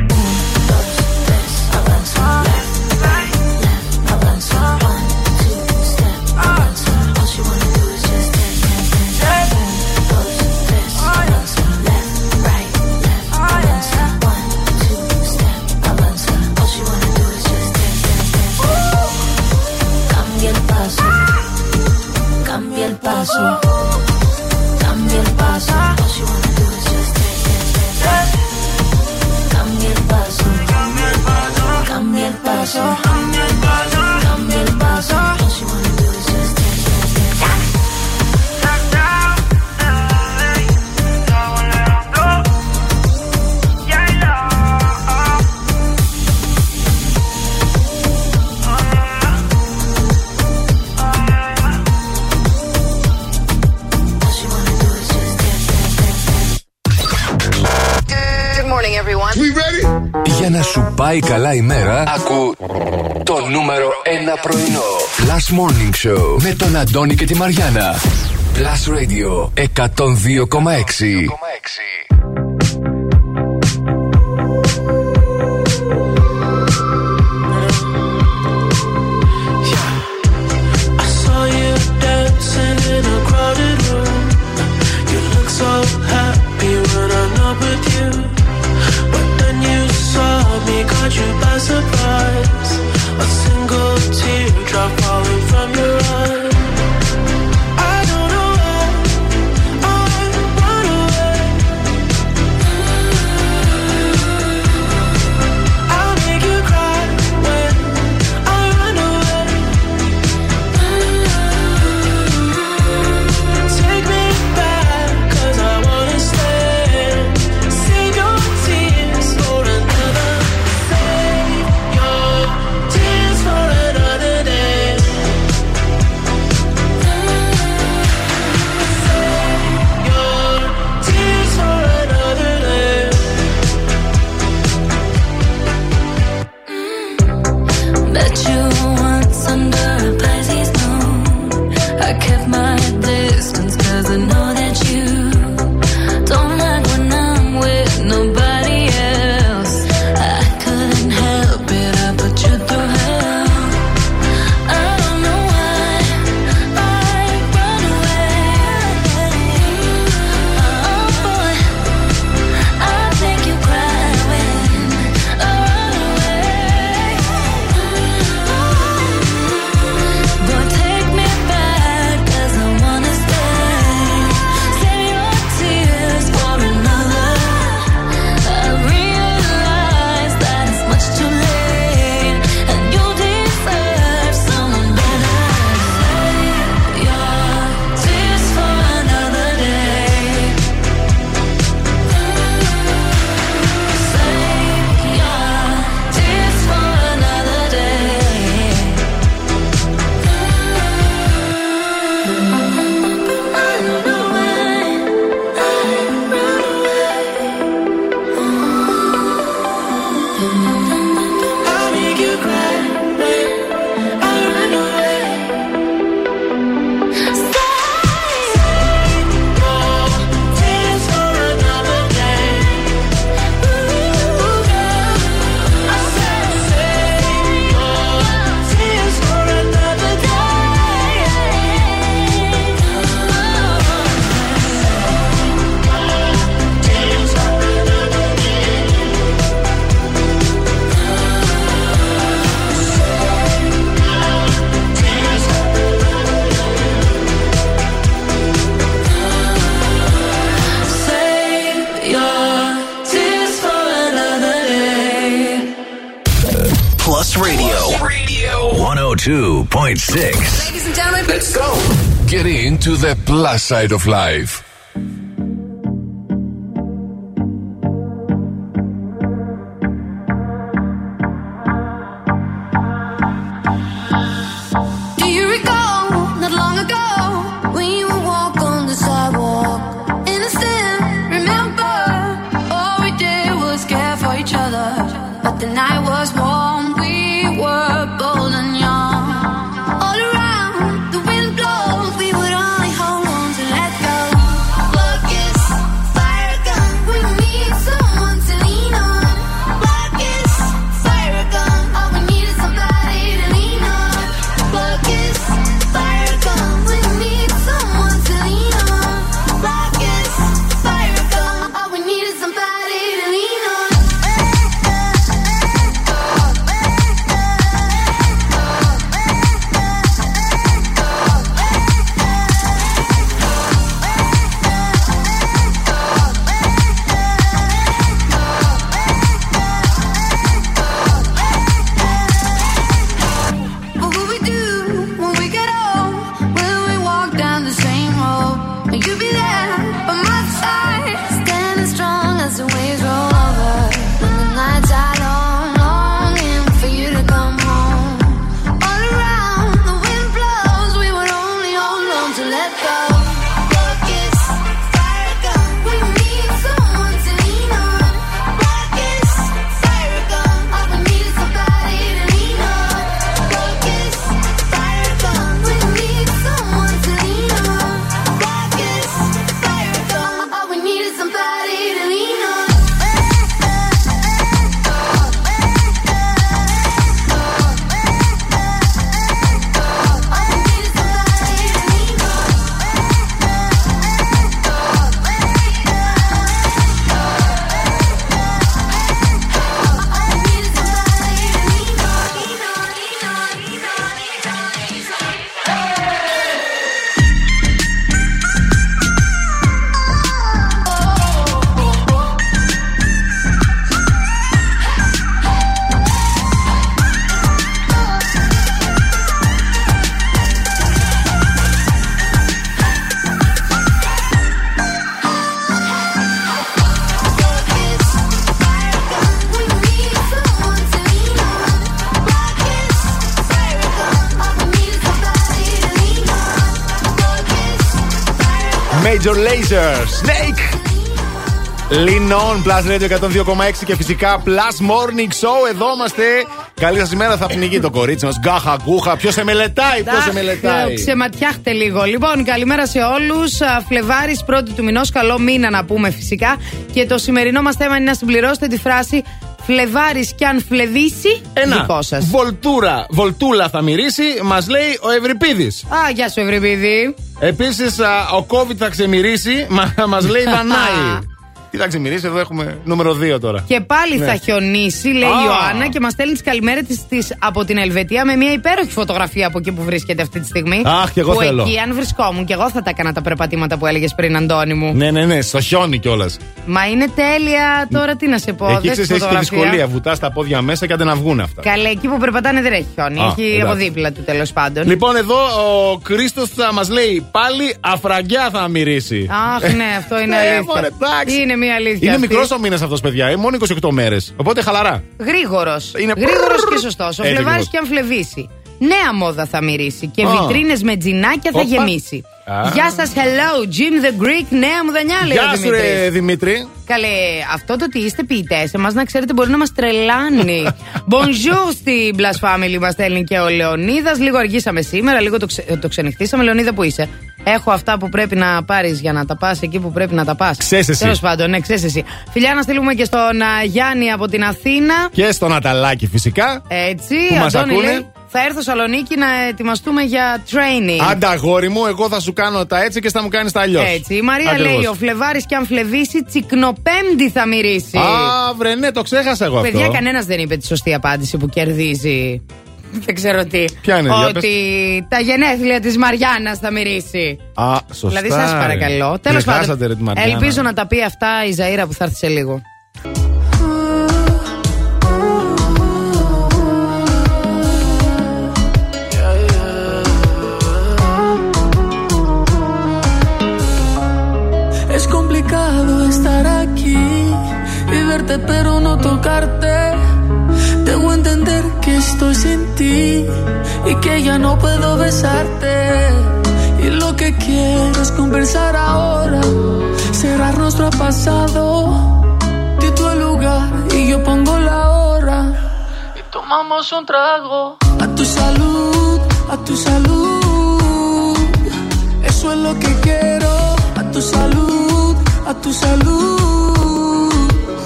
πάει καλά η μέρα, ακού το νούμερο 1 πρωινό. Plus Morning Show με τον Αντώνη και τη Μαριάνα. Plus Radio 102,6. Ladies and gentlemen, let's go. Get into the plus side of life. Major Laser. Snake. Lean on, Plus Radio 102,6 και φυσικά Plus Morning Show. Εδώ είμαστε. Καλή σας ημέρα, θα πνιγεί το κορίτσι μας. Γκάχα, γκούχα. Ποιος σε μελετάει, ποιος σε μελετάει. Ξεματιάχτε λίγο. Λοιπόν, καλημέρα σε όλους. Φλεβάρης πρώτη του μηνός. Καλό μήνα να πούμε φυσικά. Και το σημερινό μας θέμα είναι να συμπληρώσετε τη φράση Φλεβάρης κι αν φλεβήσει. Ένα. Δικό σας. Βολτούρα, βολτούλα θα μυρίσει, μας λέει ο Ευρυπίδης. Α, γεια σου, Ευρυπίδη. Επίσης, ο COVID θα ξεμυρίσει, μα μας λέει Δανάη. Τι θα ξεμυρίσει, εδώ έχουμε νούμερο 2 τώρα. Και πάλι Ναι. θα χιονίσει, λέει Α. η Ιωάννα, και μας στέλνει τις καλημέρες της από την Ελβετία με μια υπέροχη φωτογραφία από εκεί που βρίσκεται αυτή τη στιγμή. Αχ, κι εγώ που θέλω. εκεί, αν βρισκόμουν, και εγώ θα τα έκανα τα περπατήματα που έλεγες πριν, Αντώνη μου. Ναι, ναι, ναι, στο χιόνι κιόλας. Μα είναι τέλεια, τώρα τι να σε πω. Εκεί δες τη ξέρει, έχεις και φωτογραφία. δυσκολία. Βουτάς τα πόδια μέσα και δεν να βγουν αυτά. Καλέ, εκεί που περπατάνε δεν έχει χιόνι. Α, έχει εντάξει. από δίπλα του τέλος πάντων. Λοιπόν, εδώ ο Κρίστο θα μας λέει πάλι αφραγκιά θα μυρίσει. Αχ, ναι, αυτό είναι *laughs* Ε, αλήθεια. μωρέ, εντάξει. είναι μια αλήθεια. Είναι αυτή. μικρός ο μήνας αυτός, παιδιά. Είναι μόνο 28 μέρες. Οπότε χαλαρά. Γρήγορος. Είναι- Γρήγορος και σωστός. Ο Έτσι Φλεβάρης ακριβώς. και αν φλεβήσει. Νέα μόδα θα μυρίσει και Α. βιτρίνες με τζινάκια θα Όπα. γεμίσει. Α. Γεια σας, hello, Jim the Greek, νέα μου δανειά, λέει ο Γεια σου, Δημήτρης. ρε Δημήτρης. Καλέ, αυτό το ότι είστε ποιητές, εμάς να ξέρετε μπορεί να μας τρελάνει. *laughs* Bonjour στην Blast Family, μας στέλνει και ο Λεωνίδας. Λίγο αργήσαμε σήμερα, λίγο το, ξε, το ξενυχτήσαμε. Λεωνίδα, που είσαι; Έχω αυτά που πρέπει να πάρεις για να τα πας εκεί που πρέπει να τα πας. Ξέρεις εσύ. Τέλος πάντων, ναι, ξέρεις εσύ. Φιλιά να στείλουμε και στον α, Γιάννη από την Αθήνα. Και στο Ναταλάκι φυσικά. Έτσι, Που μας Αντώνη ακούνε. λέει, θα έρθω Σαλονίκη να ετοιμαστούμε για training. Άντα, αγόρι μου, εγώ θα σου κάνω τα έτσι και θα μου κάνεις τα αλλιώς. Έτσι, η Μαρία λέει: Ο Φλεβάρης και αν φλεβήσει, τσικνοπέμπτη θα μυρίσει. Α, βρε, ναι, το ξέχασα εγώ Παιδιά, αυτό. κανένας δεν είπε τη σωστή απάντηση που κερδίζει. Δεν ξέρω τι. Ποια είναι, για Ότι τα γενέθλια της Μαριάννας θα μυρίσει. Α, σωστά. δηλαδή, σας παρακαλώ. ρε. Τέλος Με χάσατε, πάντων. ρε, τη Μαριάννα. Ελπίζω να τα πει αυτά η Ζαήρα που θα έρθει σε λίγο. Estar aquí y verte pero no tocarte. Debo entender que estoy sin ti y que ya no puedo besarte. Y lo que quiero es conversar ahora, cerrar nuestro pasado. Di el lugar y yo pongo la hora. Y tomamos un trago. A tu salud, a tu salud. Eso es lo que quiero. A tu salud, a tu salud.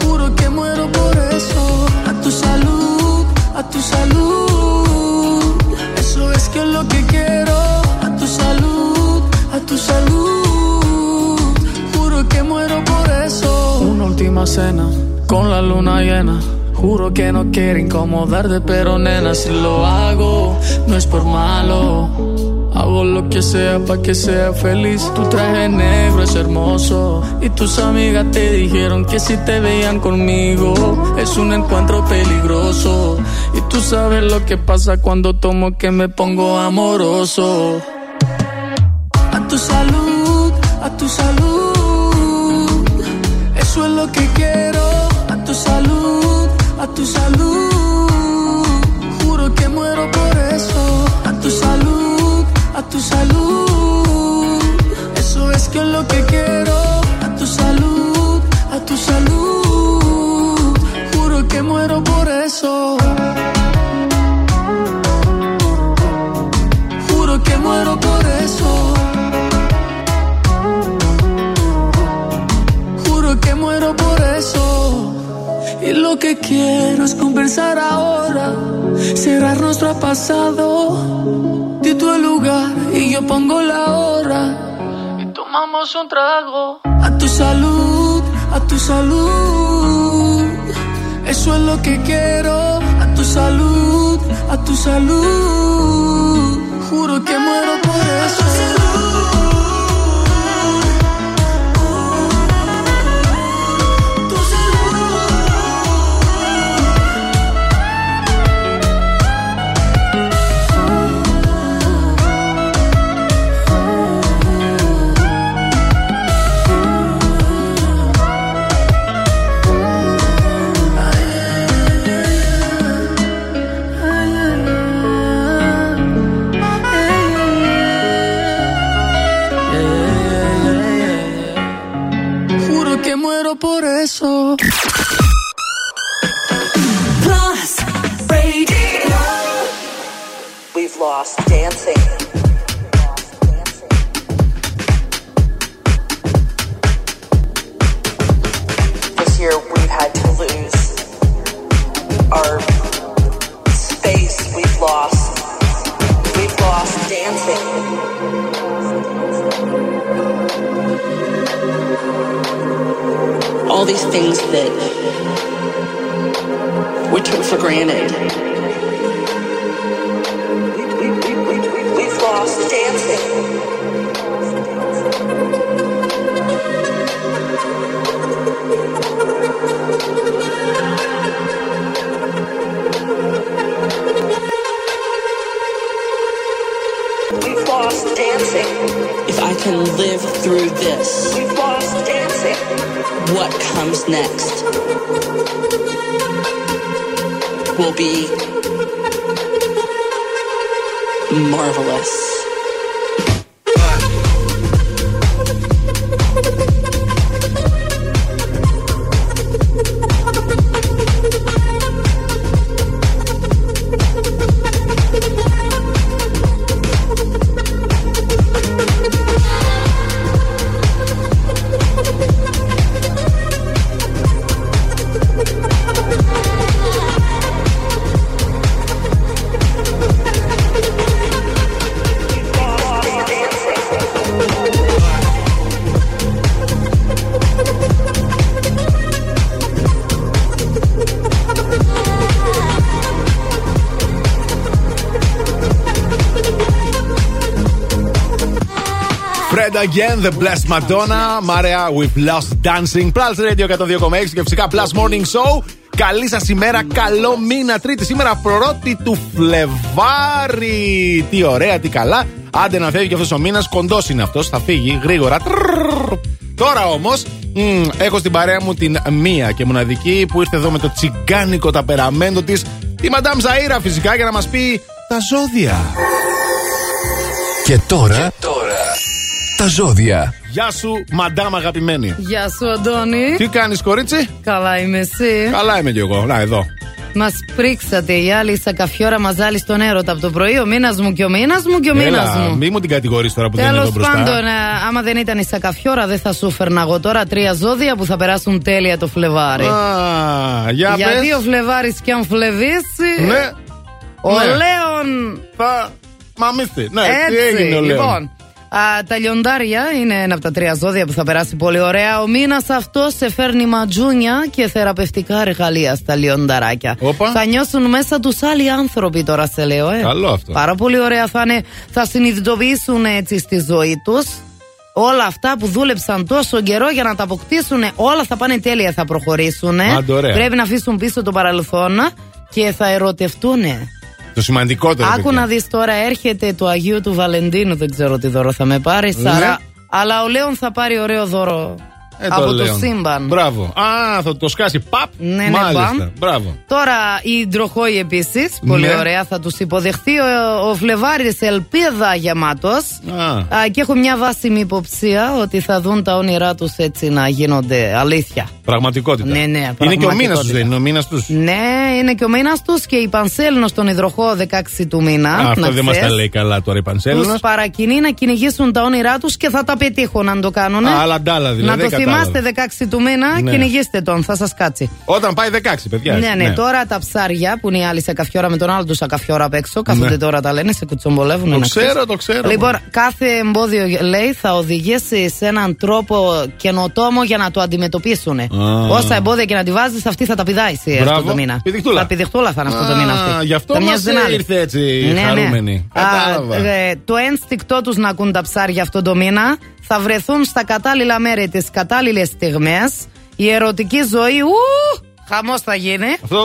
Juro que muero por eso. A tu salud, a tu salud. Eso es que es lo que quiero. A tu salud, a tu salud. Juro que muero por eso. Una última cena con la luna llena. Juro que no quiero incomodarte, pero nena, si lo hago, no es por malo. Hago lo que sea para que sea feliz. Tu traje negro es hermoso. Y tus amigas te dijeron que si te veían conmigo es un encuentro peligroso. Y tú sabes lo que pasa cuando tomo que me pongo amoroso. A tu salud, a tu salud. Eso es lo que quiero. A tu salud, a tu salud. Juro que muero por eso. A tu salud, a tu salud. Eso es que es lo que quiero. A tu salud, a tu salud. Juro que muero por eso. Juro que muero por eso. Juro que muero por eso. Y lo que quiero es conversar ahora, cerrar nuestro pasado. Di tú el lugar y yo pongo la hora. Y tomamos un trago. A tu salud, a tu salud. Eso es lo que quiero. A tu salud, a tu salud. Juro que muero por eso. Again, The Blessed Madonna. Maria, we've lost dancing. Plus Radio 102,6 και φυσικά Plus Morning Show. Καλή σας ημέρα, καλό μήνα. Τρίτη σήμερα, πρώτη του Φλεβάρι. Τι ωραία, τι καλά. Άντε να φεύγει και αυτός ο μήνας. Κοντός είναι αυτός, θα φύγει γρήγορα. Τρρρρρ. Τώρα όμω, έχω στην παρέα μου την μία και μοναδική που ήρθε εδώ με το τσιγκάνικο ταπεραμέντο τη, τη Μαντάμ Ζαΐρα φυσικά, για να μα πει τα ζώδια. Και τώρα, τα ζώδια. Γεια σου, μαντάμ αγαπημένη. Γεια σου, Αντώνη. Τι κάνεις, κορίτσι; Καλά είμαι εσύ. Καλά είμαι κι εγώ. Να, εδώ. Μας πρίξατε οι άλλοι σαν καφιόρα μαζάλη στον έρωτα από το πρωί. Ο μήνα μου και ο μήνα μου και ο μήνα Έλα, μου. μη μου την κατηγορείς τώρα που δεν είναι Τέλος εδώ μπροστά. πάντων, ε, άμα δεν ήταν η σακαφιόρα, δεν θα σου φέρνα εγώ τώρα τρία ζώδια που θα περάσουν τέλεια το Φλεβάρι. Α, για Γιατί πες. ο Φλεβάρη και αν φλεβήσει. Ναι. Ο Ναι. Λέων. Θα. Μαμίστε. Ναι, Έτσι, τι έγινε ο Λέων; λοιπόν. Α, τα λιοντάρια είναι ένα από τα τρία ζώδια που θα περάσει πολύ ωραία. Ο μήνας αυτός σε φέρνει ματζούνια και θεραπευτικά εργαλεία στα λιονταράκια. Όπα. Θα νιώσουν μέσα τους άλλοι άνθρωποι, τώρα σε λέω. Ε. Καλό αυτό. Πάρα πολύ ωραία θα είναι. Θα συνειδητοποιήσουν έτσι στη ζωή τους όλα αυτά που δούλεψαν τόσο καιρό για να τα αποκτήσουν. Όλα θα πάνε τέλεια, θα προχωρήσουν. Άντε, ωραία. Πρέπει να αφήσουν πίσω το παρελθόν και θα ερωτευτούν. Το σημαντικότερο. Άκου παιδιά. να δεις τώρα, έρχεται το Αγίου του Βαλεντίνου. Δεν ξέρω τι δώρο θα με πάρει, Ναι. Σάρα. Αλλά ο Λέων θα πάρει ωραίο δώρο Ε, από το Λέων. σύμπαν. Μπράβο. Α, θα το σκάσει. Παπ. Ναι, ναι, Μάλιστα. μπαμ. Μπράβο. Τώρα η Ντροχόη επίσης, πολύ Ναι. ωραία, θα τους υποδεχθεί ο, ο Φλεβάρης ελπίδα γεμάτος. Α. Και έχω μια βάσιμη υποψία ότι θα δουν τα όνειρά τους έτσι να γίνονται αλήθεια. Πραγματικότητα. Ναι, ναι, Είναι και ο μήνας τους, πραγματικότητα. δεν είναι ο μήνας τους; Ναι, είναι και ο μήνας τους και η Πανσέλινος στον υδροχό 16 του μήνα. Αυτό να δεν μας τα ξέρεις. λέει καλά τώρα η Πανσέλινος. Του παρακινεί να κυνηγήσουν τα όνειρά τους και θα τα πετύχουν αν το κάνουν. Α, άλλα ντάλα δηλαδή, Να το κατάλαβα. Θυμάστε 16 του μήνα, Ναι. κυνηγήστε τον, θα σας κάτσει. Όταν πάει 16, παιδιά. Ναι, ναι, τώρα τα ψάρια που είναι οι άλλοι σε καφιόρα με τον άλλο τους καφιόρα απ' έξω, κάθονται Ναι. τώρα τα λένε, σε κουτσομπολεύουν. Το να ξέρω, ξέρεις. το ξέρω. Λοιπόν, κάθε εμπόδιο λέει θα οδηγήσει σε έναν τρόπο καινοτόμο για να το αντιμετωπίσουν. Όσα εμπόδια και να τη βάζεις, αυτή θα τα πηδάει εσύ αυτό Μπράβο. το μήνα. Πηδιχτούλα. Θα πηδιχτούλα θα είναι αυτό το Α, μήνα αυτή. γι' αυτό Θα μας μοιάζει την άλλη. ήρθε έτσι Ναι, ναι. χαρούμενη. Α, Κατάλαβα. ε, το ένστικτό τους να ακούν τα ψάρια αυτό το μήνα θα βρεθούν στα κατάλληλα μέρη τι κατάλληλες στιγμές. Η ερωτική ζωή, ου, χαμός θα γίνει. Αυτό,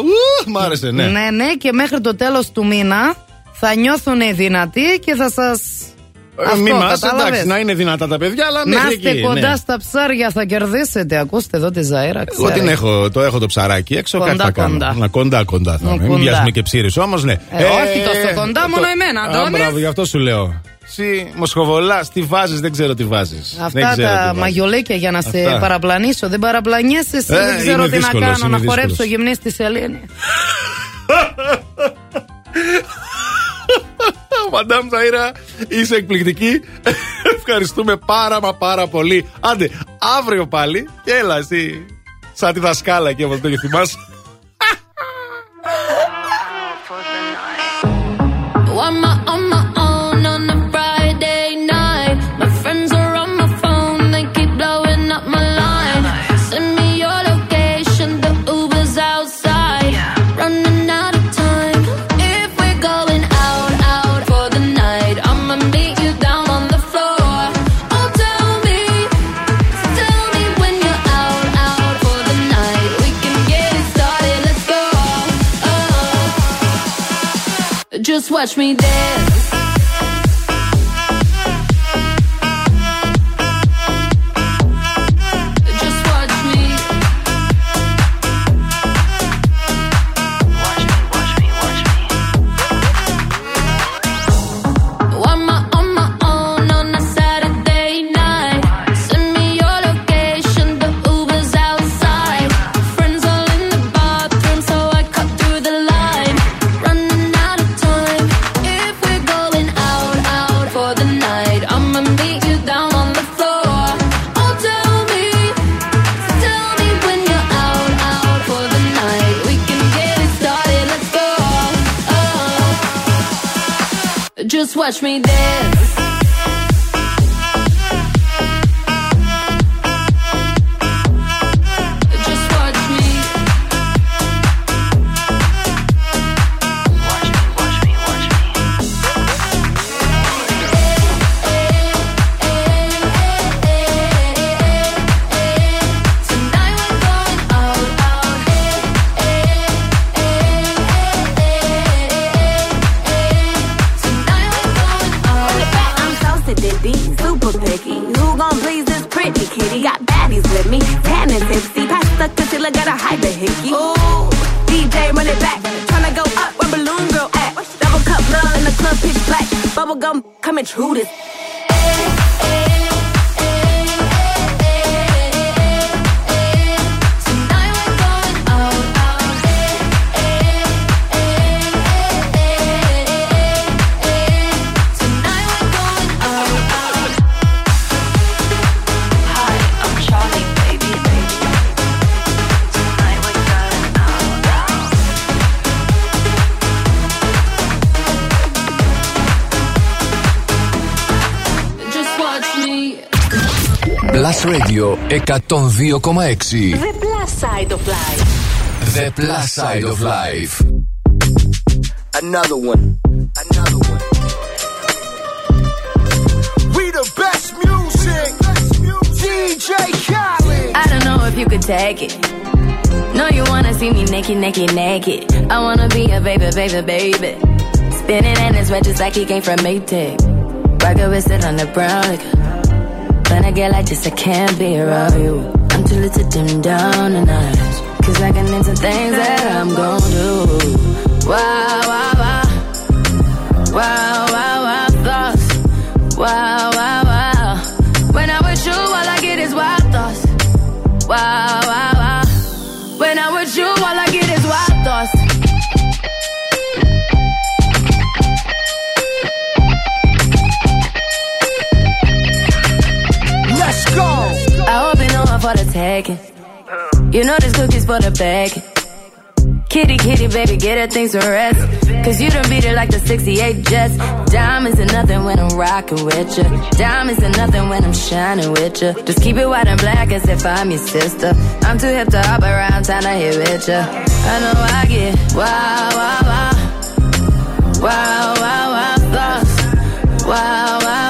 ου, μ' άρεσε, ναι. ναι, ναι, και μέχρι το τέλος του μήνα θα νιώθουν δυνατοί και θα σα. Ε, Μη μας, εντάξει, να είναι δυνατά τα παιδιά, αλλά Να μέχρι είστε εκεί. κοντά ναι. στα ψάρια, θα κερδίσετε. Ακούστε εδώ τη Ζαήρα. Εγώ ξέρει. την έχω, το έχω το ψαράκι έξω, Κοντά, κάτι θα κάνω. κοντά. Να κοντά κοντά θα Ω, είμαι. Μην κοντά. πιάσουμε και ψήρι όμως, ναι. Ε, όχι τόσο κοντά, μόνο εμένα, Α, Αντώνης. μπράβο, γι' αυτό σου λέω. Εσύ Μοσχοβολά, τι βάζεις, δεν ξέρω τι βάζεις. Αυτά τα μαγιολέκια για να σε Αυτά. παραπλανήσω. Δεν παραπλανιέσαι εσύ. Ε, δεν ξέρω είναι τι να δύσκολος, κάνω. είναι Να χορέψω δύσκολος. γυμνή στη σελήνη. *laughs* Μαντάμ Ζαΐρα, είσαι εκπληκτική. Ευχαριστούμε πάρα μα πάρα πολύ. Άντε, αύριο πάλι και έλα εσύ. Σαν τη δασκάλα εκεί όπως το θυμάσαι. Watch me dance. Watch me dance. 102,6. The plus side of life. The Plus Side of Life. Another one. Another one. We the best music. DJ Khaled. I don't know if you could take it. No, you wanna see me naked, naked, naked. I wanna be a baby, baby, baby. Spinning in his red just like he came from Maytag. Rocket with it on the brown. Like, when I get like this, I can't be around you. I'm too little to dim down the night. Cause I can into things that I'm gon' do. Wow, wow, wow. Wow, wow, wow, thoughts. Wow. You know this cookie's for the bag. Kitty, kitty, baby, get her things to rest. Cause you done beat it like the 68 Jets. Diamonds are nothing when I'm rocking with you. Diamonds are nothing when I'm shining with you. Just keep it white and black as if I'm your sister. I'm too hip to hop around, time to hit with you. I know I get wow, wow, wow. Wow, wow, wow, thoughts. Wow, wow.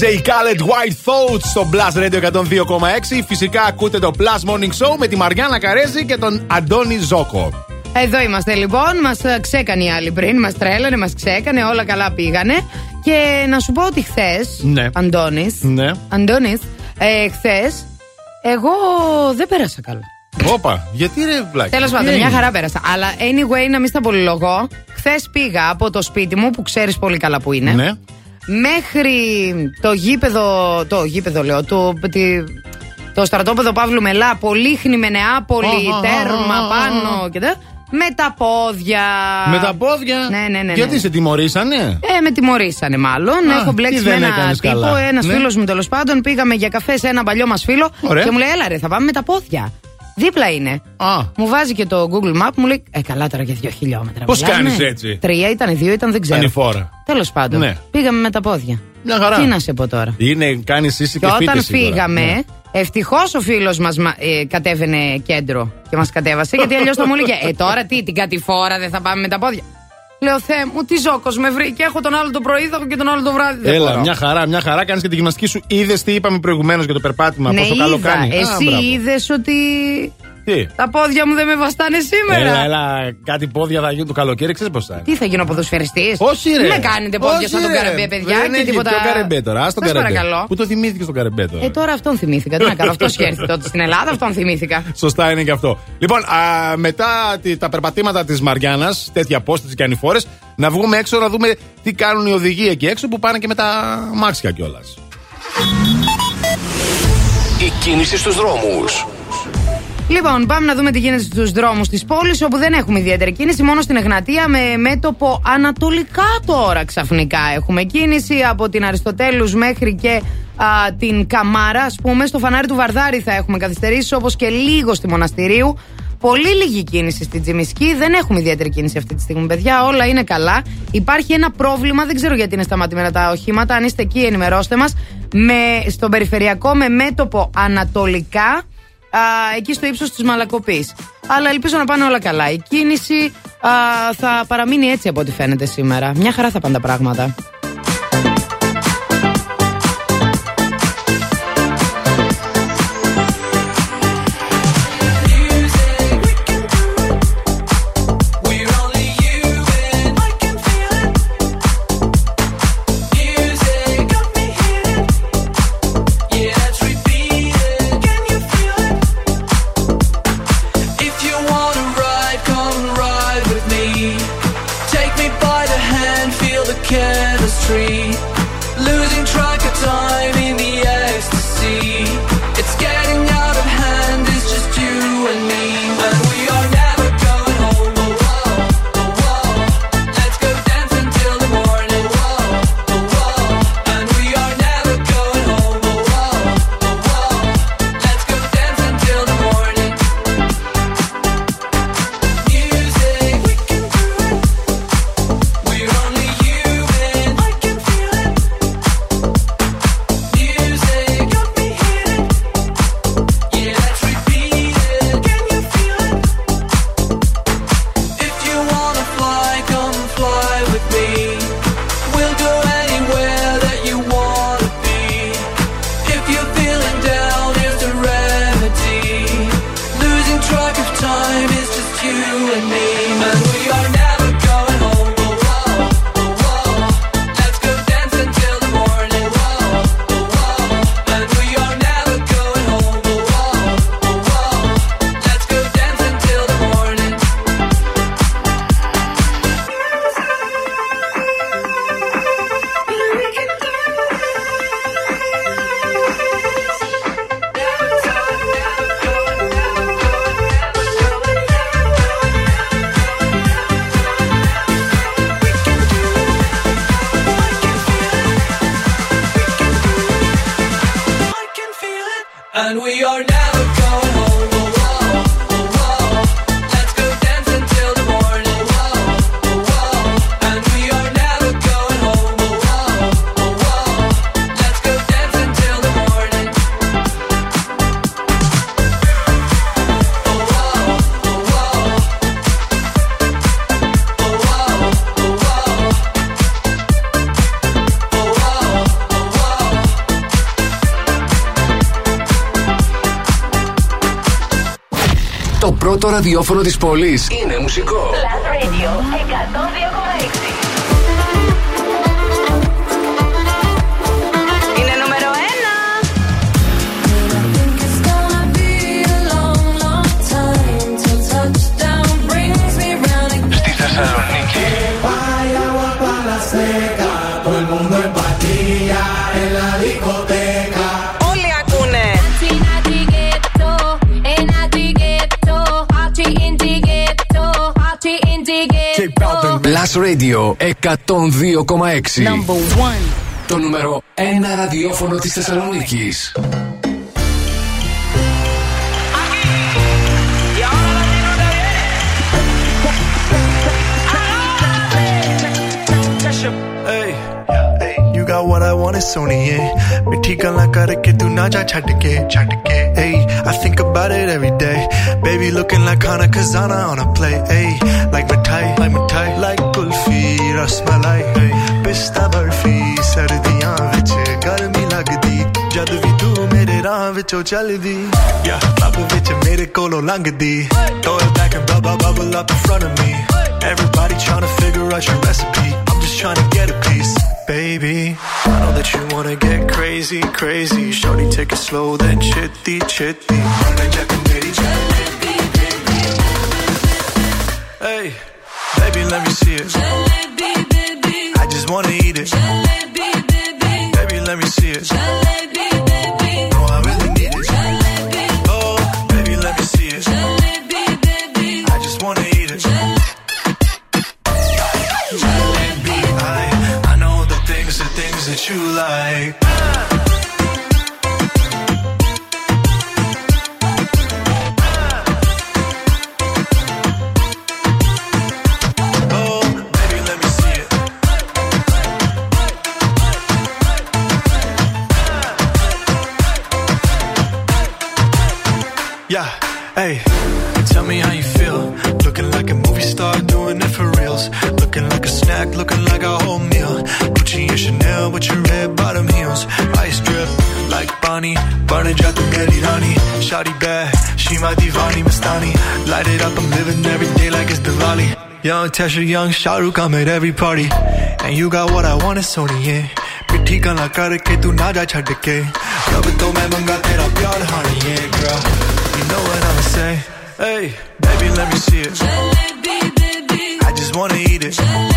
DJ Khaled White Thoughts στο Blast Radio 102,6. Φυσικά ακούτε το Plus Morning Show με τη Μαριάννα Καρέζη και τον Αντώνη Ζόκο. Εδώ είμαστε λοιπόν. Μας ξέκανε οι άλλοι πριν. Μας τρέλανε, μας ξέκανε. Όλα καλά πήγανε. Και να σου πω ότι χθες. Ναι. Αντώνης. Ναι. Αντώνης, ε, χθες. Εγώ δεν πέρασα καλά. Όπα, γιατί ρε βλάκι. Τέλος τι πάντων, μια έγινε; χαρά πέρασα. Αλλά anyway, να μην στα πολυλογώ. Χθες πήγα από το σπίτι μου που ξέρεις πολύ καλά που είναι. Ναι. Μέχρι το γήπεδο. Το γήπεδο λέω. Το, τη- το στρατόπεδο Παύλου Μελά, Πολύχνη με Νεάπολη, Αχ, αχ, τέρμα αχ, αχ, πάνω και τα. Με τα πόδια. Με τα πόδια; Ναι, ναι, ναι. ναι. Γιατί σε τιμωρήσανε; Ε, με τιμωρήσανε μάλλον. Α, Έχω μπλέξει τι με δεν ένα έκανες τύπο. καλά. Ένας Ναι. φίλος μου τέλος πάντων. Πήγαμε για καφέ σε ένα παλιό μας φίλο. Ωραία. Και μου λέει, Έλα ρε, θα πάμε με τα πόδια. Δίπλα είναι. Μου βάζει και το Google Map, μου λέει, Ε, καλά τώρα για δύο χιλιόμετρα. Πώς μιλάμε. κάνεις έτσι; Τρία ήταν, δύο ήταν, δεν ξέρω. Ανηφόρα. Τέλος πάντων. Ναι. Πήγαμε με τα πόδια. Μια χαρά. Τι να σε πω τώρα. Είναι, κάνεις ίση Και και όταν φύτηση τώρα. φύγαμε, Ναι. ευτυχώς ο φίλος μας ε, κατέβαινε κέντρο και μας κατέβασε. γιατί αλλιώς θα μου έλεγε Ε, τώρα τι, την κατηφόρα δεν θα πάμε με τα πόδια. Λέω Θεέ μου, τι ζώκος με βρήκε. Έχω τον άλλο το πρωί, θα έχω και τον άλλο το βράδυ. Δεν Έλα, μπορώ. μια χαρά, μια χαρά. Κάνεις και τη γυμναστική σου. Είδες τι είπαμε προηγουμένως για το περπάτημα. Ναι, πόσο καλό είδα. κάνει. Α, Εσύ μπράβο. είδες ότι Τι; τα πόδια μου δεν με βαστάνε σήμερα. Έλα, έλα, κάτι πόδια θα γίνουν το καλοκαίρι, ξέρεις πώς θα είναι. Τι θα γίνω ποδοσφαιριστής; Όχι, ρε. Με κάνετε πόδια Όχι, σαν τον ρε. καρεμπέ, παιδιά. Δεν και έχει τίποτα. ποιο καρεμπέ τώρα. Α τον Σας καρεμπέ. παρακαλώ. Πού το θυμήθηκες τον καρεμπέ τώρα; Ε, τώρα αυτόν θυμήθηκα. Τι να κάνω, αυτός είχε τότε στην Ελλάδα, αυτόν θυμήθηκα. Σωστά είναι και αυτό. Λοιπόν, α, μετά τη- τα περπατήματα της Μαριάννα, τέτοια απόσταση και ανηφόρες, να βγούμε έξω να δούμε τι κάνουν οι οδηγοί εκεί έξω που πάνε και με τα μάξια κιόλας. Η κίνηση στους δρόμους. Λοιπόν, πάμε να δούμε τι γίνεται στους δρόμους της πόλης, όπου δεν έχουμε ιδιαίτερη κίνηση. Μόνο στην Εγνατία με μέτωπο ανατολικά τώρα ξαφνικά έχουμε κίνηση. Από την Αριστοτέλους μέχρι και α, την Καμάρα, ας πούμε. Στο φανάρι του Βαρδάρη θα έχουμε καθυστερήσεις, όπως και λίγο στη Μοναστηρίου. Πολύ λίγη κίνηση στην Τζιμισκή. Δεν έχουμε ιδιαίτερη κίνηση αυτή τη στιγμή, παιδιά. Όλα είναι καλά. Υπάρχει ένα πρόβλημα, δεν ξέρω γιατί είναι σταματημένα τα οχήματα. Αν είστε εκεί, ενημερώστε μας. Στον περιφερειακό με μέτωπο ανατολικά α, εκεί στο ύψος της Μαλακοπή. Αλλά ελπίζω να πάνε όλα καλά. Η κίνηση α, θα παραμείνει έτσι από ό,τι φαίνεται σήμερα. Μια χαρά θα πάνε τα πράγματα. Ραδιόφωνο της πόλης είναι μουσικό. Plus Radio Plus Radio 102,6. Number one. Το νούμερο 1 ραδιόφωνο της Θεσσαλονίκης. Hey, you got what I want, it's Sony, yeah. ਮਿੱਠੀ ਗੱਲਾਂ ਕਰਕੇ ਤੂੰ ਨਾ ਜਾ ਛੱਡ ਕੇ ਛੱਡ ਕੇ ਏ I think about it every day. Baby looking like Hana Kazana on a play A like mithai like mithai like kulfi rasmalai ਏ ਪਿਸਤਾ ਬਰਫੀ ਸਰਦੀਆਂ ਵਿੱਚ ਗਰਮੀ ਲੱਗਦੀ ਜਦ ਵੀ ਤੂੰ ਮੇਰੇ ਰਾਹ ਵਿੱਚੋਂ ਚੱਲਦੀ ਯਾ ਲੱਭ ਵਿੱਚ ਮੇਰੇ ਕੋਲੋਂ ਲੰਘਦੀ throw it back and bubble bubble up in front of me. Everybody trying to figure out your recipe. I'm just trying to get a piece baby. I know that you wanna get crazy crazy. Shorty take it slow then chitty chitty. Hey, baby, let me see it. Tasha Young, Shah Rukh, I'm at every party. And you got what I want, it's Sony, yeah. Pithi ka na karke, tu na jai chhad ke. Kab to main manga tera pyaar, honey, yeah, girl. You know what I'ma say. Hey, baby, let me see it. Jalebi, baby. I just wanna eat it.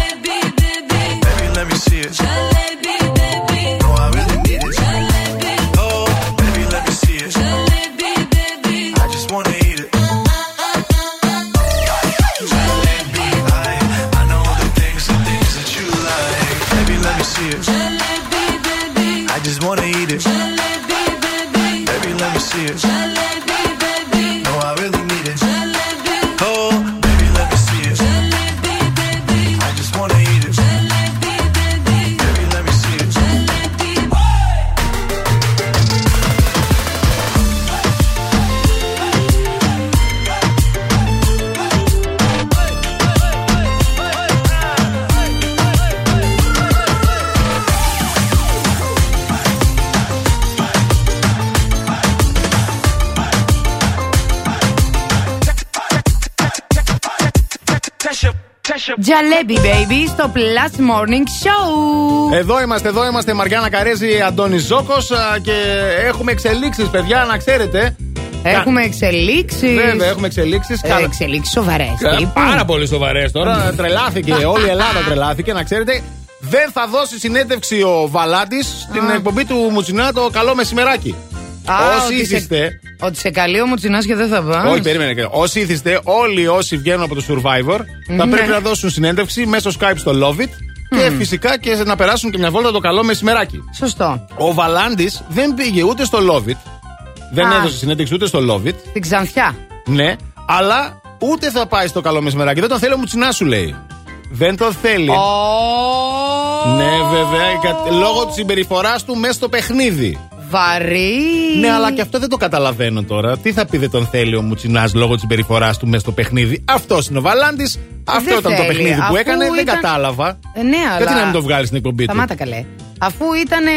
Τζαλέμπι, baby, στο Plus Morning Show. Εδώ είμαστε, εδώ είμαστε. Μαριάννα Καρέζη, Αντώνη Ζώκος και έχουμε εξελίξεις, παιδιά, να ξέρετε. Έχουμε εξελίξεις. Βέβαια, έχουμε εξελίξεις. Ε, εξελίξεις σοβαρές. Πάρα πολύ σοβαρές τώρα. τρελάθηκε, *laughs* όλη η Ελλάδα τρελάθηκε, να ξέρετε. Δεν θα δώσει συνέντευξη ο Βαλάντης στην εκπομπή του Μουτσινά το καλό μεσημεράκι. Α, όσοι ότι σε- ήθιστε. Ότι σε καλεί ο Μουτσινάς και δεν θα πας. Όχι, περίμενε. Όσοι ήθιστε, όλοι όσοι βγαίνουν από το Survivor θα Ναι. πρέπει να δώσουν συνέντευξη μέσω Skype στο Love It και φυσικά και να περάσουν και μια βόλτα το καλό μεσημεράκι. Σωστό. Ο Βαλάντης δεν πήγε ούτε στο Love It. Δεν Α. έδωσε συνέντευξη ούτε στο Love It. Την Ξανθιά. Ναι, αλλά ούτε θα πάει στο καλό μεσημεράκι. Δεν τον θέλει ο Μουτσινάς σου λέει. Δεν τον θέλει. Ναι, βέβαια. κα- Λόγω της συμπεριφοράς του μέσα στο παιχνίδι. Βαρύ. Ναι, αλλά και αυτό δεν το καταλαβαίνω τώρα. Τι θα πει δεν τον θέλει ο Μουτσινάς λόγω της συμπεριφοράς του μέσα στο παιχνίδι; Αυτός είναι ο Βαλάντης. Αυτό Δεν ήταν το θέλει, παιχνίδι που αφού έκανε. Δεν ήταν- κατάλαβα. Ε, ναι, αλλά. Γιατί να μην το βγάλεις στην εκπομπή του. Σταμάτα καλέ. Αφού ήταν ε,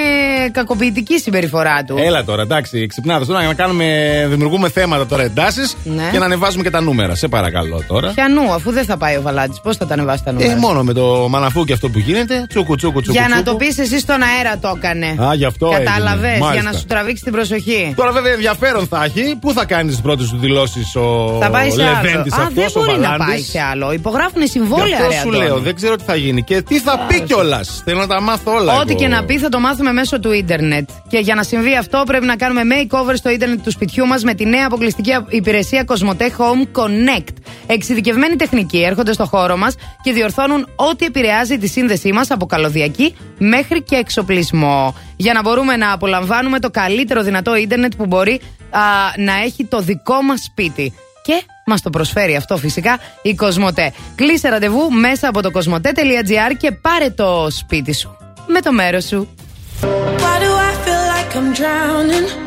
κακοποιητική η συμπεριφορά του. Έλα τώρα, εντάξει, ξυπνάτε τώρα να κάνουμε, δημιουργούμε θέματα τώρα εντάσεις Ναι. και να ανεβάζουμε και τα νούμερα. Σε παρακαλώ τώρα. Πιανού, αφού δεν θα πάει ο Βαλάντης, πώς θα τα ανεβάσει τα νούμερα; Ε, μόνο με το μαναφού και αυτό που γίνεται. Τσούκου, τσούκου, τσούκου. Για να τσούκου. το πεις εσύ στον αέρα το έκανε. Α, γι' αυτό Κατάλαβες, έγινε. για Μάλιστα. να σου τραβήξει την προσοχή. Τώρα βέβαια ενδιαφέρον θα έχει. Πού θα κάνεις τις πρώτες σου δηλώσεις ο θα πάει σε άλλο. Λεβέντης Α, δεν αυτός, ο μπορεί να Βαλάντης; πάει σε άλλο. Υπογράφουν συμβόλαια, Γι' αυτό ρε σου Αντώνη. λέω, δεν ξέρω τι θα γίνει και τι θα πει κιόλας. Θέλω να τα μάθω όλα. Ό,τι εγώ. και να πει θα το μάθουμε μέσω του ίντερνετ. Και για να συμβεί αυτό πρέπει να κάνουμε makeover στο ίντερνετ του σπιτιού μας με τη νέα αποκλειστική υπηρεσία Cosmote Home Connect. Εξειδικευμένοι τεχνικοί έρχονται στο χώρο μας και διορθώνουν ό,τι επηρεάζει τη σύνδεσή μας από καλωδιακή μέχρι και εξοπλισμό. Για να μπορούμε να απολαμβάνουμε το καλύτερο δυνατό ίντερνετ που μπορεί α, να έχει το δικό μας σπίτι. Και μας το προσφέρει αυτό φυσικά η Κοσμοτέ. Κλείσε ραντεβού μέσα από το κοσμοτέ.gr και πάρε το σπίτι σου με το μέρος σου. Why do I feel like I'm drowning?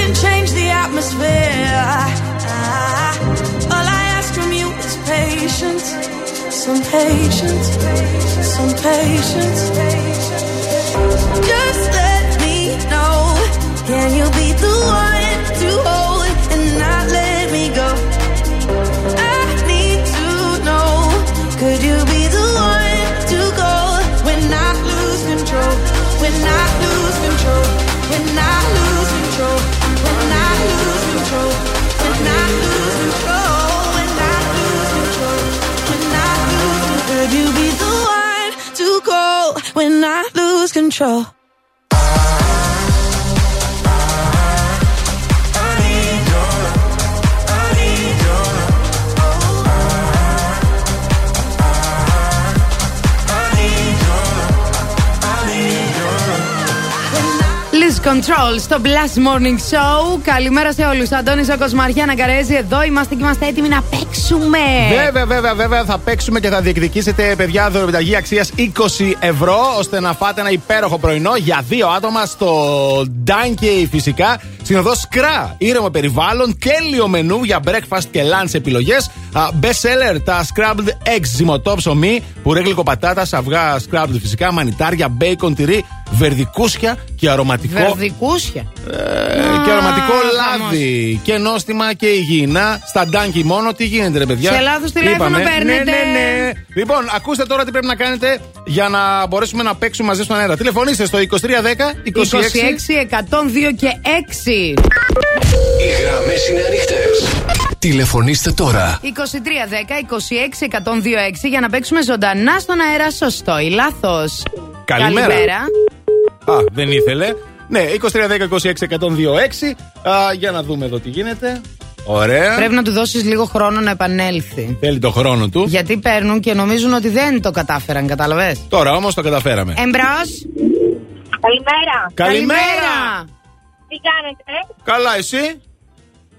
can change the atmosphere. Ah, all I ask from you is patience. Some patience. Some patience. Just let me know. Can you be the one to hold control? Control στο Blast Morning Show. Καλημέρα σε όλους. Αντώνης Ζώκο Μαριάννα Καρέζη. Εδώ είμαστε και είμαστε έτοιμοι να παίξουμε. Βέβαια, βέβαια, βέβαια θα παίξουμε και θα διεκδικήσετε παιδιά δωρεπιταγή αξίας 20 ευρώ ώστε να φάτε ένα υπέροχο πρωινό για δύο άτομα στο Donkey φυσικά. Συνοδός Σκρά, ήρεμο περιβάλλον, τέλειο μενού για breakfast και lunch επιλογές. Best seller τα scrambled eggs ζυμωτό ψωμί που Πουρέ γλυκοπατάτα, αυγά σκράμπλ φυσικά, μανιτάρια, μπέικον, τυρί, βερδικούσια και αρωματικό. Βερδικούσια. Ε, και αρωματικό λάδι. Και νόστιμα και υγιεινά. Στα ντάνκι μόνο. Τι γίνεται, ρε παιδιά; Σε λάθος τηλέφωνο Είπαμε. παίρνετε. Ναι, ναι, ναι. Λοιπόν, ακούστε τώρα τι πρέπει να κάνετε για να μπορέσουμε να παίξουμε μαζί στον αέρα. Τηλεφωνήστε στο 2310 26. 26, 102 και 6. Οι γραμμές είναι ανοιχτές. Τηλεφωνήστε τώρα. 2310 26 126 για να παίξουμε ζωντανά στον αέρα. Σωστό ή λάθος; Καλημέρα. Α, δεν ήθελε. Ναι, 2310 26 126. Α, για να δούμε εδώ τι γίνεται. Ωραία. Πρέπει να του δώσεις λίγο χρόνο να επανέλθει. Θέλει το χρόνο του. Γιατί παίρνουν και νομίζουν ότι δεν το κατάφεραν, κατάλαβες; Τώρα όμως το καταφέραμε. Εμπρός. Καλημέρα. Καλημέρα. Τι κάνετε; Καλά, εσύ;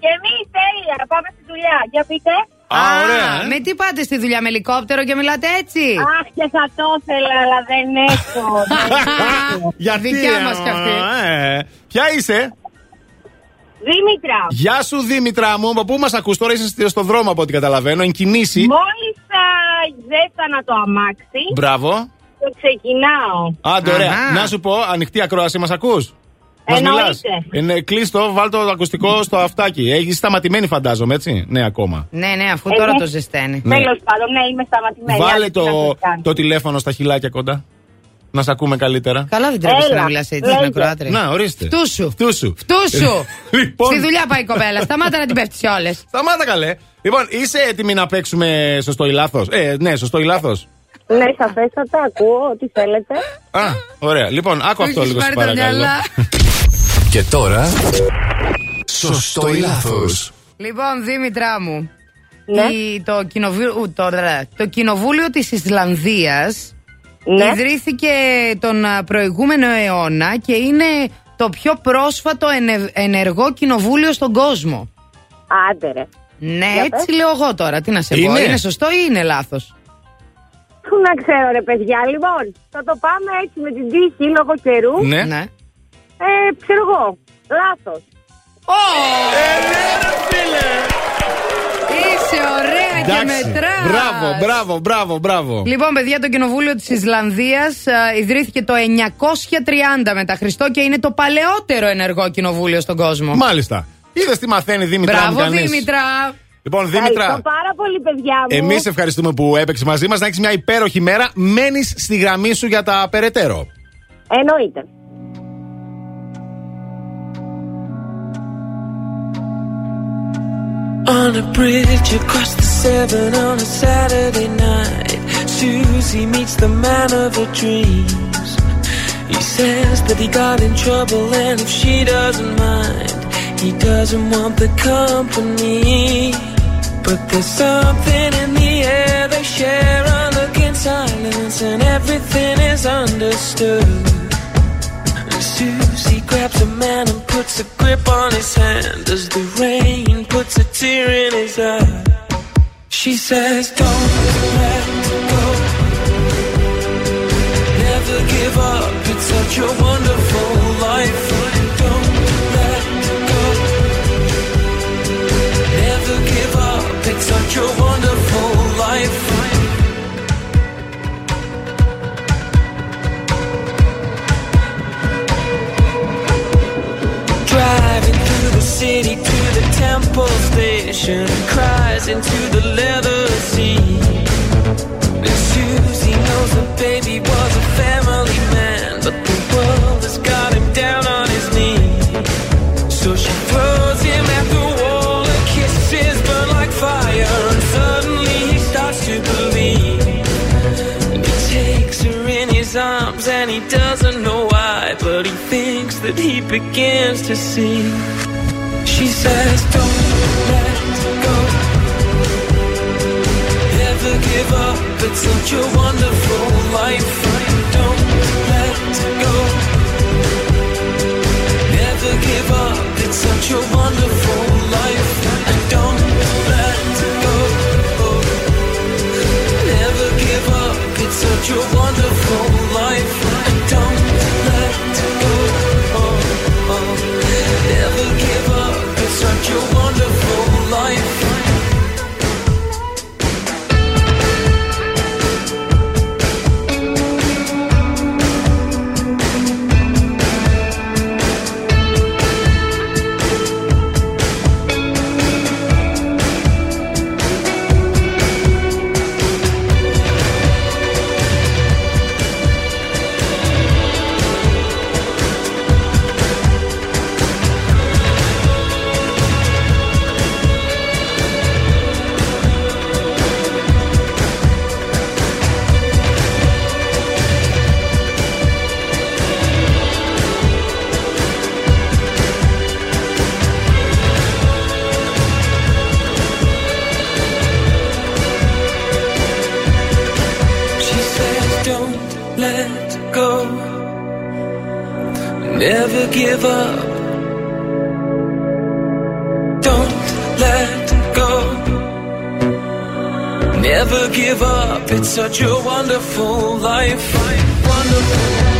Και εμείς τέλεια. Πάμε στη δουλειά. Για πείτε. Α, ωραία. ε. Με τι πάτε στη δουλειά με ελικόπτερο και μιλάτε έτσι; Αχ, και θα το ήθελα, αλλά δεν έχω. δεν έχω. *laughs* Γιατί, Δικιά μας κι αυτή. α, ε. Ποια είσαι; Δήμητρα, Γεια σου Δήμητρα μου, από πού μας ακούς τώρα είσαι στο δρόμο από ό,τι καταλαβαίνω, εν κινήσει. μόλις ζέστανα το αμάξι, Μπράβο. το ξεκινάω. Άντε, ωραία. Αχα. Να σου πω, ανοιχτή ακρόαση μας ακούς; Μας Εννοείται. μιλάς. Είναι κλείστο, βάλ το ακουστικό στο αυτάκι. Έχεις σταματημένη, φαντάζομαι, έτσι; Ναι, ακόμα. Ναι, ναι, αφού Ε, τώρα ναι. το ζεσταίνει. Ναι. Τέλος πάντων, ναι, είμαι σταματημένη. Βάλε Άντε, τι να το, σας κάνω. το τηλέφωνο στα χιλάκια κοντά. Να σε ακούμε καλύτερα. Καλά δεν τρέπεσαι Έλα, να μιλάς έτσι λέγε. στην ακροάτρια. Να, ορίστε. Φτούσου. Φτούσου. Φτούσου. *laughs* Λοιπόν. Στη δουλειά πάει η κοπέλα. Σταμάτα να την πέφτεις όλες. Σταμάτα καλέ. Λοιπόν, είσαι έτοιμη να παίξουμε σωστό ή λάθος; Ε, ναι, σωστό ή λάθος; Ναι, σαφέστατα, ακούω, τι θέλετε. Α, ωραία. Λοιπόν, άκου αυτό λίγο, σε πάρει τα παρακαλώ. *laughs* μυαλά. Και τώρα. Σωστό ή λάθος. Λοιπόν, Δήμητρά μου. Ναι. η- το, κοινοβου- το, το κοινοβούλιο της Ισλανδίας Ναι. ιδρύθηκε τον α, προηγούμενο αιώνα και είναι το πιο πρόσφατο ενε- ενεργό κοινοβούλιο στον κόσμο. Άντε ρε. Ναι, Για έτσι πες. λέω εγώ τώρα. Τι να σε πω, Είναι. είναι σωστό ή είναι λάθος; Πού να ξέρω ρε παιδιά, λοιπόν, θα το πάμε έτσι με την τύχη λόγω καιρού. Ναι. Ναι. Ε, ξέρω εγώ, λάθος. Είσαι ωραία και Εντάξει. μετράς. Μπράβο, μπράβο, μπράβο, μπράβο. Λοιπόν, παιδιά, το κοινοβούλιο της Ισλανδίας α, ιδρύθηκε το 930 μετά Χριστό και είναι το παλαιότερο ενεργό κοινοβούλιο στον κόσμο. Μάλιστα. Είδες τι μαθαίνει Δήμητρα μου Μπράβο, κανείς. Δήμητρα. Λοιπόν, Ευχαριστώ Δήμητρα, πάρα πολύ παιδιά μου. εμείς ευχαριστούμε που έπαιξε μαζί μας. Να έχεις μια υπέροχη μέρα. Μένεις στη γραμμή σου για τα περαιτέρω. Εννοείται. On a bridge across the Severn on a Saturday night, Susie meets the man of her dreams. He says that he got in trouble, and if she doesn't mind, he doesn't want the company. But there's something in the air they share, a look in silence, and everything is understood. Susie grabs a man and puts a grip on his hand as the rain puts a tear in his eye. She says, Don't let go. Never give up. It's such a wonderful life. Don't let go. Never give up. It's such a wonderful city to the temple station, cries into the leather seat. And Susie knows the baby was a family man, but the world has got him down on his knees. So she throws him at the wall, her kisses burn like fire, and suddenly he starts to believe. And he takes her in his arms, and he doesn't know why, but he thinks that he begins to see. She says, Don't let go. Never give up. It's such a wonderful life. Don't let go. Never give up. It's such a wonderful life. And don't let go. Never give up. It's such a wonderful give up. Don't let go. Never give up. It's such a wonderful life. Wonderful.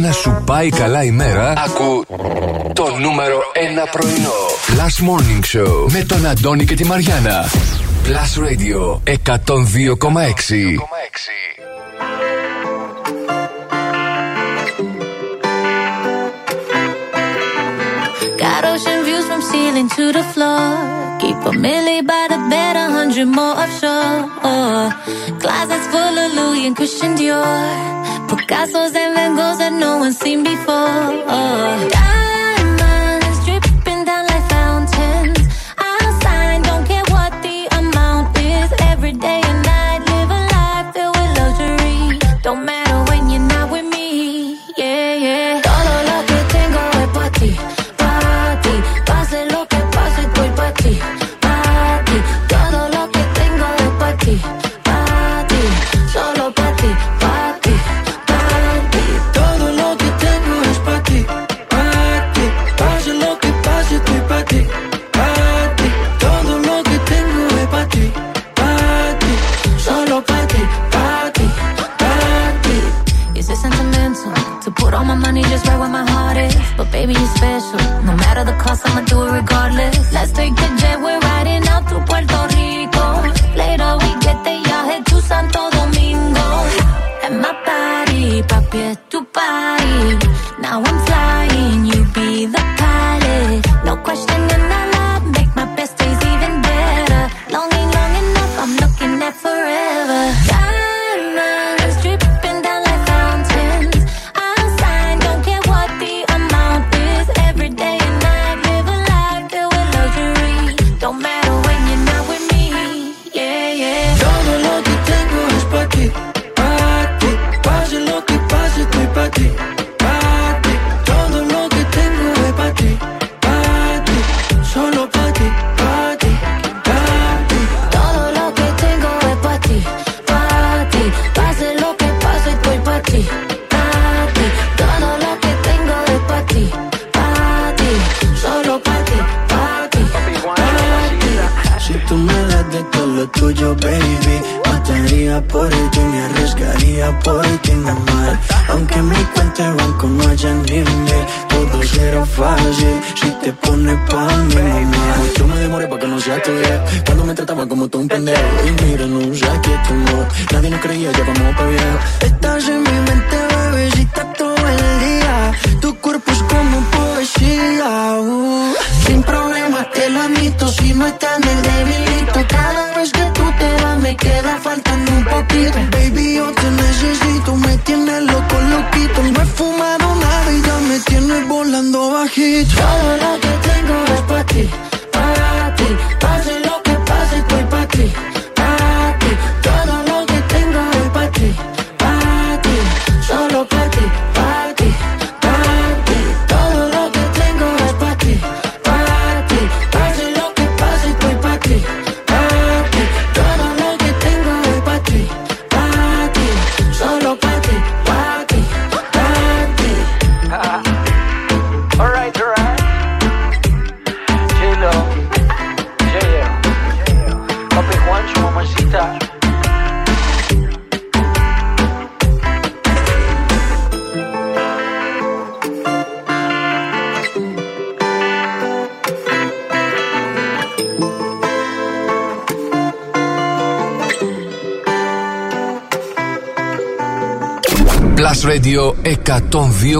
Για να σου πάει καλά η μέρα, ακού το νούμερο 1 πρωινό. Plus Morning Show με τον Αντώνη και τη Μαριάνα. Plus Radio 102,6. Got ocean views from ceiling to the floor. Keep a million by the bed, a hundred more offshore. Closets full of Louis and Christian Dior. Picasso's and Van Gogh's that no one's seen before. Oh.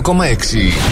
102,6.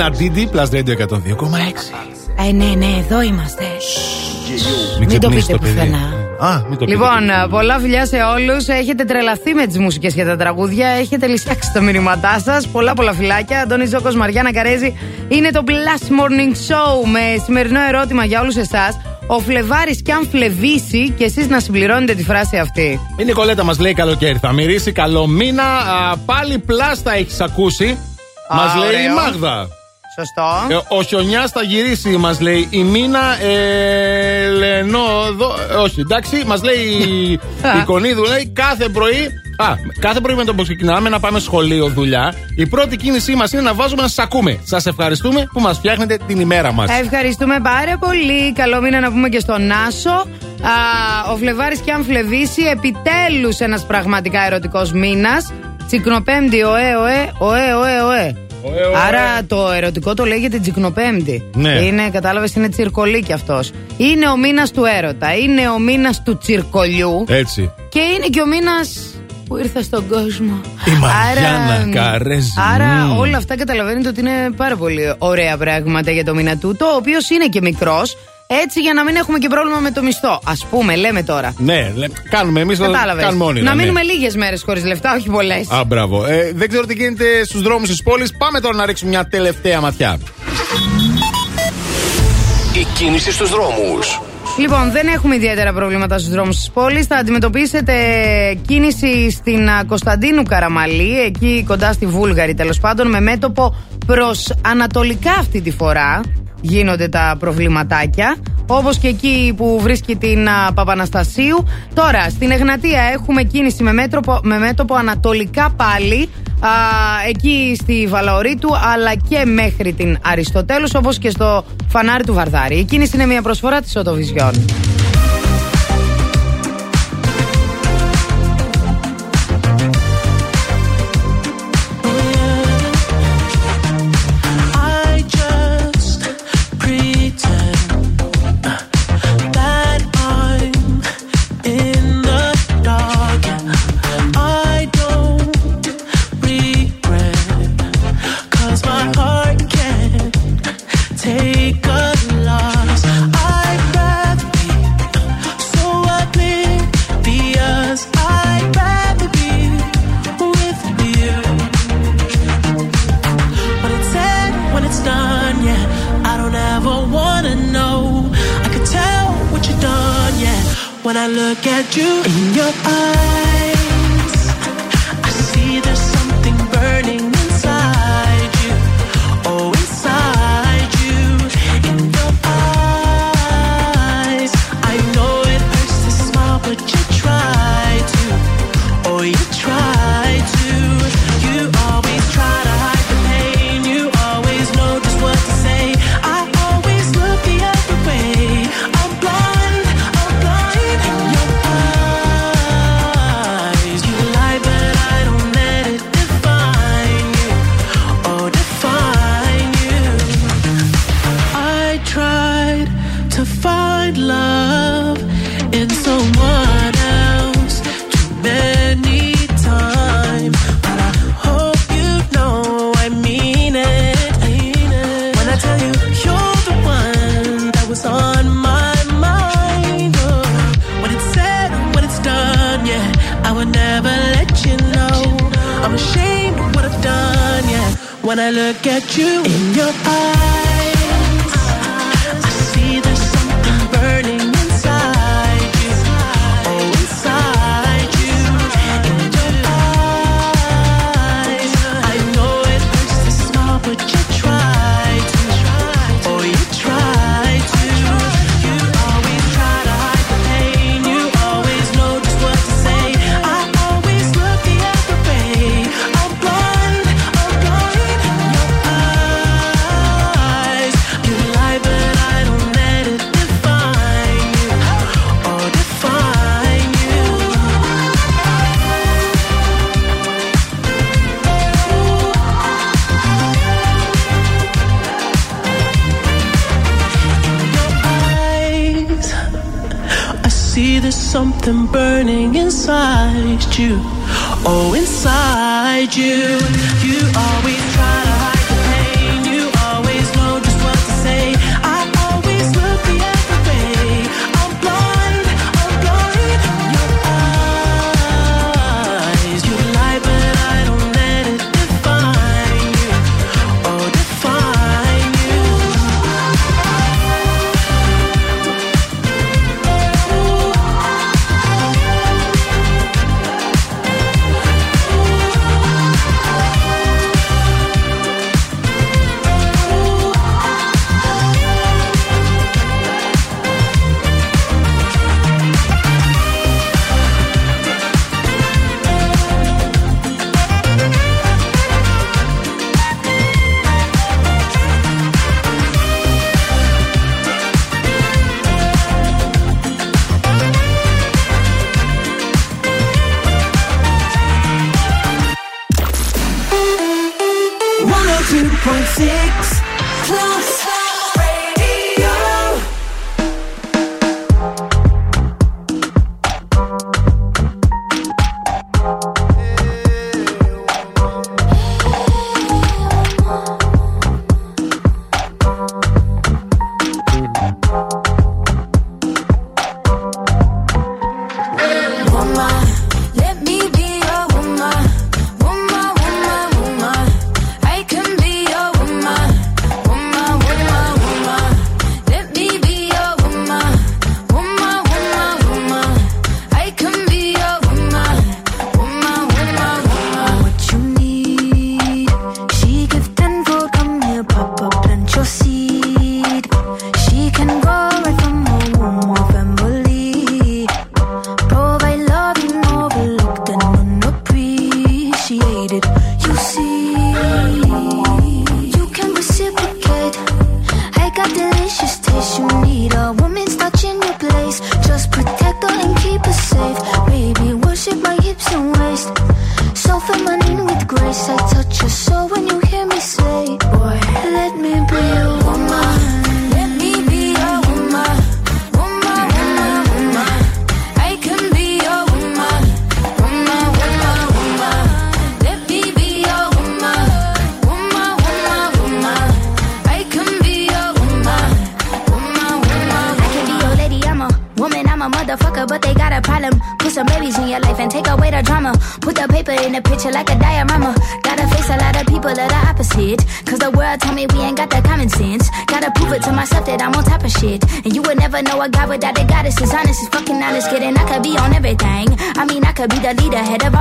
Love Nadidi Plus Radio 102,6. Ε, ναι, ναι, εδώ είμαστε. Μην Μην το ξυπνήσει πείτε το παιδί. πουθενά. Α, μην το πείτε. Λοιπόν, πολλά φιλιά σε όλους. Έχετε τρελαθεί με τις μουσικές και τα τραγούδια. Έχετε λησάξει τα μηνύματά σας. Πολλά, πολλά φιλάκια. Αντώνη Ζώκος Μαριάννα Καρέζη. Είναι το Blast Morning Show με σημερινό ερώτημα για όλους εσάς. Ο Φλεβάρης κι αν φλεβήσει και εσείς να συμπληρώνετε τη φράση αυτή. Η Νικολέτα μας λέει καλοκαίρι. Θα μυρίσει καλό μήνα. Α, πάλι πλάστα έχεις ακούσει. Μας Α, λέει η ωραίο. Μάγδα. Σωστό. Ε, ο χιονιά θα γυρίσει, μας λέει η Μίνα ε, Λενόδο. ε, όχι, εντάξει, μας λέει η, η Κονίδου, λέει κάθε πρωί. Α, κάθε πρωί με το που ξεκινάμε να πάμε σχολείο, δουλειά, η πρώτη κίνησή μας είναι να βάζουμε να σα ακούμε. Σας ευχαριστούμε που μας φτιάχνετε την ημέρα μας. Ευχαριστούμε πάρα πολύ. Καλό μήνα να πούμε και στον Άσο. Α, ο Φλεβάρης κι αν φλεβήσει, επιτέλους ένας πραγματικά ερωτικός μήνας. Τσικνοπέμπτη, ωε, ωε, ωε, ωε, ωε. Άρα το ερωτικό το λέγεται Τσικνοπέμπτη. Ναι. Είναι, κατάλαβες, είναι τσιρκολί κι αυτός. Είναι ο μήνας του έρωτα. Είναι ο μήνας του τσιρκολιού. Έτσι. Και είναι και ο μήνας που ήρθα στον κόσμο. Η Μαριάννα Καρέζη. Άρα Μμμ. όλα αυτά καταλαβαίνετε ότι είναι πάρα πολύ ωραία πράγματα για το μήνα του, το οποίος είναι και μικρός. Έτσι για να μην έχουμε και πρόβλημα με το μισθό. Α πούμε, λέμε τώρα. Ναι, λέ- κάνουμε εμείς Κατάλαβες. κάνουμε όνειρα. Να ναι. μείνουμε λίγες μέρες χωρίς λεφτά, όχι πολλές. Α, μπράβο. Ε, δεν ξέρω τι γίνεται στους δρόμους της πόλης. Πάμε τώρα να ρίξουμε μια τελευταία ματιά. Η κίνηση στους δρόμους. Λοιπόν, δεν έχουμε ιδιαίτερα προβλήματα στους δρόμους της πόλης. Θα αντιμετωπίσετε κίνηση στην α, Κωνσταντίνου Καραμαλή, εκεί κοντά στη Βούλγαρη τέλος πάντων, με μέτωπο προς ανατολικά αυτή τη φορά γίνονται τα προβληματάκια. Όπως και εκεί που βρίσκει την Παπαναστασίου. Τώρα, στην Εγνατία έχουμε κίνηση με μέτωπο, με ανατολικά πάλι. Εκεί στη Βαλαωρίτου αλλά και μέχρι την Αριστοτέλους όπως και στο φανάρι του Βαρδάρη. Η κίνηση είναι μια προσφορά της Οτοβιζιών. you in your eyes.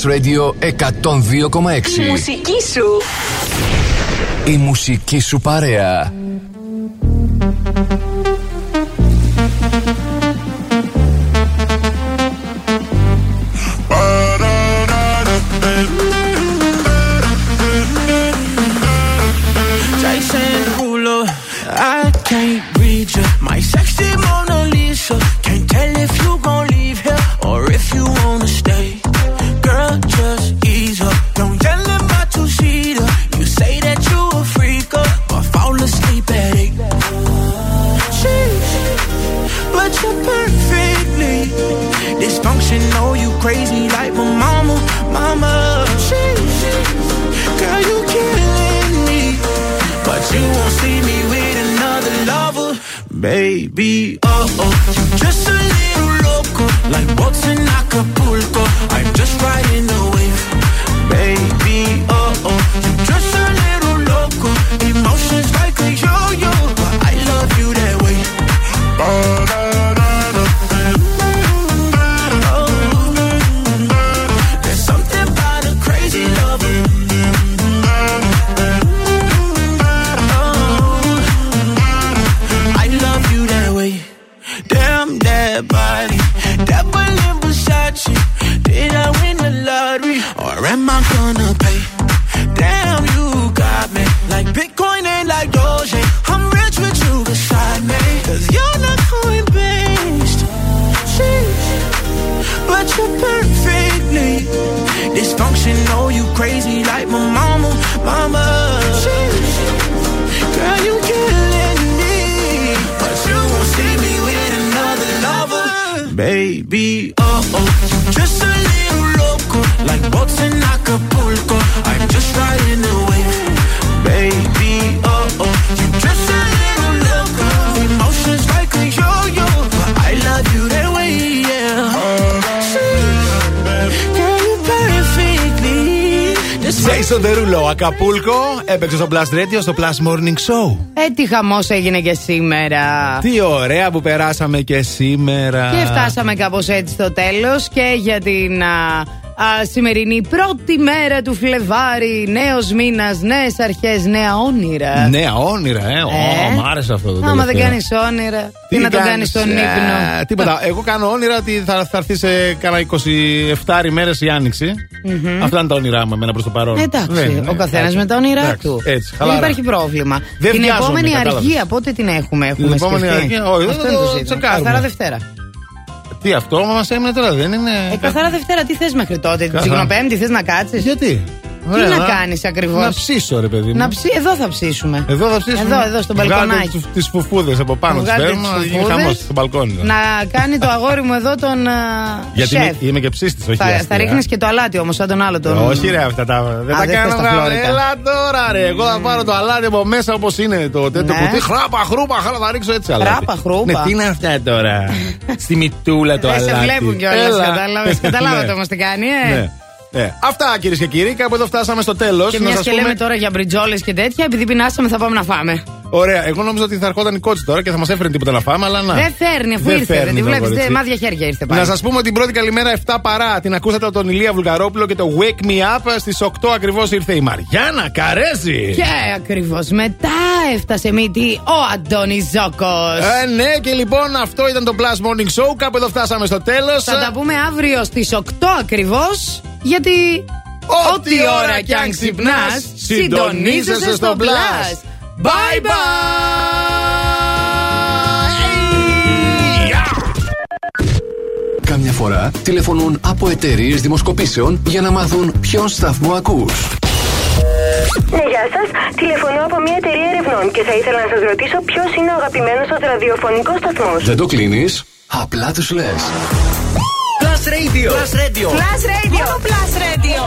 Plus Radio 102,6. Η μουσική σου. Η μουσική σου παρέα. Έπαιξε στο Blast Radio, στο Plus Morning Show. Ε, τι χαμός έγινε και σήμερα. Τι ωραία που περάσαμε και σήμερα. Και φτάσαμε κάπως έτσι στο τέλος και για την α, α, σημερινή πρώτη μέρα του Φλεβάρι, νέος μήνας, νέες αρχές, νέα όνειρα. Νέα όνειρα, ε. Ω, μ' άρεσε αυτό το Άμα δεν τελευταίο. κάνεις όνειρα, τι, να το κάνεις στον ε, ύπνο; Τίποτα. Εγώ κάνω όνειρα ότι θα, θα έρθει σε κάνα 27 ημέρε η άνοιξη. Μμμ. Αυτά είναι τα όνειρά μου εμένα προς το παρόν. Εντάξει, Ναι, ναι, ο καθένας εντάξει. με τα όνειρά Εντάξει, του. Έτσι, δεν χαλαρά. υπάρχει πρόβλημα. Δεν την βιάζομαι, επόμενη κατάλαβες. αργία, πότε την έχουμε, έχουμε Την επόμενη σκεφτεί; αργία, όχι, Αυτό δεν είναι το το ζήτημα. τσεκάρουμε. Καθαρά Δευτέρα. Τι αυτό μας έμεινε τώρα, δεν είναι. Ε, καθαρά Δευτέρα, τι θες μέχρι τότε. Την Καθαρά. Τσιγνοπέμπτη θες να κάτσεις; Γιατί; Ωραία, Τι να κάνεις ακριβώς; Να ψήσω, ρε παιδί μου. Να ψη... Εδώ θα ψήσουμε. Εδώ θα ψήσουμε. Εδώ, εδώ, στο μπαλκονάκι. Τι φουφούδες από πάνω. Τι Βγάλτε φέρνουμε τις να γίνει φουφούδες. χαμός στο μπαλκόνι. Να κάνει το αγόρι μου εδώ τον α, Γιατί σεφ. είμαι, είμαι και ψήστη, όχι Θα, αστεία. θα ρίχνεις και το αλάτι όμως, σαν τον άλλο τον. Όχι, ρε, αυτά τα. Δεν Α, τα δεν κάνω. θες τα γράμμα. φλόρικα. Έλα τώρα, ρε. Εγώ θα πάρω το αλάτι από μέσα όπως είναι το τέτοιο Ναι. κουτί. Χράπα, χρούπα, χάλα, θα ρίξω έτσι αλάτι. Χράπα, χρούπα. Ναι, τι είναι αυτά τώρα; *laughs* Στη μητούλα το Δεν αλάτι. σε βλέπουν κιόλας. Έλα. Κατάλαβες. Καταλάβατε *laughs* Ναι. όμως τι κάνει, ε. Ναι. Ναι. Αυτά κυρίες και κύριοι, κάπου εδώ φτάσαμε στο τέλος. Και μιας και λέμε τώρα για μπριτζόλε και τέτοια, επειδή πεινάσαμε θα πάμε να φάμε. Ωραία, εγώ νόμιζα ότι θα ερχόταν η κότσι τώρα και θα μας έφερε τίποτα να φάμε, αλλά να. Δεν φέρνει, αφού Δεν ήρθε. φέρνει Δεν τη το βλέπεις. κορίτσι. Μάδια χέρια ήρθε πάλι. Να σας πούμε ότι την πρώτη καλημέρα 7 παρά την ακούσατε από τον Ηλία Βουλγαρόπουλο και το Wake Me Up στις 8 ακριβώς ήρθε η Μαριάννα Καρέζη. Και ακριβώς μετά έφτασε μύτη ο Αντώνη Ζόκο. Ε, ναι, και λοιπόν αυτό ήταν το Plus Morning Show. Κάπου εδώ φτάσαμε στο τέλος. Θα τα πούμε αύριο στις 8 ακριβώς, γιατί. Ό,τι ώρα κι αν ξυπνάς, συντονίζεσαι στο Plus. Bye Κάμια φορά τηλεφωνούν από εταιρείες δημοσκοπήσεων για να μάθουν ποιον σταθμό ακούς. Ναι, γεια σας. Τηλεφωνώ από μια εταιρεία ερευνών και θα ήθελα να σας ρωτήσω ποιος είναι ο αγαπημένος σα ραδιοφωνικός σταθμός. Δεν το κλείνεις, απλά τους λες. Plus Radio. Plus Radio. Plus Radio. Μόνο Plus Radio.